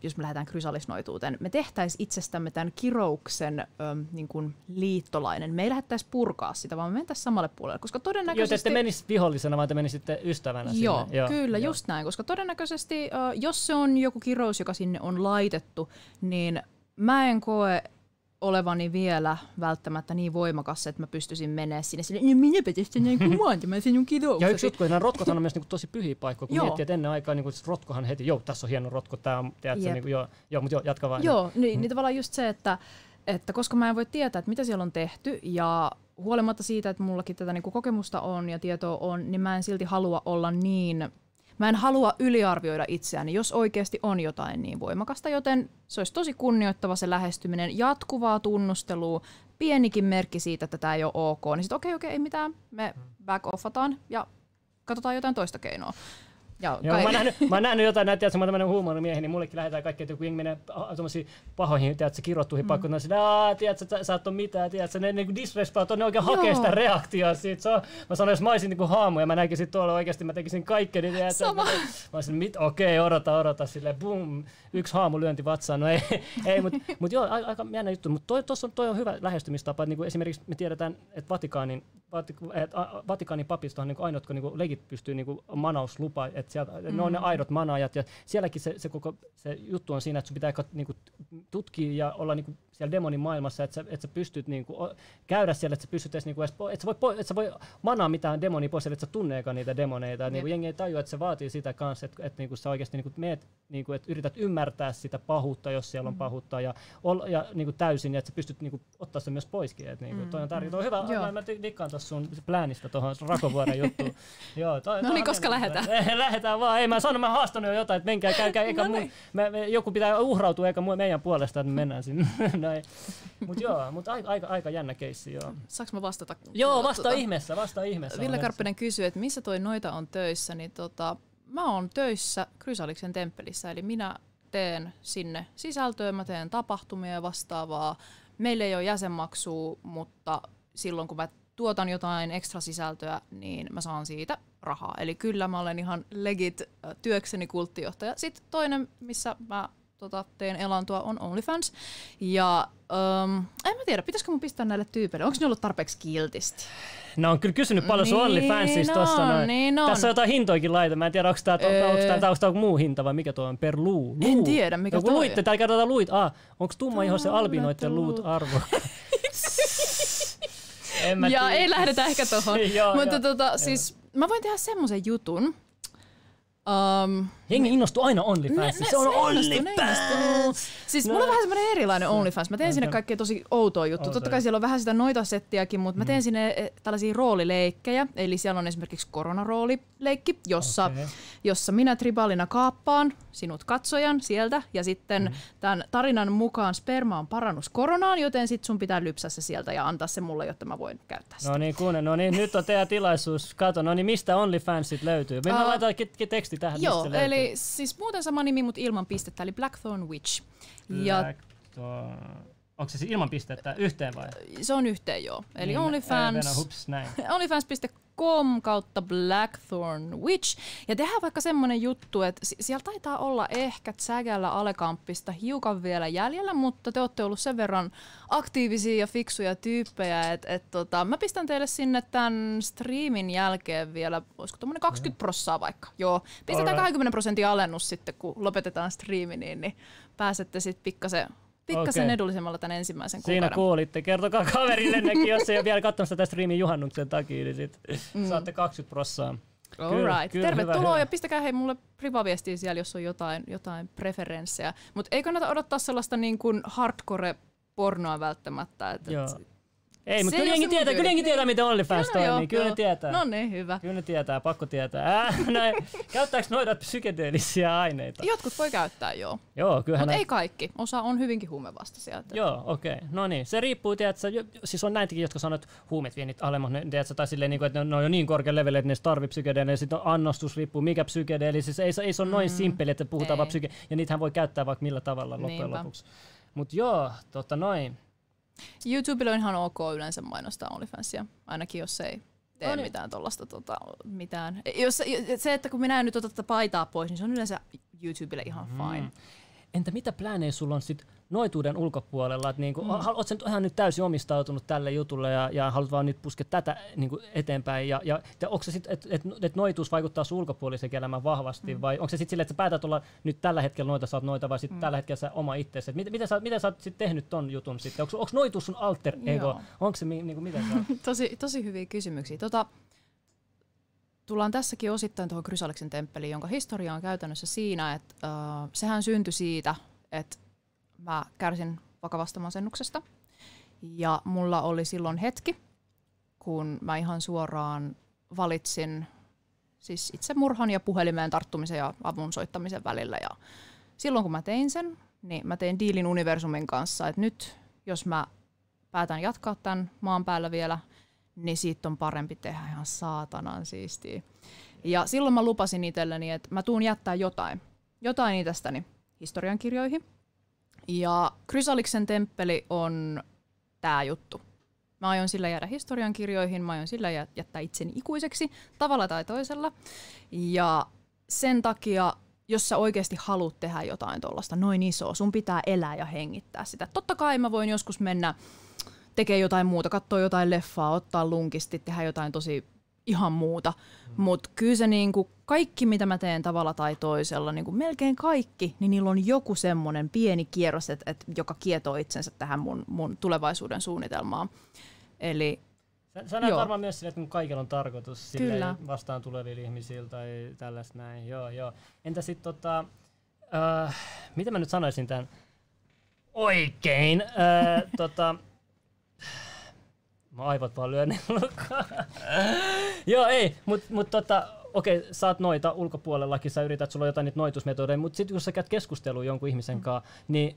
jos me lähdetään krysalisnoituuteen, me tehtäisiin itsestämme tämän kirouksen niin kuin liittolainen. Me ei lähettäisi purkaa sitä, vaan me mentäisiin samalle puolelle, koska todennäköisesti... Joo, te menisi vihollisena, vaan te menisitte ystävänä Joo, sinne. Joo kyllä, joo. just näin, koska todennäköisesti, jos se on joku kirous, joka sinne on laitettu, niin mä en koe, olevani vielä välttämättä niin voimakas, että mä pystyisin menemään sinne sille, niin minäpä tästä näin kuin mä sinun kidoksesi. Ja yksi juttu, nämä rotkothan on myös niin kuin tosi pyhiä paikkoja, kun joo. miettii, että ennen aikaa niin kuin, rotkohan heti, joo, tässä on hieno rotko, tämä on, tiedätkö, niin kuin, joo, joo, mutta joo, jatka vaan. Joo, niin, mm. niin tavallaan just se, että, että koska mä en voi tietää, että mitä siellä on tehty, ja huolimatta siitä, että mullakin tätä niin kuin kokemusta on ja tietoa on, niin mä en silti halua olla niin mä en halua yliarvioida itseäni, jos oikeasti on jotain niin voimakasta, joten se olisi tosi kunnioittava se lähestyminen, jatkuvaa tunnustelua, pienikin merkki siitä, että tämä ei ole ok, niin sitten okei, okay, okei, okay, ei mitään, me back offataan ja katsotaan jotain toista keinoa. Joo, kai... mä, oon nähnyt, mä oon nähnyt jotain, että mä oon tämmöinen huumorimiehen, niin mullekin lähdetään kaikki, että kun jengi menee tuommoisiin pahoihin, tiedätkö, kirottuihin mm. paikkoihin, niin aah, tiedätkö, sä, sä et ole mitään, tiedätkö, ne niin disrespaat, ne oikein Joo. hakee sitä reaktiota siitä. Se on, mä sanoin, jos mä olisin niin haamu ja mä näkisin tuolla oikeasti, mä tekisin kaikkeni, tiedätkö, Sama. Mä, mä olisin, mit, okei, okay, odota, odota, silleen, bum, yksi haamu lyönti vatsaan, no ei, *laughs* ei mutta mut joo, aika jännä juttu, mutta toi, on, toi on hyvä lähestymistapa, että niin kuin esimerkiksi me tiedetään, että Vatikaanin, että Vatikaanin papisto on niin ainoa, jotka niin legit pystyy niin manauslupa, että sieltä, mm. ne on ne aidot manaajat ja sielläkin se, se koko se juttu on siinä, että sun pitää niinku tutkia ja olla niinku siellä demonin maailmassa, että sä, että sä pystyt niinku käydä siellä, että sä pystyt edes, niinku edes että sä voi, että sä voi manaa mitään demonia pois, että sä tunneekaan niitä demoneita. Niinku jengi ei tajua, että se vaatii sitä kanssa, että, että niinku sä oikeasti niinku meet, niinku, että yrität ymmärtää sitä pahuutta, jos siellä on mm. pahuutta ja, ol, ja niinku täysin, ja että sä pystyt niinku ottaa sen myös poiskin. Että niinku, mm. toi on tärkeää. Toi on hyvä, Joo. mä, mä dikkaan tuossa sun pläänistä tuohon Rakovuoren juttuun. *laughs* Joo, toi, no niin, koska lähdetään? *laughs* lähdetään vaan. Ei mä sano, mä haastanut jo jotain, että menkää, käykää, *laughs* eikä no niin. me, me, joku pitää uhrautua eikä meidän puolesta, että me mennään sinne. Näin. Mut joo, mut aika, aika, aika jännä keissi, joo. Saanko mä vastata? Joo, vasta tuota, ihmeessä, vasta ihmeessä. Ville Karppinen kysyy, että missä toi noita on töissä, niin tota, mä oon töissä Krysaliksen temppelissä, eli minä teen sinne sisältöä, mä teen tapahtumia ja vastaavaa. Meillä ei ole jäsenmaksua, mutta silloin kun mä tuotan jotain ekstra sisältöä, niin mä saan siitä rahaa. Eli kyllä mä olen ihan legit työkseni kulttijohtaja. Sitten toinen, missä mä tota, teen elantoa, on OnlyFans. Ja um, en mä tiedä, pitäisikö mun pistää näille tyypeille, onko ne ollut tarpeeksi kiltisti? No on kyllä kysynyt paljon sun niin OnlyFansista no, tossa noin. Niin on. Tässä on jotain hintoikin laita. Mä en tiedä, onko tämä öö. muu hinta vai mikä tuo on per luu. luu. En tiedä, mikä no, tuo luitte, täällä kerrotaan luit. Ah, onko tumma iho se albinoiden luut arvo? *laughs* en mä ja tiedä. ei lähdetä ehkä tohon. *laughs* Mutta tota, siis mä voin tehdä semmoisen jutun, Um, Jengi innostuu aina OnlyFansista. Se on OnlyFans! Siis no. mulla on vähän semmoinen erilainen OnlyFans. Mä teen sinne kaikkea tosi outoa juttua. Totta kai siellä on vähän sitä noita settiäkin, mutta mm. mä teen sinne eh, tällaisia roolileikkejä. Eli siellä on esimerkiksi koronaroolileikki, jossa, okay. jossa minä tribaalina kaappaan sinut katsojan sieltä. Ja sitten mm. tämän tarinan mukaan sperma on parannus koronaan, joten sit sun pitää lypsää se sieltä ja antaa se mulle, jotta mä voin käyttää sitä. No niin, kuule, no niin, nyt on teidän tilaisuus. Kato, no niin, mistä OnlyFansit löytyy? Me uh, laitetaan teksti tähän, Joo, eli siis muuten sama nimi, mutta ilman pistettä, eli Blackthorn Witch. Blackthorn. Onko se siis ilman pistettä yhteen vai? Se on yhteen, joo. Eli niin, OnlyFans, hups, *laughs* onlyfans.com kautta Blackthorn Witch. Ja tehdään vaikka semmonen juttu, että siellä taitaa olla ehkä Zägällä Alekamppista hiukan vielä jäljellä, mutta te olette ollut sen verran aktiivisia ja fiksuja tyyppejä, että et tota, mä pistän teille sinne tämän striimin jälkeen vielä, olisiko tuommoinen 20 prossaa vaikka. Joo, pistetään right. 20 prosentin alennus sitten, kun lopetetaan striimi, niin, niin pääsette sitten pikkasen pikkasen okay. edullisemmalla tämän ensimmäisen kuukauden. Siinä kuulitte. Kertokaa kaverillenekin, jos ei ole vielä katsonut sitä striimin juhannuksen takia, niin sit mm. saatte 20 prossaa. Alright. Tervetuloa hyvä, ja pistäkää hei mulle privaviestiä siellä, jos on jotain, jotain preferenssejä. Mutta ei kannata odottaa sellaista niin kuin hardcore pornoa välttämättä. Että Joo. Ei, mutta kyllä jengi tietää, kyllä jengi tietää, miten OnlyFans no, toimii. Kyllä ne tietää. No niin, hyvä. Kyllä ne tietää, pakko tietää. Äh, *laughs* näin. Käyttääkö noita psykedeellisiä aineita? Jotkut voi käyttää, joo. Joo, kyllähän. Mutta ei kaikki. Osa on hyvinkin huumevastaisia. Että... Joo, okei. Okay. No niin, se riippuu, tiedätkö, siis on näitäkin, jotka sanoo, että huumeet vie niitä alemmas, tiedätkö, tai silleen, niin että ne on jo niin korkealla level, että ne tarvii psykedeellisiä, sitten on annostus, riippuu mikä psykedeeli, siis ei, ei se ole noin mm. simppeli, että puhutaan ei. vaan psyke, ja niitähän voi käyttää vaikka millä tavalla loppujen Niinpä. lopuksi. Mutta joo, tota noin. YouTubella on ihan ok yleensä mainostaa OnlyFansia, ainakin jos ei tee no niin. mitään tuollaista tota, mitään. Jos, se, että kun minä en nyt ota tätä paitaa pois, niin se on yleensä YouTubelle ihan mm. fine. Entä mitä pläänejä sulla on sit noituuden ulkopuolella? Että niinku, mm. Oletko sen ihan nyt täysin omistautunut tälle jutulle ja, ja haluat vaan nyt puskea tätä niinku eteenpäin? Ja, ja, ja onko se sitten, että et, et noituus vaikuttaa sun ulkopuolisen elämään vahvasti? Mm. Vai onko se sitten silleen, että sä päätät olla nyt tällä hetkellä noita, saat noita, vai sitten mm. tällä hetkellä sä oma itsesi? Miten, miten, sä, miten sä oot sitten tehnyt ton jutun sitten? Onko noituus sun alter ego? Onko se niinku, miten sä *laughs* tosi, tosi hyviä kysymyksiä. Tota, tullaan tässäkin osittain tuohon Krysaleksen temppeliin, jonka historia on käytännössä siinä, että uh, sehän syntyi siitä, että mä kärsin vakavasta masennuksesta. Ja mulla oli silloin hetki, kun mä ihan suoraan valitsin siis itsemurhan ja puhelimeen tarttumisen ja avun soittamisen välillä. Ja silloin kun mä tein sen, niin mä tein diilin universumin kanssa, että nyt jos mä päätän jatkaa tämän maan päällä vielä, niin siitä on parempi tehdä ihan saatanan siistiä. Ja silloin mä lupasin itselleni, että mä tuun jättää jotain. Jotain itsestäni historiankirjoihin. Ja Krysaliksen temppeli on tämä juttu. Mä aion sillä jäädä historiankirjoihin, mä aion sillä jättää itseni ikuiseksi tavalla tai toisella. Ja sen takia, jos sä oikeasti haluat tehdä jotain tuollaista noin isoa, sun pitää elää ja hengittää sitä. Totta kai mä voin joskus mennä tekee jotain muuta, katsoa jotain leffaa, ottaa lunkisti, tehdä jotain tosi ihan muuta. Mm. Mutta kyllä se niinku, kaikki, mitä mä teen tavalla tai toisella, niinku melkein kaikki, niin niillä on joku semmoinen pieni kierros, et, et, joka kietoo itsensä tähän mun, mun tulevaisuuden suunnitelmaan. Eli Sä, näet varmaan myös sille, että kaikilla on tarkoitus Kyllä. vastaan tuleville ihmisille tai tällaista näin. Joo, joo. Entä sitten tota, äh, mitä mä nyt sanoisin tämän oikein? Äh, *laughs* tota, Mä aivot vaan lyön *laughs* Joo, ei, mutta mut tota, okei, okay, sä oot noita ulkopuolellakin, sä yrität, sulla on jotain niitä noitusmetodeja, mutta sitten kun sä käyt keskustelua jonkun ihmisen mm. kanssa, niin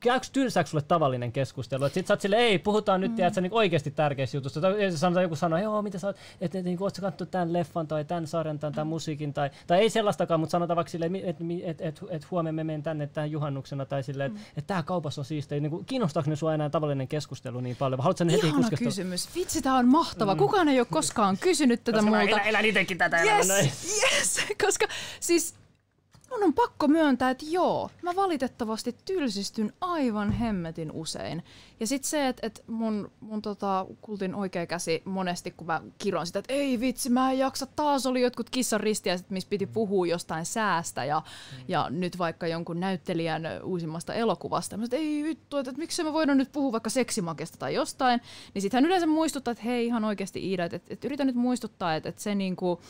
käykö tylsääkö sulle tavallinen keskustelu? Että sit sä oot sille, ei, puhutaan nyt, mm. tiedät, niin oikeasti tärkeistä jutusta. Tai sanotaan, joku sanoo, joo, mitä sä oot, että et, niin, ootko katsonut tämän leffan tai tämän sarjan tai tämän mm. musiikin, tai, tai ei sellaistakaan, mutta sanotaan vaikka silleen, että et, et, et, huomenna me menen tänne tähän juhannuksena, tai silleen, että mm. et, tämä kaupassa on siistiä. Niin kiinnostaako ne sua enää tavallinen keskustelu niin paljon? Haluatko ne heti Ihana kysymys. Vitsi, tämä on mahtava. Mm. Kukaan ei ole koskaan kysynyt tätä Koska multa. Elän, elän itsekin tätä yes, yes, koska siis Mun on pakko myöntää, että joo, mä valitettavasti tylsistyn aivan hemmetin usein. Ja sitten se, että et mun, mun tota, kultin oikea käsi monesti, kun mä kiron sitä, että ei vitsi, mä en jaksa, taas oli jotkut kissan ristiäiset, missä piti puhua jostain säästä ja, mm. ja nyt vaikka jonkun näyttelijän uusimmasta elokuvasta. Mä että ei vittu, että, että miksi mä voidaan nyt puhua vaikka seksimakesta tai jostain. Niin sitten hän yleensä muistuttaa, että hei ihan oikeasti Iida, että, että, että yritän nyt muistuttaa, että, että se niinku,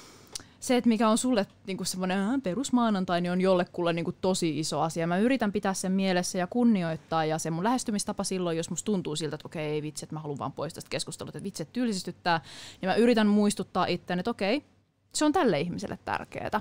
se, että mikä on sulle niinku semmoinen perusmaanantai, niin on jollekulle niinku tosi iso asia. Mä yritän pitää sen mielessä ja kunnioittaa, ja se mun lähestymistapa silloin, jos musta tuntuu siltä, että okei, ei vitsi, että mä haluan vaan pois tästä keskustelusta, että vitsi, että niin mä yritän muistuttaa itseäni, että okei, se on tälle ihmiselle tärkeää.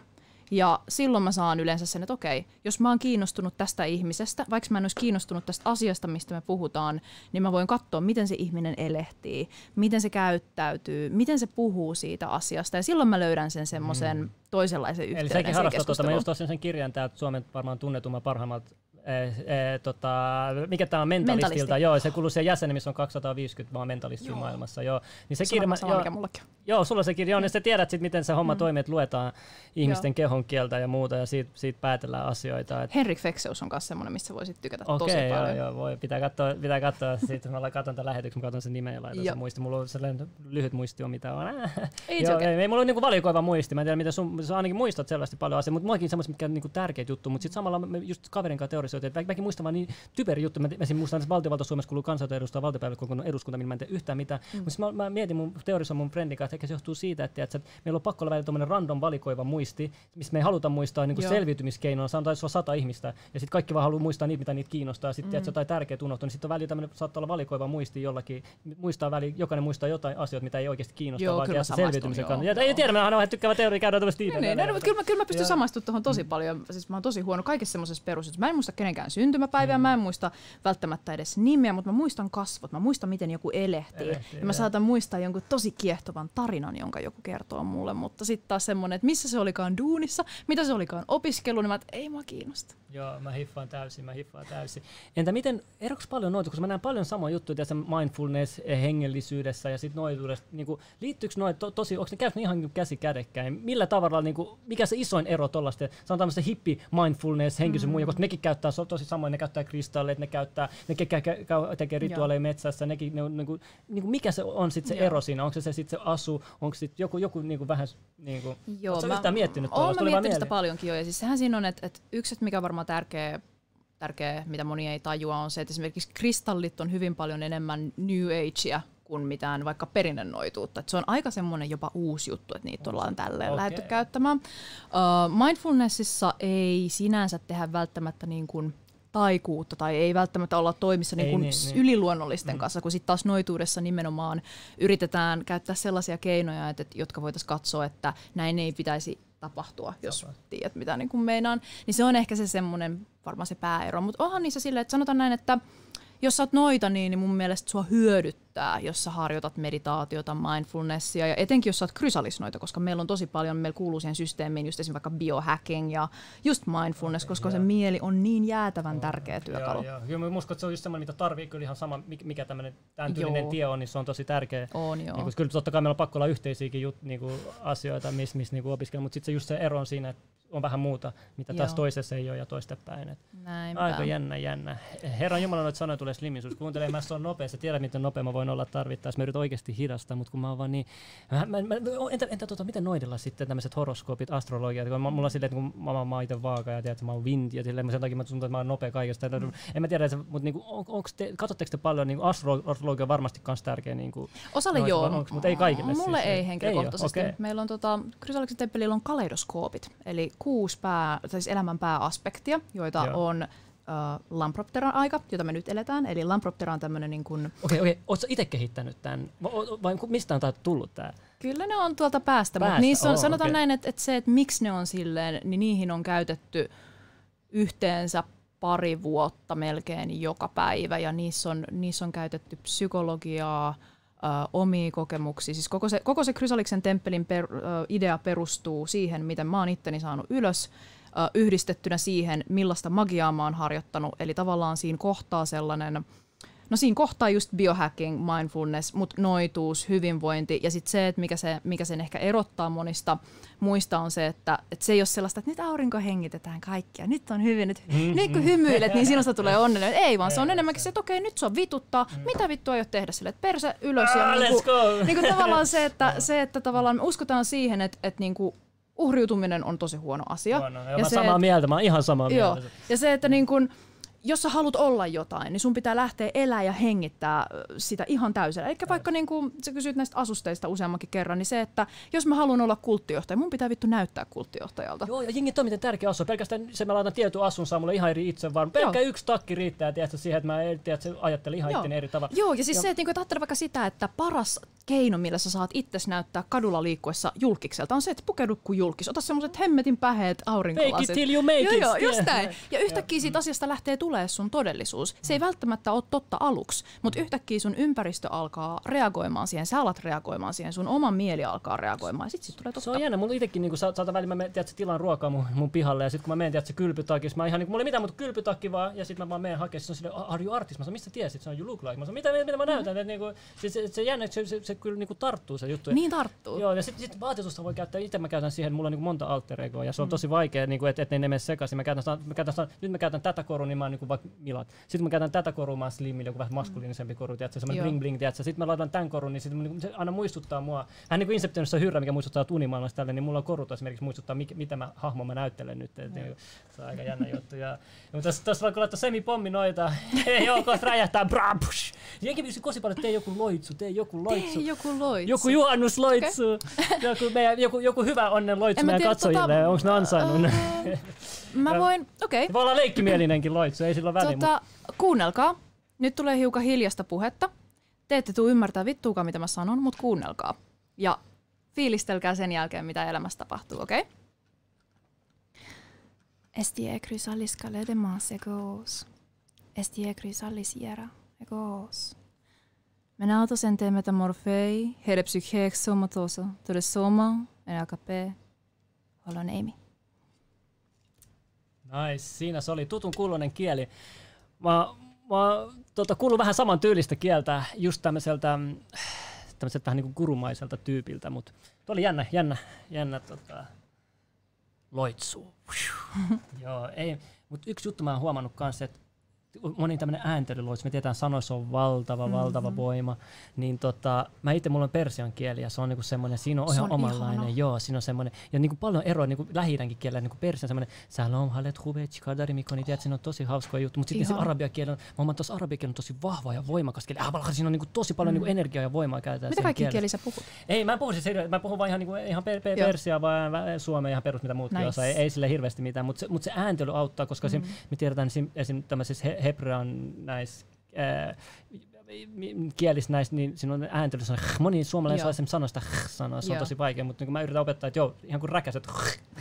Ja silloin mä saan yleensä sen, että okei, jos mä oon kiinnostunut tästä ihmisestä, vaikka mä en olisi kiinnostunut tästä asiasta, mistä me puhutaan, niin mä voin katsoa, miten se ihminen elehtii, miten se käyttäytyy, miten se puhuu siitä asiasta. Ja silloin mä löydän sen semmoisen mm. toisenlaisen yhteyden Eli sekin harrastaa tuota, mä just sen kirjan täältä Suomen varmaan tunnetumman parhaimmat eh, eh, tota, mikä tämä on mentalistilta, Mentalisti. joo, se kuuluu siihen jäsenen, missä on 250 vaan mentalistia maailmassa, joo. Niin se, se kirja, sama, joo, mikä mullakin Joo, sulla se kirja on, niin sä tiedät sit, miten se homma mm. toimii, että luetaan ihmisten joo. kehon kieltä ja muuta, ja siitä, siitä päätellään asioita. Et... Henrik Fexeus on myös semmoinen, missä voisit tykätä okay, tosi joo, paljon. Joo, voi. Pitää katsoa, pitää katsoa siitä, mä katson tämän lähetyksen, mä katson sen nimeä ja laitan sen muisti. Mulla on sellainen lyhyt muisti on mitä on. *laughs* Ei, joo, okay. ei, ei, mulla on niinku valikoiva muisti, mä en tiedä, mitä sun, sä ainakin muistat selvästi paljon asioita, mutta muakin semmoista, mitkä on niinku tärkeitä juttuja, mutta sitten samalla me just kaverin kanssa teorisoitiin, että mäkin muistan vaan niin typeri juttu, mä, mä muistan, että valtiovalta Suomessa kuuluu kansanedustaa valtiopäivät koko eduskunta, millä mä en tee yhtään mitään, mm. mutta mä, mä, mietin mun teoriassa mun friendin kanssa, että ehkä se johtuu siitä, että, että meillä on pakko olla välillä random valikoiva muisti, missä me ei haluta muistaa niin selviytymiskeinona, sanotaan, että se on sata ihmistä, ja sitten kaikki vaan haluaa muistaa niitä, mitä niitä kiinnostaa, sitten mm. että jotain tärkeää unohtuu, niin sitten on välillä tämmöinen, saattaa olla valikoiva muisti jollakin, muistaa väli, jokainen muistaa jotain asioita, mitä ei oikeasti kiinnosta, joo, vaan selviytymisen kannalta. Ei tiedä, mä oon tykkäävä teoria käydä tämmöistä niin, niin, niin, mutta kyllä, kyllä mä pystyn samastumaan tuohon tosi paljon. Siis mä oon tosi huono kaikessa semmoisessa perus. Mä en muista kenenkään syntymäpäivää, mm. mä en muista välttämättä edes nimeä, mutta mä muistan kasvot, mä muistan miten joku elehtii. Elehtii, ja mä saatan muistaa jonkun tosi kiehtovan tarinan, jonka joku kertoo mulle, mutta sitten taas semmoinen, että missä se olikaan duunissa, mitä se olikaan opiskelu, niin mä, että ei mua kiinnosta. Joo, mä hiffaan täysin, mä hiffaan täysin. Entä miten, eroks paljon noita, koska mä näen paljon samoja juttuja tässä mindfulness, eh, hengellisyydessä ja sitten noituudesta. Niin kuin, liittyykö noin to, tosi, onko ne käynyt ihan niin käsi kädekkäin? Millä tavalla, niin kuin, mikä se isoin ero tuollaista, sanotaan tämmöistä hippi mindfulness, henkisyys mm. koska nekin käyttää so, tosi samoin, ne käyttää kristalleita, ne käyttää, ne ke, ke, tekee rituaaleja metsässä, nekin, ne, niin kuin, niin kuin, mikä se on sitten se Joo. ero siinä? Onko se, se sitten se asu, onko sitten joku, joku niin kuin vähän, niin kuin, Joo, mä, yhtään miettinyt tuolla? Olen miettinyt sitä paljonkin jo, ja siis sehän siinä on, että, että yksi, mikä varmaan tärkeä tärkeä, mitä moni ei tajua, on se, että esimerkiksi kristallit on hyvin paljon enemmän New Agea kuin mitään vaikka perinnönnoituutta. Et se on aika semmoinen jopa uusi juttu, että niitä ollaan tälleen okay. lähdetty käyttämään. Uh, mindfulnessissa ei sinänsä tehdä välttämättä niin kuin taikuutta tai ei välttämättä olla toimissa niin kuin niin, niin. yliluonnollisten mm. kanssa, kun sitten taas noituudessa nimenomaan yritetään käyttää sellaisia keinoja, että, jotka voitaisiin katsoa, että näin ei pitäisi tapahtua, jos Tapa. tiedät mitä niin kuin meinaan. Niin se on ehkä se semmoinen varmaan se pääero. Mutta onhan niissä silleen, että sanotaan näin, että jos sä oot noita, niin, niin mun mielestä sua hyödyttää, jos sä harjoitat meditaatiota, mindfulnessia ja etenkin jos sä oot krysalisnoita, koska meillä on tosi paljon, meillä kuuluu siihen systeemiin just esimerkiksi vaikka biohacking ja just mindfulness, okay, koska yeah. se mieli on niin jäätävän tärkeä työkalu. Joo, joo. Kyllä mä uskon, että se on just semmoinen, mitä tarvii kyllä ihan sama, mikä tämmöinen tämän tyylinen tie on, niin se on tosi tärkeä. On, joo. Niin kyllä totta kai meillä on pakko olla yhteisiäkin jut, niin kuin, asioita, missä miss, niin opiskella, mutta sitten se just se ero on siinä, että on vähän muuta, mitä Joo. taas toisessa ei ole ja toistepäin. Aika jännä, jännä. Herran Jumala noita sanoja tulee slimisuus. Kuuntele, mä on nopea, sä tiedät miten nopea mä voin olla tarvittaessa. Mä yritän oikeasti hidastaa, mutta kun mä oon vaan niin... Mä, mä, mä, entä, entä tota, miten noidella sitten tämmöiset horoskoopit, astrologiat, kun mä, mulla on silleen, että kun mä, mä, mä itse vaaka ja tiedät, mä oon wind ja silleen, sen takia mä tuntuu, että mä oon nopea kaikesta. Mm. En mä tiedä, mutta niinku, on, onko te, katsotteko te paljon, niin astrologia on varmasti myös tärkeä. Niinku, Osalle joo, onks, mutta ei kaikille Mulle siis. ei henkilökohtaisesti. Ei okay. Meillä on tota, Krysaliksen temppelillä on kaleidoskoopit, eli kuusi pää, siis elämän pääaspektia, joita Joo. on uh, Lampropteran aika, jota me nyt eletään. Eli Lamproptera on tämmöinen niin kuin... Okei, okei. Oletko itse kehittänyt tämän? Vai mistä on tullut tämä? Kyllä ne on tuolta päästä, päästä. mutta niissä on, oh, sanotaan okay. näin, että, että se, että miksi ne on silleen, niin niihin on käytetty yhteensä pari vuotta melkein joka päivä ja niissä on, niissä on käytetty psykologiaa, uh, omia kokemuksia. Siis koko se, koko se Krysaliksen temppelin per, uh, idea perustuu siihen, miten mä oon itteni saanut ylös, yhdistettynä siihen, millaista magiaa mä oon harjoittanut. Eli tavallaan siinä kohtaa sellainen No siinä kohtaa just biohacking, mindfulness, mutta noituus, hyvinvointi ja sitten se, että mikä, se, mikä sen ehkä erottaa monista muista on se, että, että se ei ole sellaista, että nyt aurinko hengitetään kaikkia, nyt on hyvin, nyt, mm, nyt kun hymyilet, niin sinusta tulee *laughs* onnellinen. Ei vaan se on enemmänkin se, että okei, nyt se on vituttaa, mm. mitä vittua aiot tehdä sille, että perse ylös. Ja ah, niin kuin, niin kuin tavallaan *laughs* se, että, se, että tavallaan me uskotaan siihen, että, että niin kuin uhriutuminen on tosi huono asia. Huono. Ja, ja mä se, samaa mieltä, mä oon ihan samaa joo, mieltä. Ja se, että niin kuin, jos sä haluat olla jotain, niin sun pitää lähteä elää ja hengittää sitä ihan täysillä. Eli vaikka niin kuin sä kysyt näistä asusteista useammankin kerran, niin se, että jos mä haluan olla kulttijohtaja, mun pitää vittu näyttää kulttijohtajalta. Joo, ja jengi on tärkeä asu. Pelkästään se, mä laitan tietyn asun, saa mulle ihan eri itse vaan. Pelkkä Joo. yksi takki riittää, tiedätkö, siihen, että mä tiedätkö, ajattelen ihan itse eri tavalla. Joo, ja siis Joo. se, että, niin että vaikka sitä, että paras keino, millä sä saat itse näyttää kadulla liikkuessa julkikselta, on se, että pukeudu kuin julkis. Ota semmoiset hemmetin päheet aurinkolasit. Make it till you make joo, it. Joo, just *laughs* näin. Ja yhtäkkiä siitä asiasta lähtee tulee sun todellisuus. Se ei välttämättä ole totta aluksi, mutta yhtäkkiä sun ympäristö alkaa reagoimaan siihen, sä alat reagoimaan siihen, sun oma mieli alkaa reagoimaan ja sitten sit tulee totta. Se on jännä, mulla itsekin niin sa- saatan välillä, mä menen, tiedät, tilaan ruokaa mun, mun pihalle ja sitten kun mä menen, tiedät, se kylpytakki, mä ihan niin mulla ei mitään muuta kylpytakki vaan ja sitten mä vaan menen hakemaan, se on sille, are you artist? Mä sanon, mistä tiesit? Se on you look like. Mä sanon, mitä, mitä mä näytän? Mm-hmm. Että, niin kuin, se, se, se, jännä, se, se, se, kyllä niin kuin tarttuu se juttu. Niin tarttuu. Joo, ja sitten sit vaatetusta voi käyttää, itse mä käytän siihen, mulla on niin monta alter egoa ja se on mm. tosi vaikea, niin kuin, että et ne mene sekaisin. Mä käytän, mä käytän, nyt mä käytän tätä korua, niin mä oon niin kuin vaikka Milat. Sitten mä käytän tätä korua, mä oon Slimille, joku vähän maskuliinisempi koru, tiedätkö, semmoinen bling bling, tiedätkö. Sitten mä laitan tämän korun, niin sit, niin se aina muistuttaa mua. Hän niin kuin Inceptionissa hyrrä, mikä muistuttaa tunimaailmasta tälle, niin mulla on korut esimerkiksi muistuttaa, mikä, mitä mä hahmo mä näyttelen nyt. Et, niin, se on aika jännä juttu. Ja, ja tässä, tässä vaikka laittaa semipommi noita, *laughs* joo, kohta räjähtää, bra, push. Jenkin pyysi tosi paljon, tee joku loitsu, tee joku loitsu. Tee joku loitsu. Joku juhannusloitsu. Okay. *laughs* Joku, meidän, joku, joku hyvä onnen loitsu meidän katsojille. Tota, Onko ne ansainnut? Uh, *laughs* mä voin, okei. Okay. Voi olla leikkimielinenkin loitsu, ei sillä väliä. Tota, mutta... Kuunnelkaa. Nyt tulee hiukan hiljasta puhetta. Te ette tule ymmärtää vittuukaan, mitä mä sanon, mutta kuunnelkaa. Ja fiilistelkää sen jälkeen, mitä elämässä tapahtuu, okei? Okay? Estie chrysalis caledemas egos. Estie chrysalis iera egos. Menautos ente metamorfei, here psyche somatosa, tore soma, en akape, holoneimi. Nice, siinä se oli tutun kuulonen kieli. Mä mä tota, kuulun vähän saman tyylistä kieltä, just tämmöiseltä, tämmöiseltä vähän niin kuin gurumaiselta tyypiltä, mutta tuo oli jännä, jännä, jännä tota, loitsu. *laughs* Joo, ei, mutta yksi juttu mä oon huomannut kanssa, että moni tämmöinen ääntelyluotus, me tiedetään sanoissa on valtava, mm-hmm. valtava voima, niin tota, mä itse mulla on persian kieli ja se on niinku semmoinen, siinä on, Se ihan on omanlainen, ihana. joo, siinä on semmoinen, ja niinku paljon eroa niinku lähi kielellä, niinku persian semmoinen, salom, halet, hubet, kadarimikoni, tiedät, siinä on tosi hauskoja juttuja, mutta sitten se arabia kieli on, mä että tuossa arabia kieli on tosi vahva ja voimakas kieli, ah, siinä on niinku tosi paljon niinku energiaa ja voimaa käytetään Mitä kaikki kieli sä puhut? Ei, mä en puhu siis, mä puhun vaan ihan, niinku, ihan per, per, Joo. persia, vaan suomea ihan perus, mitä muutkin Nice. osaa. Ei, ei sille hirveästi mitään, mutta se, mut se ääntely auttaa, koska mm. Mm. me tiedetään esim, esim tämmöisissä he, hebrean näissä ää, mi- kielissä näissä, niin siinä on moni suomalainen saa esimerkiksi sanoa sitä sanoa, se on tosi vaikea, mutta niin mä yritän opettaa, että joo, ihan kuin räkäset,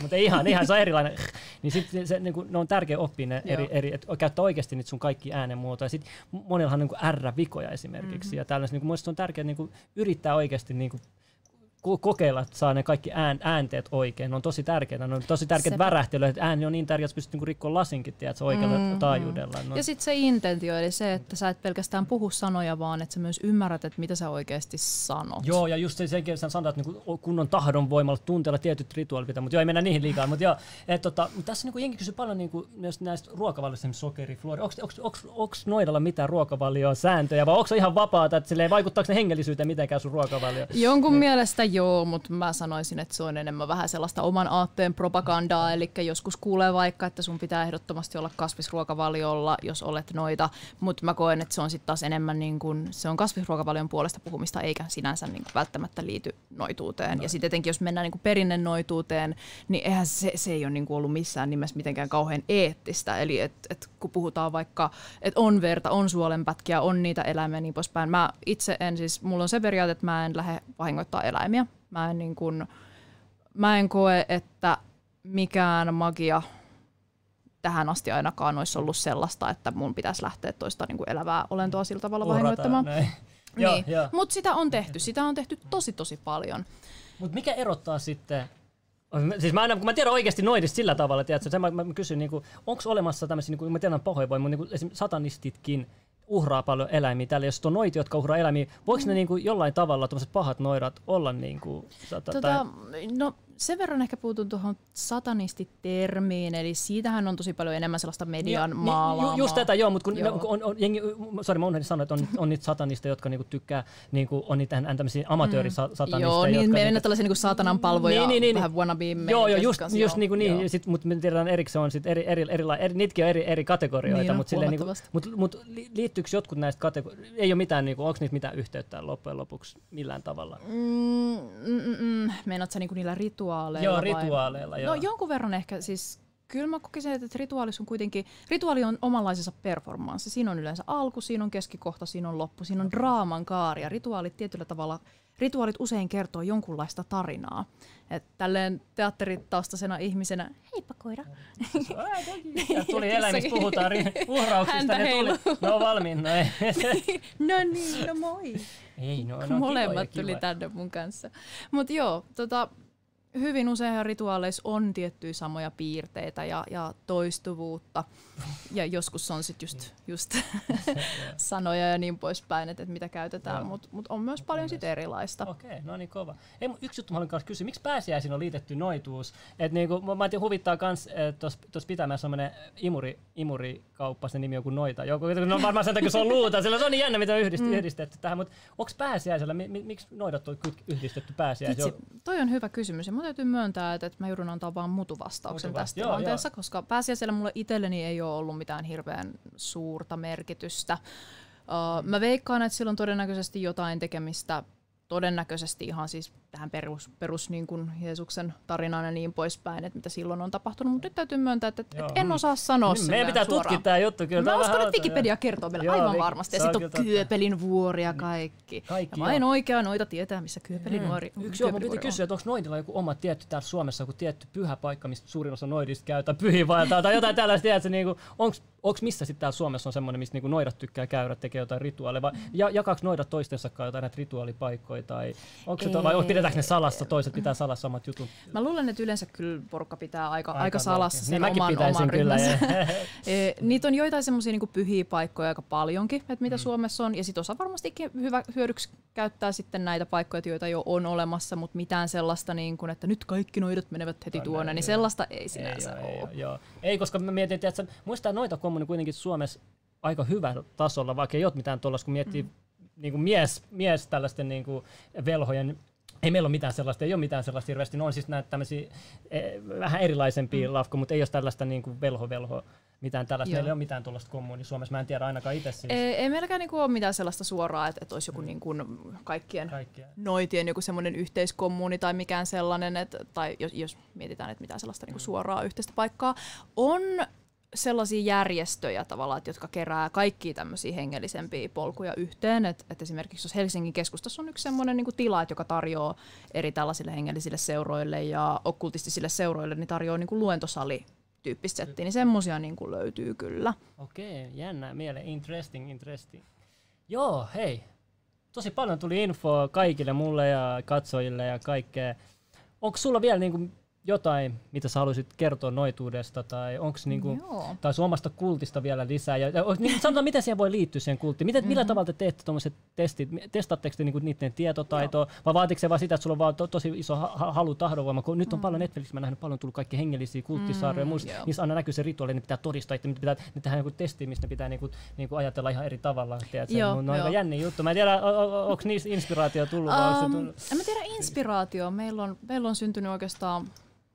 mutta ei ihan, ihan se on erilainen, niin sitten se, niin kuin, ne on tärkeä oppia ne eri, eri että käyttää oikeasti niitä sun kaikki äänenmuotoja. Sitten monillahan on niin R-vikoja esimerkiksi, mm-hmm. ja tällaista, niin kuin, mun mielestä on tärkeää niin kuin, yrittää oikeasti niin kuin, kokeilla, että saa ne kaikki ään, äänteet oikein. Ne on tosi tärkeitä. Ne on tosi tärkeitä Sepä. värähtelyä. Että ääni on niin tärkeä, että pystyt niinku rikkoa lasinkin tiedätkö, oikealla Mm, mm, taajuudella. No, Ja sitten se intentio, eli se, että sä et pelkästään puhu sanoja, vaan että sä myös ymmärrät, että mitä sä oikeasti sanot. Joo, ja just se, sekin sä sanoit, että niinku kunnon tahdon voimalla tunteella tietyt rituaalit pitää, mutta joo, ei mennä niihin liikaa. mutta joo, et, tota, mut tässä niinku jengi kysyy paljon niinku, myös näistä ruokavalioista, sokeri, fluori. Onko noidalla mitään ruokavalioa sääntöjä, vai onko se ihan vapaata, että silleen, vaikuttaako ne hengellisyyteen mitenkään sun ruokavalio? Jonkun mielestä joo, mutta mä sanoisin, että se on enemmän vähän sellaista oman aatteen propagandaa, eli joskus kuulee vaikka, että sun pitää ehdottomasti olla kasvisruokavaliolla, jos olet noita, mutta mä koen, että se on sitten taas enemmän niin kuin, se on kasvisruokavalion puolesta puhumista, eikä sinänsä niin kuin välttämättä liity noituuteen. Ja sitten etenkin, jos mennään niin kuin perinne noituuteen, niin eihän se, se ei ole niin kuin ollut missään nimessä mitenkään kauhean eettistä, eli et, et, kun puhutaan vaikka, että on verta, on suolenpätkiä, on niitä eläimiä niin poispäin. Mä itse en siis, mulla on se periaate, että mä en lähde vahingoittaa eläimiä. Mä en, niin kuin, mä en koe, että mikään magia tähän asti ainakaan olisi ollut sellaista, että mun pitäisi lähteä toista niin kuin elävää olentoa sillä tavalla vahingoittamaan. näin. *laughs* Joo, Niin. Mutta sitä on tehty, sitä on tehty tosi tosi paljon. Mutta mikä erottaa sitten Siis mä, aina, kun mä tiedän oikeasti noidista sillä tavalla, tiedätkö, sen mä, mä kysyn, niin onko olemassa tämmöisiä, niin kuin, mä tiedän mutta niin esimerkiksi satanistitkin uhraa paljon eläimiä täällä, jos on noiti, jotka uhraa eläimiä, voiko ne niin kuin, jollain tavalla, tuommoiset pahat noidat, olla niin kuin, sata, Tota, no sen verran ehkä puutun tuohon satanistitermiin, eli siitähän on tosi paljon enemmän sellaista median Niin, maalaamaa. ju, just tätä, joo, mutta kun Joo. on, on, jengi, sori, mä unohdin sanoa, että on, on niitä satanisteja, jotka niinku tykkää, niinku, on niitä hän tämmöisiä amatöörisatanisteja. Mm. Joo, niin jotka, me niinku- mennään tällaisia niinku saatanan palvoja, Niin, niin, niin, vähän wannabe Joo, joo, just, kanssa, just joo, niin niin, ja sit, mutta me tiedetään erikseen on sit eri, eri, eri, eri, niitäkin on eri, eri kategorioita, Niin on, mutta niinku, mut, mut li- liittyykö jotkut näistä kategorioista, ei ole mitään, niinku, onko niitä mitään yhteyttä loppujen lopuksi millään tavalla? Mm, mm, mm, mm. Meinaat sä niinku niillä rituaaleilla Joo, vai? rituaaleilla, joo. No jonkun verran ehkä siis Kyllä mä kokisin, että rituaalis on kuitenkin, rituaali on omanlaisensa performanssi. Siinä on yleensä alku, siinä on keskikohta, siinä on loppu, siinä on draaman kaari ja rituaalit tietyllä tavalla, rituaalit usein kertoo jonkunlaista tarinaa. Et tälleen teatteritaustaisena ihmisenä, heippa koira. *laughs* Ja tuli *laughs* eläimistä, puhutaan uhrauksista, Häntä ne tuli, no valmiin, no ei. *laughs* no niin, no moi. ei no, no molemmat kivoja, tuli kivoja. tänne mun kanssa. Mutta joo, tota, hyvin usein rituaaleissa on tiettyjä samoja piirteitä ja, ja toistuvuutta. Ja joskus on sitten just, just *laughs* sanoja ja niin poispäin, että, että mitä käytetään, mutta mut on myös paljon sit erilaista. Okei, no niin kova. Ei, yksi juttu mä haluan kysyä, miksi pääsiäisin on liitetty noituus? Et niinku, mä, mä en tiedä, huvittaa kans, tuossa Pitämässä semmoinen imuri, imurikauppa, se nimi on kuin noita. Joku, no varmaan sen takia se on luuta, sillä se on niin jännä, mitä on yhdist, mm. yhdistetty tähän, mutta onko pääsiäisellä, mi, mi, miksi noidat on yhdistetty pääsiäiseen? Vitsi, toi on hyvä kysymys ja mun täytyy myöntää, että, että mä joudun antaa vaan mutuvastauksen Mutu tästä joo, tilanteessa, koska pääsiäisellä mulle itselleni ei ole ollut mitään hirveän suurta merkitystä. Uh, mä veikkaan, että sillä on todennäköisesti jotain tekemistä todennäköisesti ihan siis tähän perus, perus niin kuin Jeesuksen tarinaan ja niin poispäin, että mitä silloin on tapahtunut, mutta nyt täytyy myöntää, että, että en osaa sanoa Niin, meidän pitää suoraan. tutkia tämä juttu kyllä. Mä uskon, että Wikipedia joo. kertoo meille Joo, aivan Wiki- varmasti. Ja sitten on. Kyöpelin vuori ja kaikki. Kaikki, ja vain joo. oikea noita tietää, missä Kyöpelin vuori Mm. Yksi joo, mun piti vuori kysyä, että onko noidilla joku oma tietty täällä Suomessa joku tietty pyhä paikka, mistä suurin osa noidista käyttää pyhiinvaeltaa tai, tai jotain tällaista, tiedätkö, niinku, onks, onks missä sitten täällä Suomessa on semmoinen, mistä niinku noidat tykkää käydä, tekee jotain rituaaleja, vai ja, jakaako noidat toistensa jotain näitä rituaalipaikkoja, tai, onko se, vai pidetäänkö ne salassa, toiset pitää salassa omat jutut? Mä luulen, että yleensä kyllä porukka pitää aika, aika, Aika salassa niin, sen mäkin oman, oman kyllä. *laughs* E, niitä on joitain semmoisia niinku pyhiä paikkoja aika paljonkin, että mitä mm. Suomessa on. Ja sitten osa varmastikin hyvä, hyödyksi käyttää sitten näitä paikkoja, joita jo on olemassa, mutta mitään sellaista, niin kuin, että nyt kaikki noidat menevät heti On tuonne, niin joo. sellaista ei sinänsä ei, ole. Ei, joo. ei, koska mä mietin, että muistaa noita kommuni kuitenkin Suomessa aika hyvällä tasolla, vaikka ei ole mitään tuollaista, kun miettii mm. niin kuin mies, mies tällaisten niin kuin velhojen ei meillä ole mitään sellaista, ei ole mitään sellaista hirveästi. Ne on siis näitä tämmöisiä eh, vähän erilaisempia mm. lafko, mutta ei ole tällaista niin kuin velho-velho mitään tällaista. Joo. Meillä ei ole mitään tuollaista kommuni Suomessa. Mä en tiedä ainakaan itse siis. Ei, ei meilläkään niinku ole mitään sellaista suoraa, että, että olisi joku mm. niinku kaikkien Kaikkia. noitien joku semmoinen yhteiskommuuni tai mikään sellainen, että, tai jos, jos mietitään, että mitään sellaista niinku mm. suoraa yhteistä paikkaa. On sellaisia järjestöjä tavallaan, jotka kerää kaikkia tämmöisiä hengellisempiä polkuja yhteen. Et, et esimerkiksi jos Helsingin keskustassa on yksi semmoinen niin tila, joka tarjoaa eri tällaisille hengellisille seuroille ja okkultistisille seuroille, niin tarjoaa niin luentosali tyyppistä settiä, niin semmosia niin löytyy kyllä. Okei, okay, jännää mieleen. Interesting, interesting. Joo, hei. Tosi paljon tuli infoa kaikille mulle ja katsojille ja kaikkea. Onko sulla vielä niin kuin jotain, mitä sä haluaisit kertoa noituudesta, tai onko niinku, tai omasta kultista vielä lisää, ja, ja niin, sanotaan, miten siihen voi liittyä siihen kulttiin, miten, mm-hmm. millä tavalla te teette tuommoiset testit, testaatteko te niinku niiden tietotaitoa, Joo. vai vaatiko se vaan sitä, että sulla on vaan to, tosi iso ha- halu tahdonvoima, kun nyt on mm. paljon Netflix, mä nähnyt paljon tullut kaikki hengellisiä kulttisarjoja, mm, muista, niissä aina näkyy se rituaali, ne pitää todistaa, että pitää, ne tehdään joku testi, mistä ne pitää niinku, niinku ajatella ihan eri tavalla, tiedätkö? Joo, no, aika jänni juttu, mä en tiedä, onko niissä inspiraatio tullut, um, vai tullut? En mä tiedä inspiraatio, meillä on, meillä on syntynyt oikeastaan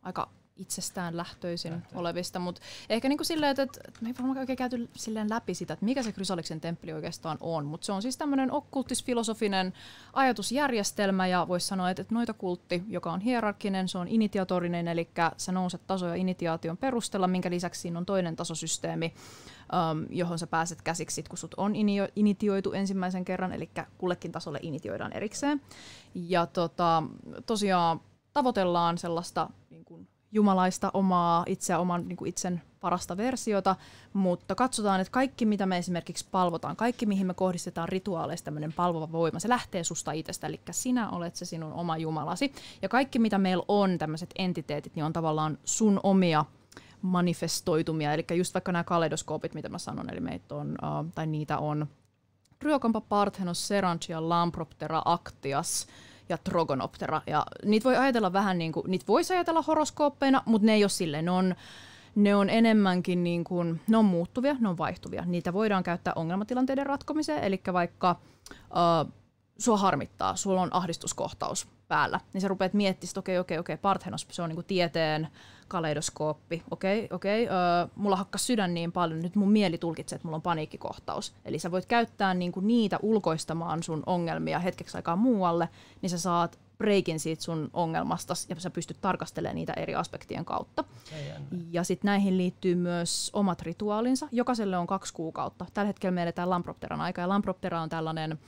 aika itsestään lähtöisin Lähtö. olevista, mutta ehkä niin kuin silleen, että, että me ei varmaan oikein käyty silleen läpi sitä, että mikä se Krysaliksen temppeli oikeastaan on, mutta se on siis tämmöinen okkultisfilosofinen ajatusjärjestelmä ja voisi sanoa, että, että noita kultti, joka on hierarkinen, se on initiatorinen, eli sä nouset tasoja initiaation perusteella, minkä lisäksi siinä on toinen tasosysteemi, um, johon sä pääset käsiksi, kun sut on initioitu ensimmäisen kerran, eli kullekin tasolle initioidaan erikseen. Ja tota, tosiaan tavoitellaan sellaista niin kuin jumalaista omaa itseä, oman niin kuin itsen parasta versiota, mutta katsotaan, että kaikki mitä me esimerkiksi palvotaan, kaikki mihin me kohdistetaan rituaaleista tämmöinen palvova voima, se lähtee susta itsestä, eli sinä olet se sinun oma jumalasi. Ja kaikki mitä meillä on, tämmöiset entiteetit, niin on tavallaan sun omia manifestoitumia, eli just vaikka nämä kaleidoskoopit, mitä mä sanon, eli meitä on, uh, tai niitä on. Ryokampa, Parthenos, Serantia, Lamproptera, Actias, ja Trogonoptera. Ja niitä voi ajatella vähän niin kuin, niitä voisi ajatella horoskooppeina, mutta ne ei ole silleen, ne on, ne on enemmänkin niin kuin, ne on muuttuvia, ne on vaihtuvia. Niitä voidaan käyttää ongelmatilanteiden ratkomiseen, eli vaikka uh, sua harmittaa, sulla on ahdistuskohtaus päällä, niin sä rupeat miettimään, että okei, okei, okei, Parthenos, se on niin kuin tieteen kaleidoskooppi, okei, okei, öö, mulla hakkas sydän niin paljon, nyt mun mieli tulkitsee, että mulla on paniikkikohtaus. Eli sä voit käyttää niinku niitä ulkoistamaan sun ongelmia hetkeksi aikaa muualle, niin sä saat breikin siitä sun ongelmasta ja sä pystyt tarkastelemaan niitä eri aspektien kautta. Ja sitten näihin liittyy myös omat rituaalinsa. Jokaiselle on kaksi kuukautta. Tällä hetkellä me eletään Lampropteran aika ja Lamproptera on tällainen,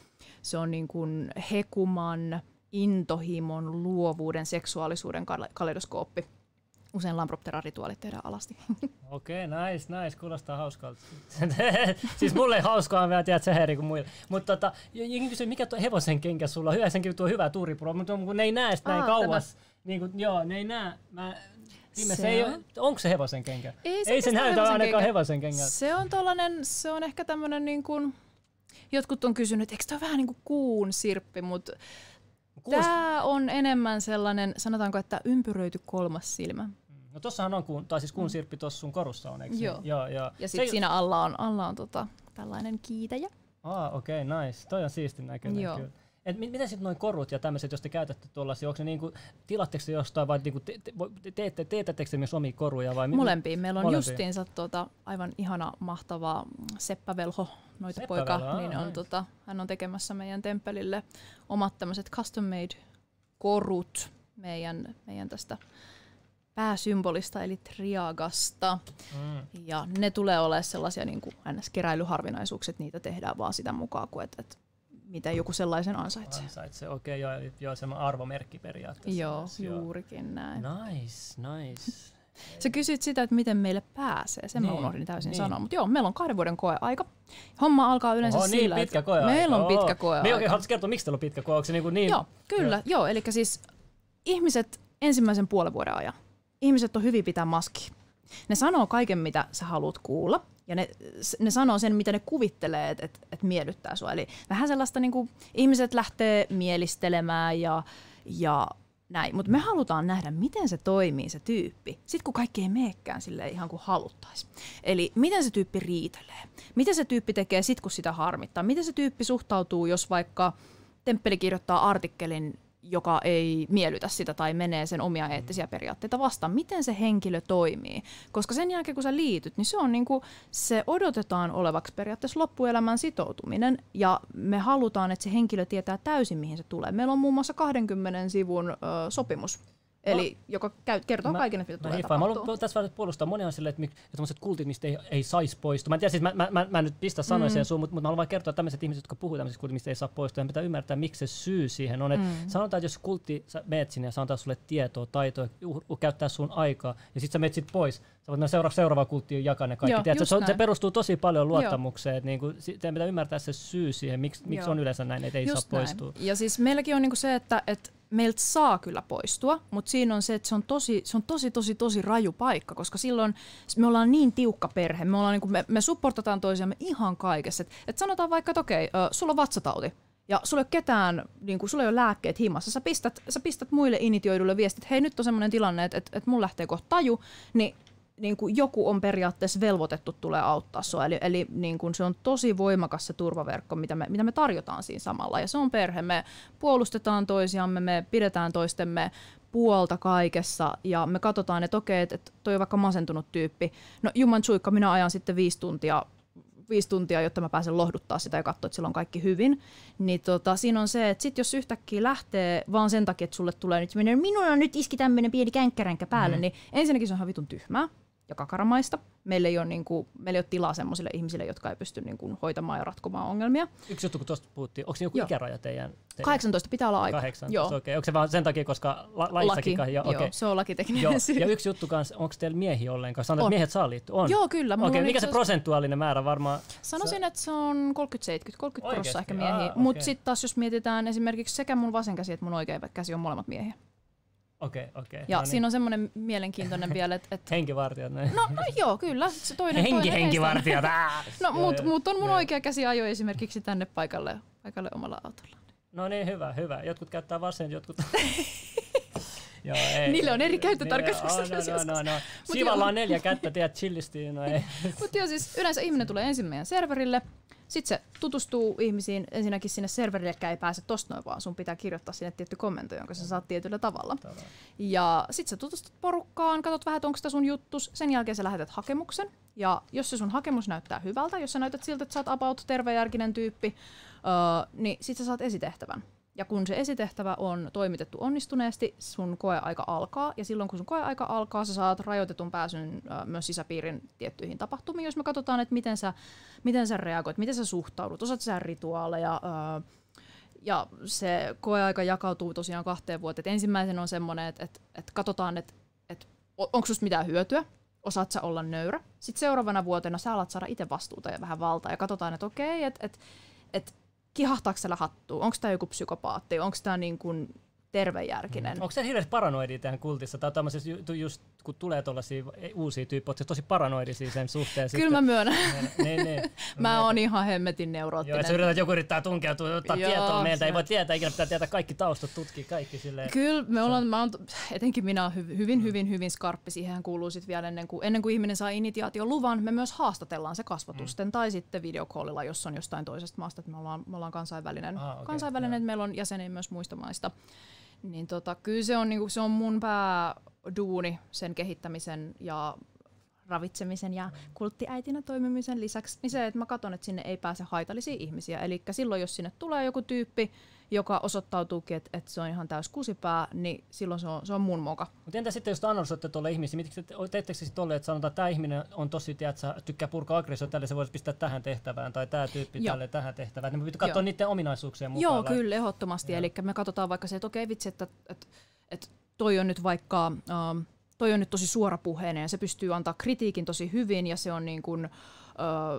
se on niin kuin hekuman, intohimon, luovuuden, seksuaalisuuden kaleidoskooppi usein Lamproptera-rituaalit tehdään alasti. *laughs* Okei, okay, nice, nice. Kuulostaa hauskalta. *laughs* siis mulle ei hauskaa vielä, tiedät, se heri kuin muille. Mutta tota, jengi kysyy, mikä tuo hevosen kenkä sulla on? Hyvä, senkin tuo hyvä tuuripuro, mutta kun ne ei näe sitä Aa, näin kauas. Niin kuin, joo, ne ei näe. Mä, se, se ei ole, onko se hevosen kenkä? Ei se, ei se näytä ainakaan kenkä. hevosen kenkä. Se on tollanen, se on ehkä tämmönen niin kuin, jotkut on kysynyt, eikö tämä vähän niin kuin kuun sirppi, mutta Tämä on enemmän sellainen, sanotaanko, että ympyröity kolmas silmä. No tossahan on, kuun, tai siis kuun mm. sirppi tuossa sun korussa on, eikö Joo. Joo, joo. Ja sitten siinä alla on, alla on tota, tällainen kiitäjä. Ah, okei, okay, nice. Toi on siistin näköinen Joo. kyllä. Et mit, miten sitten noin korut ja tämmöiset, jos te käytätte tuollaisia, onko ne niinku, tilatteko te jostain vai niinku te, te, te, teette, teetättekö te myös omia koruja? Vai Molempiin. Meillä on Molempiin. justiinsa tota, aivan ihana, mahtava Seppä Velho, noita poika, niin on, tota, hän on tekemässä meidän temppelille omat tämmöiset custom made korut meidän, meidän tästä pääsymbolista eli triagasta. Mm. Ja ne tulee olemaan sellaisia niin kuin NS-keräilyharvinaisuuksia, että niitä tehdään vaan sitä mukaan, kuin että, että miten joku sellaisen ansaitsee. Ansaitsee, okei, okay, joo, joo semmoinen arvomerkki periaatteessa. Joo, myös, juurikin näin. Nice, nice. Sä kysyt sitä, että miten meille pääsee. Sen niin, mä unohdin täysin niin. sanoa. Mutta joo, meillä on kahden vuoden koeaika. Homma alkaa yleensä Oho, niin, sillä, pitkä koeaika. Meillä on pitkä koeaika. Me oikein haluaisin kertoa, miksi teillä on pitkä koeaika. Onko se niin, kuin niin? Joo, kyllä. Joo, joo eli siis ihmiset ensimmäisen puolen vuoden ajan ihmiset on hyvin pitää maski. Ne sanoo kaiken, mitä sä haluat kuulla, ja ne, ne sanoo sen, mitä ne kuvittelee, että et, et miellyttää sua. Eli vähän sellaista, niin kuin, ihmiset lähtee mielistelemään ja, ja näin. Mutta me halutaan nähdä, miten se toimii se tyyppi, sitten kun kaikki ei meekään sille ihan kuin haluttaisiin. Eli miten se tyyppi riitelee, miten se tyyppi tekee sitten, kun sitä harmittaa, miten se tyyppi suhtautuu, jos vaikka temppeli kirjoittaa artikkelin joka ei miellytä sitä tai menee sen omia eettisiä periaatteita vastaan. Miten se henkilö toimii? Koska sen jälkeen, kun sä liityt, niin se on niin kuin, se odotetaan olevaksi periaatteessa loppuelämän sitoutuminen ja me halutaan, että se henkilö tietää täysin, mihin se tulee. Meillä on muun muassa 20 sivun ö, sopimus Eli no, joka käy, kertoo mä, kaiken, mitä tulee tapahtuu. Mä haluan tässä puolustaa monia silleen, että, että kultit, mistä ei, ei saisi poistua. Mä en tiedä, siis mä, mä, mä, mä nyt pistä sanoja mm. siihen suun, mutta, mutta mä haluan vain kertoa, että tämmöiset ihmiset, jotka puhuvat tämmöisistä kultista, mistä ei saa poistua, ja pitää ymmärtää, miksi se syy siihen on. Että mm. Sanotaan, että jos kultti, sä meet sinne ja sanotaan sulle tietoa, taitoa, käyttää sun aikaa, ja sitten sä meet sit pois, sä voit seura- seuraava kultti jakaa ne kaikki. Joo, Tiedätkö, se, se, perustuu tosi paljon luottamukseen. Että niinku, teidän pitää ymmärtää se syy siihen, miksi, miksi on yleensä näin, että ei just saa näin. poistua. Ja siis meilläkin on niinku se, että, että meiltä saa kyllä poistua, mutta siinä on se, että se on tosi, se on tosi, tosi, tosi raju paikka, koska silloin me ollaan niin tiukka perhe, me, ollaan, niin kuin, me, me supportataan toisiamme ihan kaikessa. Et, et sanotaan vaikka, että okei, okay, sulla on vatsatauti, ja sulla ei ole ketään, niin kuin, sulla ei ole lääkkeet himassa, sä pistät, sä pistät muille initioidulle viestit, että hei nyt on semmoinen tilanne, että, että, että mun lähtee kohta taju, niin niin kuin joku on periaatteessa velvoitettu tulee auttaa sua. Eli, eli niin kuin se on tosi voimakas se turvaverkko, mitä me, mitä me tarjotaan siinä samalla. Ja se on perhe. Me puolustetaan toisiamme, me pidetään toistemme puolta kaikessa ja me katsotaan, että okei, että toi on vaikka masentunut tyyppi. No Juman Tsuikka, minä ajan sitten viisi tuntia viisi tuntia, jotta mä pääsen lohduttaa sitä ja katsoa, että sillä on kaikki hyvin. Niin tota, siinä on se, että sit jos yhtäkkiä lähtee vaan sen takia, että sulle tulee nyt, minulla on nyt iski tämmöinen pieni känkkäränkä päälle, mm. niin ensinnäkin se on ihan vitun tyhmää ja kakaramaista. Meillä ei ole, niin kuin, meillä ei ole tilaa sellaisille ihmisille, jotka ei pysty niin kuin, hoitamaan ja ratkomaan ongelmia. Yksi juttu, kun tuosta puhuttiin, onko joku Joo. ikäraja teidän, teidän? 18 pitää olla aika. 18, Joo. Okay. Onko se vaan sen takia, koska la- laissakin? Laki. Joo, okay. se on lakitekninen Joo. syy. Ja yksi juttu kanssa, onko teillä miehiä ollenkaan? Sanoit, että miehet saa liittyä. On. Joo, kyllä. Okei, okay. mikä se prosentuaalinen määrä varmaan? Sanoisin, se... että se on 30-70, 30 prosenttia ehkä miehiä. Okay. Mutta sitten taas jos mietitään esimerkiksi sekä mun vasen käsi että mun oikea käsi on molemmat miehiä. Okei, okay, okei. Okay. Ja no niin. siinä on semmoinen mielenkiintoinen *laughs* vielä, että... Et... henkivartijat, näin. No, no joo, kyllä. Se toinen, Henki, toinen henkivartijat, *laughs* No, mutta mut on mun oikea käsi ajo esimerkiksi tänne paikalle, paikalle omalla autolla. No niin, hyvä, hyvä. Jotkut käyttää vasen, jotkut... *laughs* Joo, ei. Niille on eri käyttötarkoitukset. No, no, no, no. Sivalla on neljä kättä, tiedät, chillisti. No ei. Mutta joo, siis yleensä ihminen tulee ensin meidän serverille, sitten se tutustuu ihmisiin, ensinnäkin sinne serverille ei pääse tosta noin vaan, sun pitää kirjoittaa sinne tietty komento, jonka sä saat tietyllä tavalla. Ja sitten sä tutustut porukkaan, katsot vähän, onko sitä sun juttus, sen jälkeen sä lähetät hakemuksen, ja jos se sun hakemus näyttää hyvältä, jos sä näytät siltä, että sä oot about tervejärkinen tyyppi, uh, niin sit sä saat esitehtävän. Ja kun se esitehtävä on toimitettu onnistuneesti, sun koeaika alkaa. Ja silloin kun sun koeaika alkaa, sä saat rajoitetun pääsyn myös sisäpiirin tiettyihin tapahtumiin, jos me katsotaan, että miten sä, miten sä reagoit, miten sä suhtaudut, osaat sä rituaaleja. Ja se koeaika jakautuu tosiaan kahteen vuoteen. Ensimmäisen on semmoinen, että et, et katsotaan, että et, onko susta mitään hyötyä, osaat sä olla nöyrä. Sitten seuraavana vuotena sä alat saada itse vastuuta ja vähän valtaa ja katsotaan, että okei, että et, et, kihahtaako siellä hattuun, onko tämä joku psykopaatti, onko tämä niin kuin tervejärkinen. Mm. Onko se hirveästi paranoidi tähän kultissa? Tai tämmöisessä just kun tulee tuollaisia uusia tyyppejä, tosi paranoidisia sen suhteen? Kyllä mä myönnän. niin, niin. *laughs* mä oon ihan hemmetin neuroottinen. Joo, että yrität, joku yrittää tunkeutua, ottaa Joo, tietoa meiltä, se... ei voi tietää, ikinä pitää tietää kaikki taustat, tutkia kaikki silleen. Kyllä, me ollaan, mä oon, etenkin minä olen hyvin, hyvin, hyvin skarppi. Siihen kuuluu sitten vielä ennen kuin, ennen kuin ihminen saa initiaation luvan, me myös haastatellaan se kasvatusten mm. tai sitten videokollilla, jos on jostain toisesta maasta, että me ollaan, me ollaan kansainvälinen, ah, okay, kansainvälinen että meillä on jäseniä myös muista maista. Niin tota, kyllä se on, niinku, se on mun pääduuni sen kehittämisen ja ravitsemisen ja kulttiäitinä toimimisen lisäksi, niin se, että mä katson, että sinne ei pääse haitallisia ihmisiä. Eli silloin, jos sinne tulee joku tyyppi, joka osoittautuukin, että, että se on ihan täys kusipää, niin silloin se on, se on mun moka. Mutta entä sitten, jos analysoitte tuolle ihmisiä, teettekö sitten tolle, että sanotaan, että tämä ihminen on tosi, tiedätkö, tykkää purkaa aggressio, tälle se voisi pistää tähän tehtävään, tai tämä tyyppi Joo. tälle tähän tehtävään. Niin me pitää katsoa Joo. niiden ominaisuuksien mukaan. Joo, kyllä, ehdottomasti. Eli me katsotaan vaikka se, että okei vitsi, että, että, että toi on nyt vaikka... Um, toi on nyt tosi suorapuheinen ja se pystyy antaa kritiikin tosi hyvin ja se on niin kuin,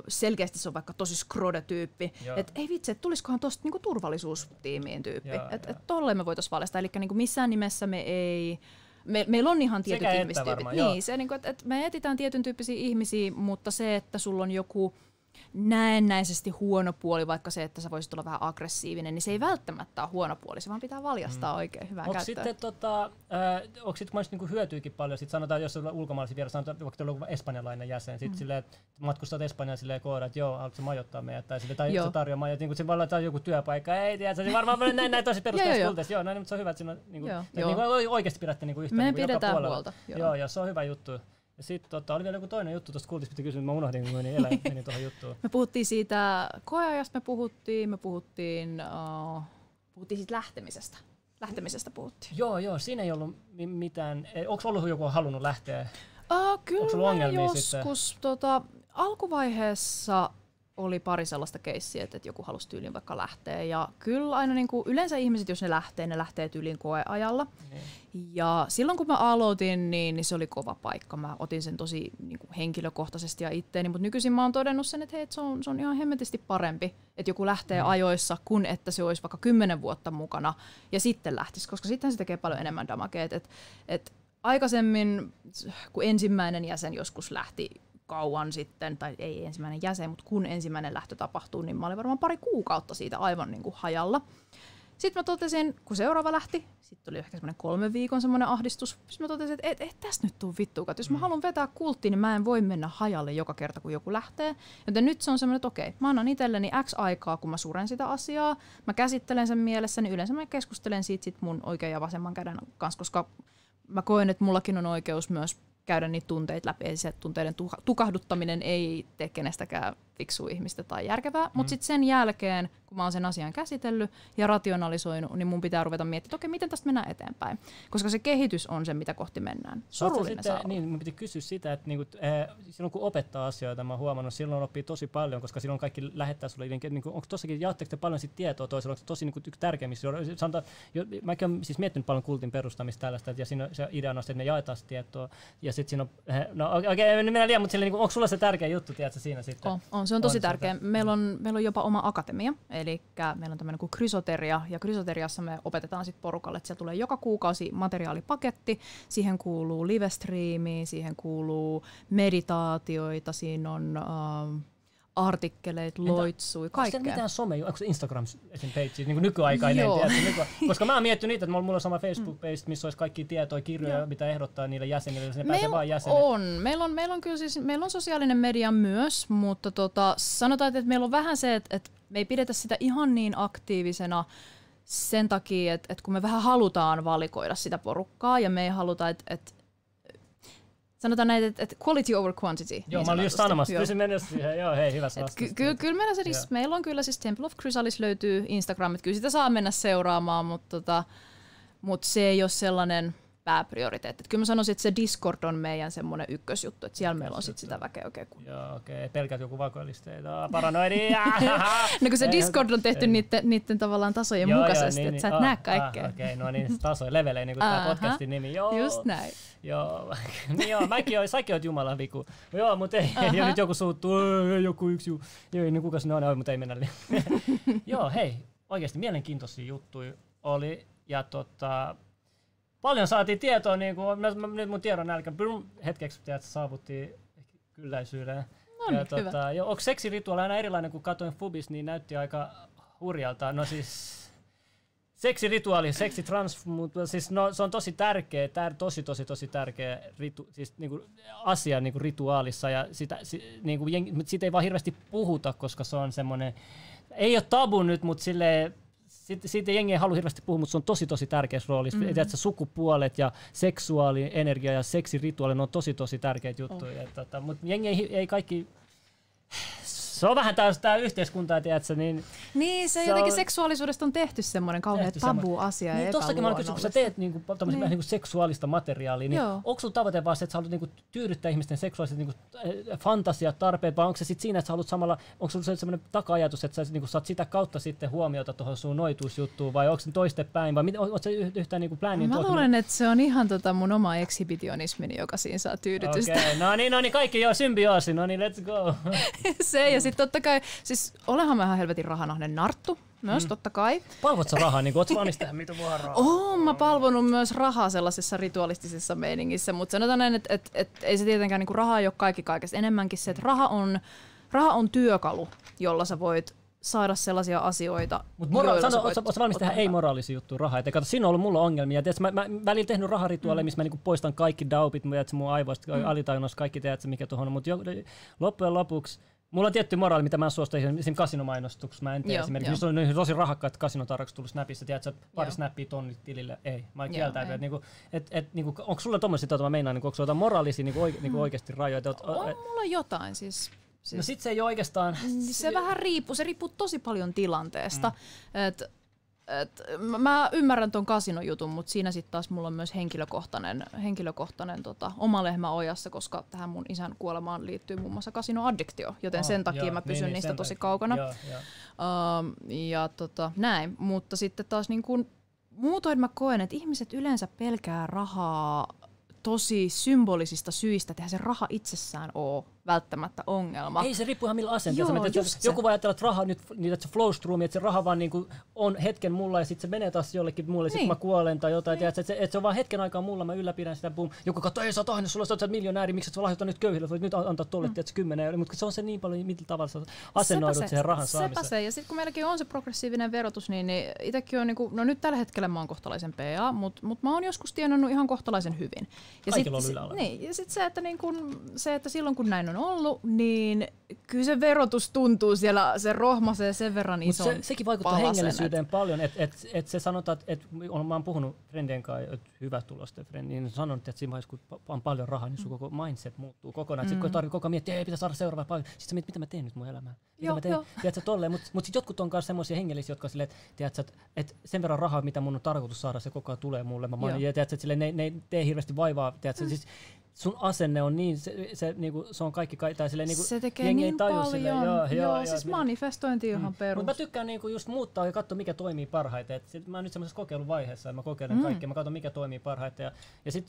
selkeästi se on vaikka tosi skrode-tyyppi. Että ei vitsi, että tulisikohan tuosta niinku turvallisuustiimiin tyyppi. Että et tolleen me voitaisiin valjastaa. Eli niinku missään nimessä me ei... Me, meillä on ihan tietyt ihmistyypit. Varmaan, niin, se, niinku, että et me etsitään tietyn tyyppisiä ihmisiä, mutta se, että sulla on joku näennäisesti huono puoli, vaikka se, että sä voisit olla vähän aggressiivinen, niin se ei välttämättä ole huono puoli, se vaan pitää valjastaa mm. oikein hyvää onko käyttöä. Sitten, tota, äh, onko sitten niinku hyötyykin paljon, sitten sanotaan, jos on ulkomaalaisia vielä, sanotaan vaikka on espanjalainen jäsen, sitten mm. silleen, että matkustat Espanjaan silleen kooda, että joo, haluatko majoittaa meidät, tai, sille, tai se tarjoaa majot, niin se voi olla joku työpaikka, ei tiedä, se varmaan näin, näin tosi perusteessa *laughs* joo, näin, mutta se on hyvä, että siinä on, niin kuin, joo, että joo. Niin oikeasti pidätte niin kuin yhtä Me niin pidetään huolta. Joo. joo, ja se on hyvä juttu. Ja sitten tota, oli vielä joku toinen juttu tuosta kultista, piti kysyä, mä unohdin, kun menin, elä, *laughs* menin tuohon juttuun. Me puhuttiin siitä koeajasta, me puhuttiin, me puhuttiin, uh, puhuttiin siitä lähtemisestä. Lähtemisestä puhuttiin. Joo, joo, siinä ei ollut mitään, onko ollut joku halunnut lähteä? Uh, kyllä joskus, sitten? Tota, alkuvaiheessa oli pari sellaista keissiä, että joku halusi tyyliin vaikka lähteä. Ja kyllä aina niin kuin, yleensä ihmiset, jos ne lähtee, ne lähtee tyyliin koeajalla. Mm. Ja silloin kun mä aloitin, niin, niin se oli kova paikka. Mä otin sen tosi niin kuin henkilökohtaisesti ja itteeni, mutta nykyisin mä oon todennut sen, että hei, että se, on, se on ihan hemmetisti parempi, että joku lähtee mm. ajoissa, kun että se olisi vaikka kymmenen vuotta mukana ja sitten lähtisi, koska sitten se tekee paljon enemmän damakea. Et, et, aikaisemmin, kun ensimmäinen jäsen joskus lähti kauan sitten, tai ei ensimmäinen jäsen, mutta kun ensimmäinen lähtö tapahtuu, niin mä olin varmaan pari kuukautta siitä aivan niin kuin hajalla. Sitten mä totesin, kun seuraava lähti, sitten tuli ehkä semmoinen kolmen viikon semmoinen ahdistus. Sitten mä totesin, että et, et tästä nyt tuu vittuukaan. Jos mä mm. haluan vetää kulttiin, niin mä en voi mennä hajalle joka kerta, kun joku lähtee. Joten nyt se on semmoinen, että okei, mä annan itselleni X aikaa, kun mä suren sitä asiaa. Mä käsittelen sen mielessä, niin yleensä mä keskustelen siitä sit mun oikean ja vasemman käden kanssa, koska mä koen, että mullakin on oikeus myös käydä niitä tunteita läpi. Eli se tunteiden tukahduttaminen ei tee kenestäkään fiksua ihmistä tai järkevää. Mm. Mutta sitten sen jälkeen, kun mä oon sen asian käsitellyt ja rationalisoinut, niin mun pitää ruveta miettimään, että okei, miten tästä mennään eteenpäin. Koska se kehitys on se, mitä kohti mennään. Surullinen sitten, Niin, mun piti kysyä sitä, että niinku, äh, silloin kun opettaa asioita, mä oon huomannut, silloin oppii tosi paljon, koska silloin kaikki lähettää sulle, niin, niin onko tossakin, jaatteko te paljon sit tietoa toisella, onko tosi niin yksi tärkeimmistä, sanotaan, jo, mäkin olen siis miettinyt paljon kultin perustamista tällaista, ja siinä se ideana on, että ne jaetaan tietoa, ja sitten siinä on, eh, no okei, okay, mennä liian, mutta sille, niin onko sulla se tärkeä juttu, tiedätkö, siinä sitten? On, on se on tosi on tärkeä. Meillä on, meillä on jopa oma akatemia, eli meillä on tämmöinen kuin krysoteria, ja krysoteriassa me opetetaan sitten porukalle, että siellä tulee joka kuukausi materiaalipaketti, siihen kuuluu livestriimi, siihen kuuluu meditaatioita, siinä on... Uh, artikkeleita, loitsui, kaikkea. Onko mitään some, onko Instagram esim. page, niin kuin nykyaikainen, tiedätkö, nyky... koska mä oon miettinyt niitä, että mulla on sama Facebook-page, missä olisi kaikki tietoja, kirjoja, Joo. mitä ehdottaa niille jäsenille, ne pääsee vaan jäsenet. on, meillä on, meillä on kyllä siis, meillä on sosiaalinen media myös, mutta tota, sanotaan, että meillä on vähän se, että, että me ei pidetä sitä ihan niin aktiivisena, sen takia, että, että kun me vähän halutaan valikoida sitä porukkaa ja me ei haluta, että, että sanotaan näin, että, että quality over quantity. Joo, niin mä olin just sanomassa, pysin mennessä siihen. Joo, hei, hyvä ky- ky- Kyllä meillä, siis, meillä on kyllä siis Temple of Chrysalis löytyy Instagram, että kyllä sitä saa mennä seuraamaan, mutta, tota, mutta se ei ole sellainen pääprioriteetti. Kyllä mä sanoisin, että se Discord on meidän semmoinen ykkösjuttu, että siellä meillä on sit sitä väkeä oikein kun... Joo, okei. Okay. Pelkät joku vakoilisteita, paranoidi. *laughs* no kun se Discord on tehty niiden, niiden tavallaan tasojen joo, mukaisesti, joo, niin, että sä et niin, näe kaikkea. Ah, okei, okay, no niin, tasoja, levelejä, niin kuin tämä podcastin nimi. Joo. Just näin. Joo, *laughs* niin joo, mäkin oon, säkin oot Jumalan viku. Joo, mutta ei, uh-huh. ja nyt joku suuttuu, joku yksi, joo, niin kuka ne on, mutta ei mennä. *laughs* joo, hei, oikeasti mielenkiintoisia juttuja oli, ja tota, paljon saatiin tietoa, niin kuin, nyt mun tiedon nälkä, hetkeksi tiedät, saavuttiin kylläisyyden. No niin, ja, tota, jo, onko seksirituaali aina erilainen, kun katsoin Fubis, niin näytti aika hurjalta. No siis seksirituaali, seksitrans, mutta siis no, se on tosi tärkeä, tär, tosi tosi tosi tärkeä ritu, siis niinku asia niinku rituaalissa ja sitä, si, niinku, siitä ei vaan hirveästi puhuta, koska se on semmoinen, ei ole tabu nyt, mutta sille siitä, siitä jengi ei halua hirveästi puhua, mutta se on tosi tosi tärkeässä roolissa. Mm-hmm. Että sukupuolet ja seksuaali, energia ja seksirituaali, ne on tosi tosi tärkeitä juttuja. Oh. Tota, mutta jengi ei, ei kaikki se on vähän taas tämä yhteiskunta, tiedätkö, niin... Niin, se, se jotenkin on, seksuaalisuudesta on tehty semmoinen kauhean tabu-asia Niin, tossakin mä kysyn, kun sä teet niinku, niin. niinku seksuaalista materiaalia, niin Joo. onko sulla tavoite vaan se, että sä haluat niinku, tyydyttää ihmisten seksuaaliset niinku, fantasiat, tarpeet, vai onko se sitten siinä, että sä haluat samalla, onko sulla semmoinen taka-ajatus, että sä niinku, saat sitä kautta sitten huomiota tuohon sun noituusjuttuun, vai onko se toistepäin, vai oletko se yhtään niinku pläänin Mä luulen, että se on ihan tota mun oma ekshibitionismini, joka siinä saa tyydytystä. Okei, okay. no niin, no niin, kaikki joo, symbioosi, no niin, let's go. *laughs* se, ja sitten totta kai, siis olehan mä ihan helvetin rahanahden narttu, myös mm. totta kai. Palvot sä rahaa, niin kuin oot valmis mitä vuoroa? Oon mä palvonut myös rahaa sellaisessa ritualistisessa meiningissä, mutta sanotaan näin, että et, et, ei se tietenkään niin kuin raha ei ole kaikki kaikesta. Enemmänkin se, että raha on raha on työkalu, jolla sä voit saada sellaisia asioita, Mutta mora- sano, sä voit ootko valmis tehdä ottaa ei hyvää. moraalisia juttuja rahaa? Et kato, siinä on ollut mulla ongelmia. Tiedätkö, mä, mä, välillä tehnyt raharituaaleja, missä mä niinku poistan kaikki daupit, tiedätkö, mun aivoista, mm. alitajunnassa kaikki tiedätkö, mikä tuohon on. Mutta loppujen lopuksi Mulla on tietty moraali, mitä mä en suosta esimerkiksi kasinomainostuksessa. Mä en tee Joo, esimerkiksi, jos on tosi rahakkaat kasinotarjoukset tullut snapissa, tiedätkö, että pari Joo. snappia tonnit tilille. Ei, mä kieltäydyn. ei. Et, niinku, et, et, niinku, onko sulla tommosia, tota mä meinaan, niinku, onko sulla jotain moraalisia niinku, oike, niinku oikeasti rajoja? Et, On mulla jotain siis. siis no sit se ei oikeastaan... Niin se vähän riippuu, se riippuu tosi paljon tilanteesta. Mm. Et, et, mä- mä ymmärrän ton kasinojutun, mutta siinä sitten taas mulla on myös henkilökohtainen, henkilökohtainen tota, oma lehmä ojassa, koska tähän mun isän kuolemaan liittyy muun muassa kasinoaddiktio, joten Oh, sen takia joo, mä niin, pysyn niin, niistä tosi takia. kaukana. Joo, joo. Um, ja tota, näin, mutta sitten taas niin kuin, muutoin mä koen, että ihmiset yleensä pelkää rahaa tosi symbolisista syistä, että se raha itsessään ole välttämättä ongelma. Ei se riippuu ihan millä asenteessa. Joo, se. joku voi ajatella, että raha nyt, niin että se flows through me, että se raha vaan niin kuin on hetken mulla ja sitten se menee taas jollekin muulle, niin. Niin. sitten mä kuolen tai jotain. Niin. Että, se, että se on vaan hetken aikaa mulla, mä ylläpidän sitä, boom. Joku katsoo, ei sä oot ahne, sulla oot miljonääri, miksi sä lahjoita nyt köyhille, voit nyt antaa tolle, mm. tiedätkö, kymmenen euroa. Mutta se on se niin paljon, millä tavalla sä asennoidut Sepä se, siihen rahan Sepä saamiseen. se. Ja sitten kun meilläkin on se progressiivinen verotus, niin, niin itsekin on, niinku, no nyt tällä hetkellä mä oon kohtalaisen PA, mutta mut mä oon joskus tienannut ihan kohtalaisen hyvin. Ja Kaikilla sit- on yläala. Niin, ja sitten se, että niin kun, se, että silloin kun näin on ollut, niin kyllä se verotus tuntuu siellä, se rohmasee sen verran Mutta ison se, sekin vaikuttaa palasen, hengellisyyteen paljon, että et, et se sanotaan, että et, on, mä oon puhunut friendien kanssa, että hyvä friend, niin sanon, että siinä vaiheessa, kun on paljon rahaa, niin sun koko mindset muuttuu kokonaan. Mm. Sitten kun tarvii koko ajan miettiä, ei pitää saada seuraava paljon, sitten sä mietit, mitä mä teen nyt mun elämään. Mitä Joo, mä teen? joo. Tiedätkö, tolleen, mutta mut sitten jotkut on myös semmoisia hengellisiä, jotka silleen, että et sen verran rahaa, mitä mun on tarkoitus saada, se koko ajan tulee mulle. Mä, Joo. ja tiedätkö, että silleen, ne, ne ei tee hirveästi vaivaa. Tiedätkö, mm. siis sun asenne on niin, se, se, niinku, se on kaikki, kai- tai silleen, niinku, se tekee jengi ei niin taju paljon. silleen, joo, joo, joo, siis minä- manifestointi ihan Mm. perus. Mutta mä tykkään niinku just muuttaa ja katsoa, mikä toimii parhaiten. Et sit mä oon nyt semmoisessa kokeiluvaiheessa, että mä kokeilen mm. kaikkea, mä katson, mikä toimii parhaiten. Ja, ja sit,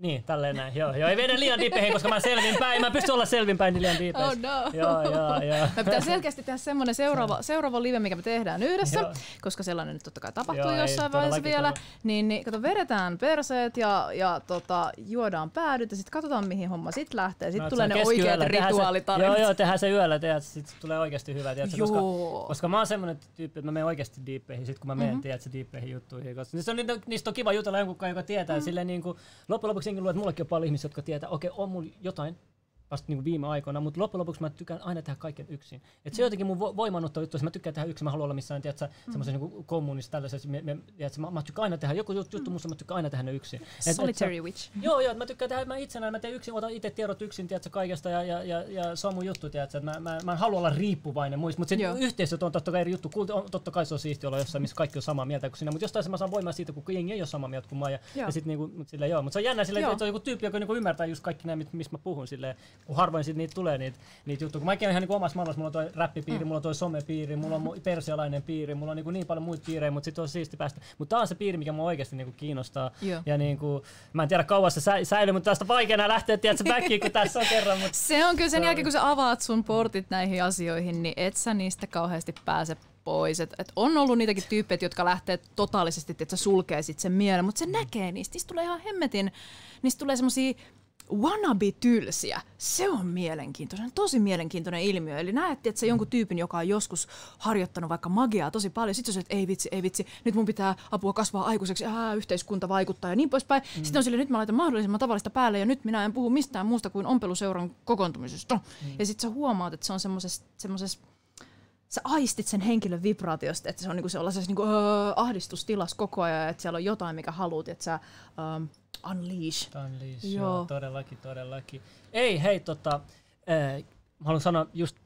niin, tälleen näin. Joo, joo, ei vedä liian diipeihin, koska mä selvin päin. Mä pystyn olla selvinpäin niin liian diipeissä. Oh no. Joo, joo, joo. Me pitää selkeästi tehdä semmoinen seuraava, seuraava live, mikä me tehdään yhdessä, Joo. koska sellainen nyt totta kai tapahtuu Joo, jossain vaiheessa vielä. Niin, niin kato, vedetään perseet ja, ja tota, juodaan päädyt ja sitten katsotaan mihin homma sitten lähtee. Sitten No, tulee ne oikeat. Tehdään rituaalitarinat. Joo, joo, tehdään se yöllä, tiedät, sit tulee oikeasti hyvä, tiedät, koska, Joo. koska mä oon semmoinen tyyppi, että mä menen oikeasti diippeihin, sit kun mä menen, Mhm. mm-hmm. tiedät, diippeihin juttuihin. Koska niistä on, niitä- niistä on kiva jutella jonkun kanssa, joka tietää. Mm-hmm. Silleen, niin kuin, loppujen lopuksi jengi luulee, että mullakin on paljon ihmisiä, jotka tietää, okei, on mulla jotain, vasta niin viime aikoina, mutta loppujen lopuksi mä tykkään aina tehdä kaiken yksin. Et se on jotenkin mun vo- voimannuttava juttu, että mä tykkään tehdä yksin, mä haluan olla missään, tiedätkö, Mm. semmoisessa niin kommunissa, tällaisessa, me, me, tiedätkö, mä, mä, tykkään aina tehdä, joku juttu, juttu musta mä tykkään aina tehdä ne yksin. Et- et se- Solitary witch. Joo, joo, mä tykkään tehdä mä itsenään, mä teen yksin, otan itse tiedot yksin, tiedätkö, kaikesta ja, ja, ja, ja se on mun juttu, tiedätkö, että mä, mä, mä en halua olla riippuvainen muista, mutta se yhteisöt on totta kai eri juttu, Kulti on, totta kai se on siisti olla jossain, missä kaikki on samaa mieltä kuin sinä, mutta jostain se mä saan voimaa siitä, kun jengi ei ole samaa mieltä kuin mä ja, Joo. ja sit niinku, mut silleen, joo, mutta se on jännä Joo. että on joku tyyppi, joka niinku ymmärtää just kaikki nämä, mistä mä puhun silleen, kun harvoin sit niitä tulee niitä, niitä juttuja, kun mäkin olen ihan niinku omassa maailmassa, mulla on toi räppipiiri, mm. mulla on toi somepiiri, mulla on persialainen piiri, mulla on niinku niin paljon muita piirejä, mutta sitten on siisti päästä, mutta tää on se piiri, mikä mua oikeasti niinku kiinnostaa, Joo. ja niinku, mä en tiedä kauas se sä, säilyy, mutta tästä vaikeana lähteä, tiedätkö, backiin, kun tässä on kerran, mutta *laughs* Se on kyllä sen Se jälkeen, kun sä avaat sun portit näihin asioihin, niin et sä niistä kauheasti pääse pois. Et, et on ollut niitäkin tyyppejä, jotka lähtee totaalisesti, että sä sulkee sit sen mielen, mutta se näkee niistä. Niistä tulee ihan hemmetin, niistä tulee semmosia wannabe-tylsiä. Se on mielenkiintoinen, tosi mielenkiintoinen ilmiö. Eli näet, että se jonkun tyypin, joka on joskus harjoittanut vaikka magiaa tosi paljon, sitten se että ei vitsi, ei vitsi, nyt mun pitää apua kasvaa aikuiseksi, ää, yhteiskunta vaikuttaa ja niin poispäin. Mm. Sitten on sille, nyt mä laitan mahdollisimman tavallista päälle ja nyt minä en puhu mistään muusta kuin ompeluseuran kokoontumisesta. Mm. Ja sitten sä huomaat, että se on semmoisessa semmoisessa sä aistit sen henkilön vibraatiosta, että se on niinku sellaisessa niinku, öö, ahdistustilassa koko ajan, että siellä on jotain, mikä haluat, että sä um, unleash. Unleash, Joo. joo. todellakin, todellakin. Ei, hei, tota, äh, mä haluan sanoa just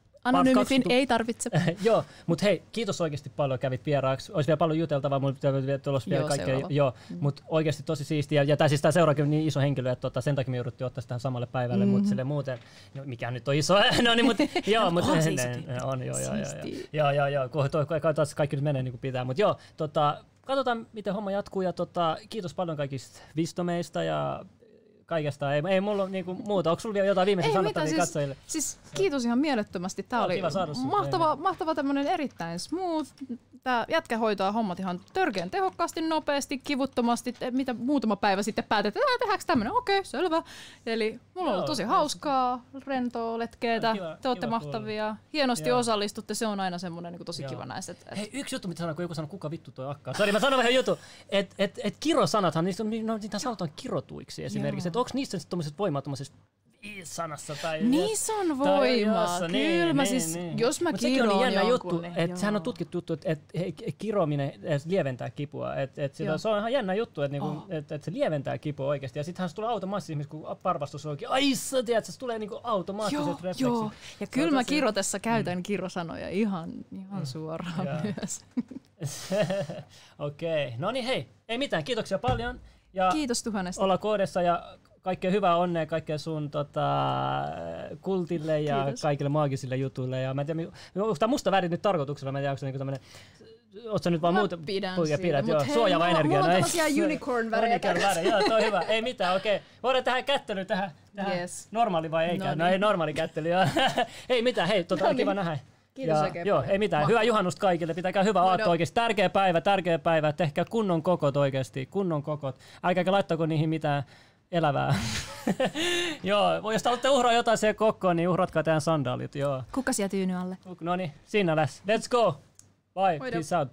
Kaksi- ei tarvitse. *laughs* Joo, mutta hei, kiitos oikeasti paljon kävit vieraaksi. Olisi vielä paljon juteltavaa, mutta pitää tulossa vielä Joo, kaikkea. seuraava. Joo, mutta oikeasti tosi siistiä. Ja tämä siis tämä seuraakin on niin iso henkilö, että tota, sen takia me jouduttiin ottaa tähän samalle päivälle, mm-hmm. mutta sille muuten, no, mikä nyt on iso, *laughs* no niin, mutta *laughs* joo, mutta tyyppi. ne, on, joo, joo, joo, joo, joo, joo, kun toi, katsotaan, että kaikki nyt menee niin kuin pitää, mutta joo, tota, katsotaan, miten homma jatkuu, ja tota, kiitos paljon kaikista vistomeista ja kaikesta. Ei, ei mulla niinku muuta. Onko sulla jotain viimeisen Ei sanottavia siis, katsojille? siis kiitos ihan mielettömästi. Tämä oli kiva mahtava, mahtava tämmöinen erittäin smooth, tämä jätkä hoitaa hommat ihan törkeän tehokkaasti, nopeasti, kivuttomasti. Mitä muutama päivä sitten päätetään, että tehdäänkö tämmöinen, okei, okay, selvä. Eli mulla on ollut tosi hauskaa, rentoa, letkeetä, kiva, te olette kiva mahtavia, kuulla. hienosti Joo. osallistutte, se on aina semmoinen niin tosi Joo. kiva näistä. Et, et... Hei, yksi juttu, mitä sanoo, kun joku sanoo, kuka vittu toi akka. Sori, mä sanon vähän juttu, että et, et kirosanathan, niistä, no, niitä sanotaan kirotuiksi esimerkiksi, että onko niissä sitten voimaa sanassa tai... Niissä on voimaa, kyllä. Niin, mä niin, siis, niin. jos mä kiroon on jännä juttu, niin, että sehän on tutkittu juttu, että, että kirominen lieventää kipua. Että, että sitä, se on ihan jännä juttu, että, niinku, oh. että, että se lieventää kipua oikeasti. Ja sittenhän se tulee automaattisesti, kun parvastus oikein, ai sä tiedät, se tulee niinku automaattiset joo, refleksit. Joo. Ja kyllä mä kirotessa käytän mm. kirosanoja ihan, ihan mm. suoraan ja. myös. *laughs* Okei, okay. no niin hei, ei mitään, kiitoksia paljon. Ja Kiitos tuhannesta. Olla koodessa ja kaikkea hyvää onnea kaikkea sun tota, kultille ja Kiitos. kaikille maagisille jutuille. Ja mä en tiedä, onko tämä musta väri nyt tarkoituksella, mä en tiedä, onko se niinku tämmönen Oletko nyt vaan muuta? Pidän siitä, pidät, joo, hei, suojaava energia. Mulla on tämmöisiä unicorn-värejä. unicorn joo, toi hyvä. Ei mitään, okei. Okay. Voidaan tähän kättely, tähän, tähän yes. normaali vai eikä? No, niin. no ei normaali kättely, joo. *laughs* ei mitään, hei, tota, no niin. kiva nähdä. Kiitos ja, Joo, ei mitään. Hyvää juhannusta kaikille. Pitäkää hyvä aatto oikeasti. Tärkeä päivä, tärkeä päivä. Tehkää kunnon kokot oikeasti. Kunnon kokot. Älkääkä laittako niihin mitään elävää. *laughs* joo, jos haluatte uhraa jotain siihen kokkoon, niin uhratkaa teidän sandaalit. Joo. Kukkasia tyyny alle. No niin, siinä läs. Let's go. Bye. Hoido. Peace out.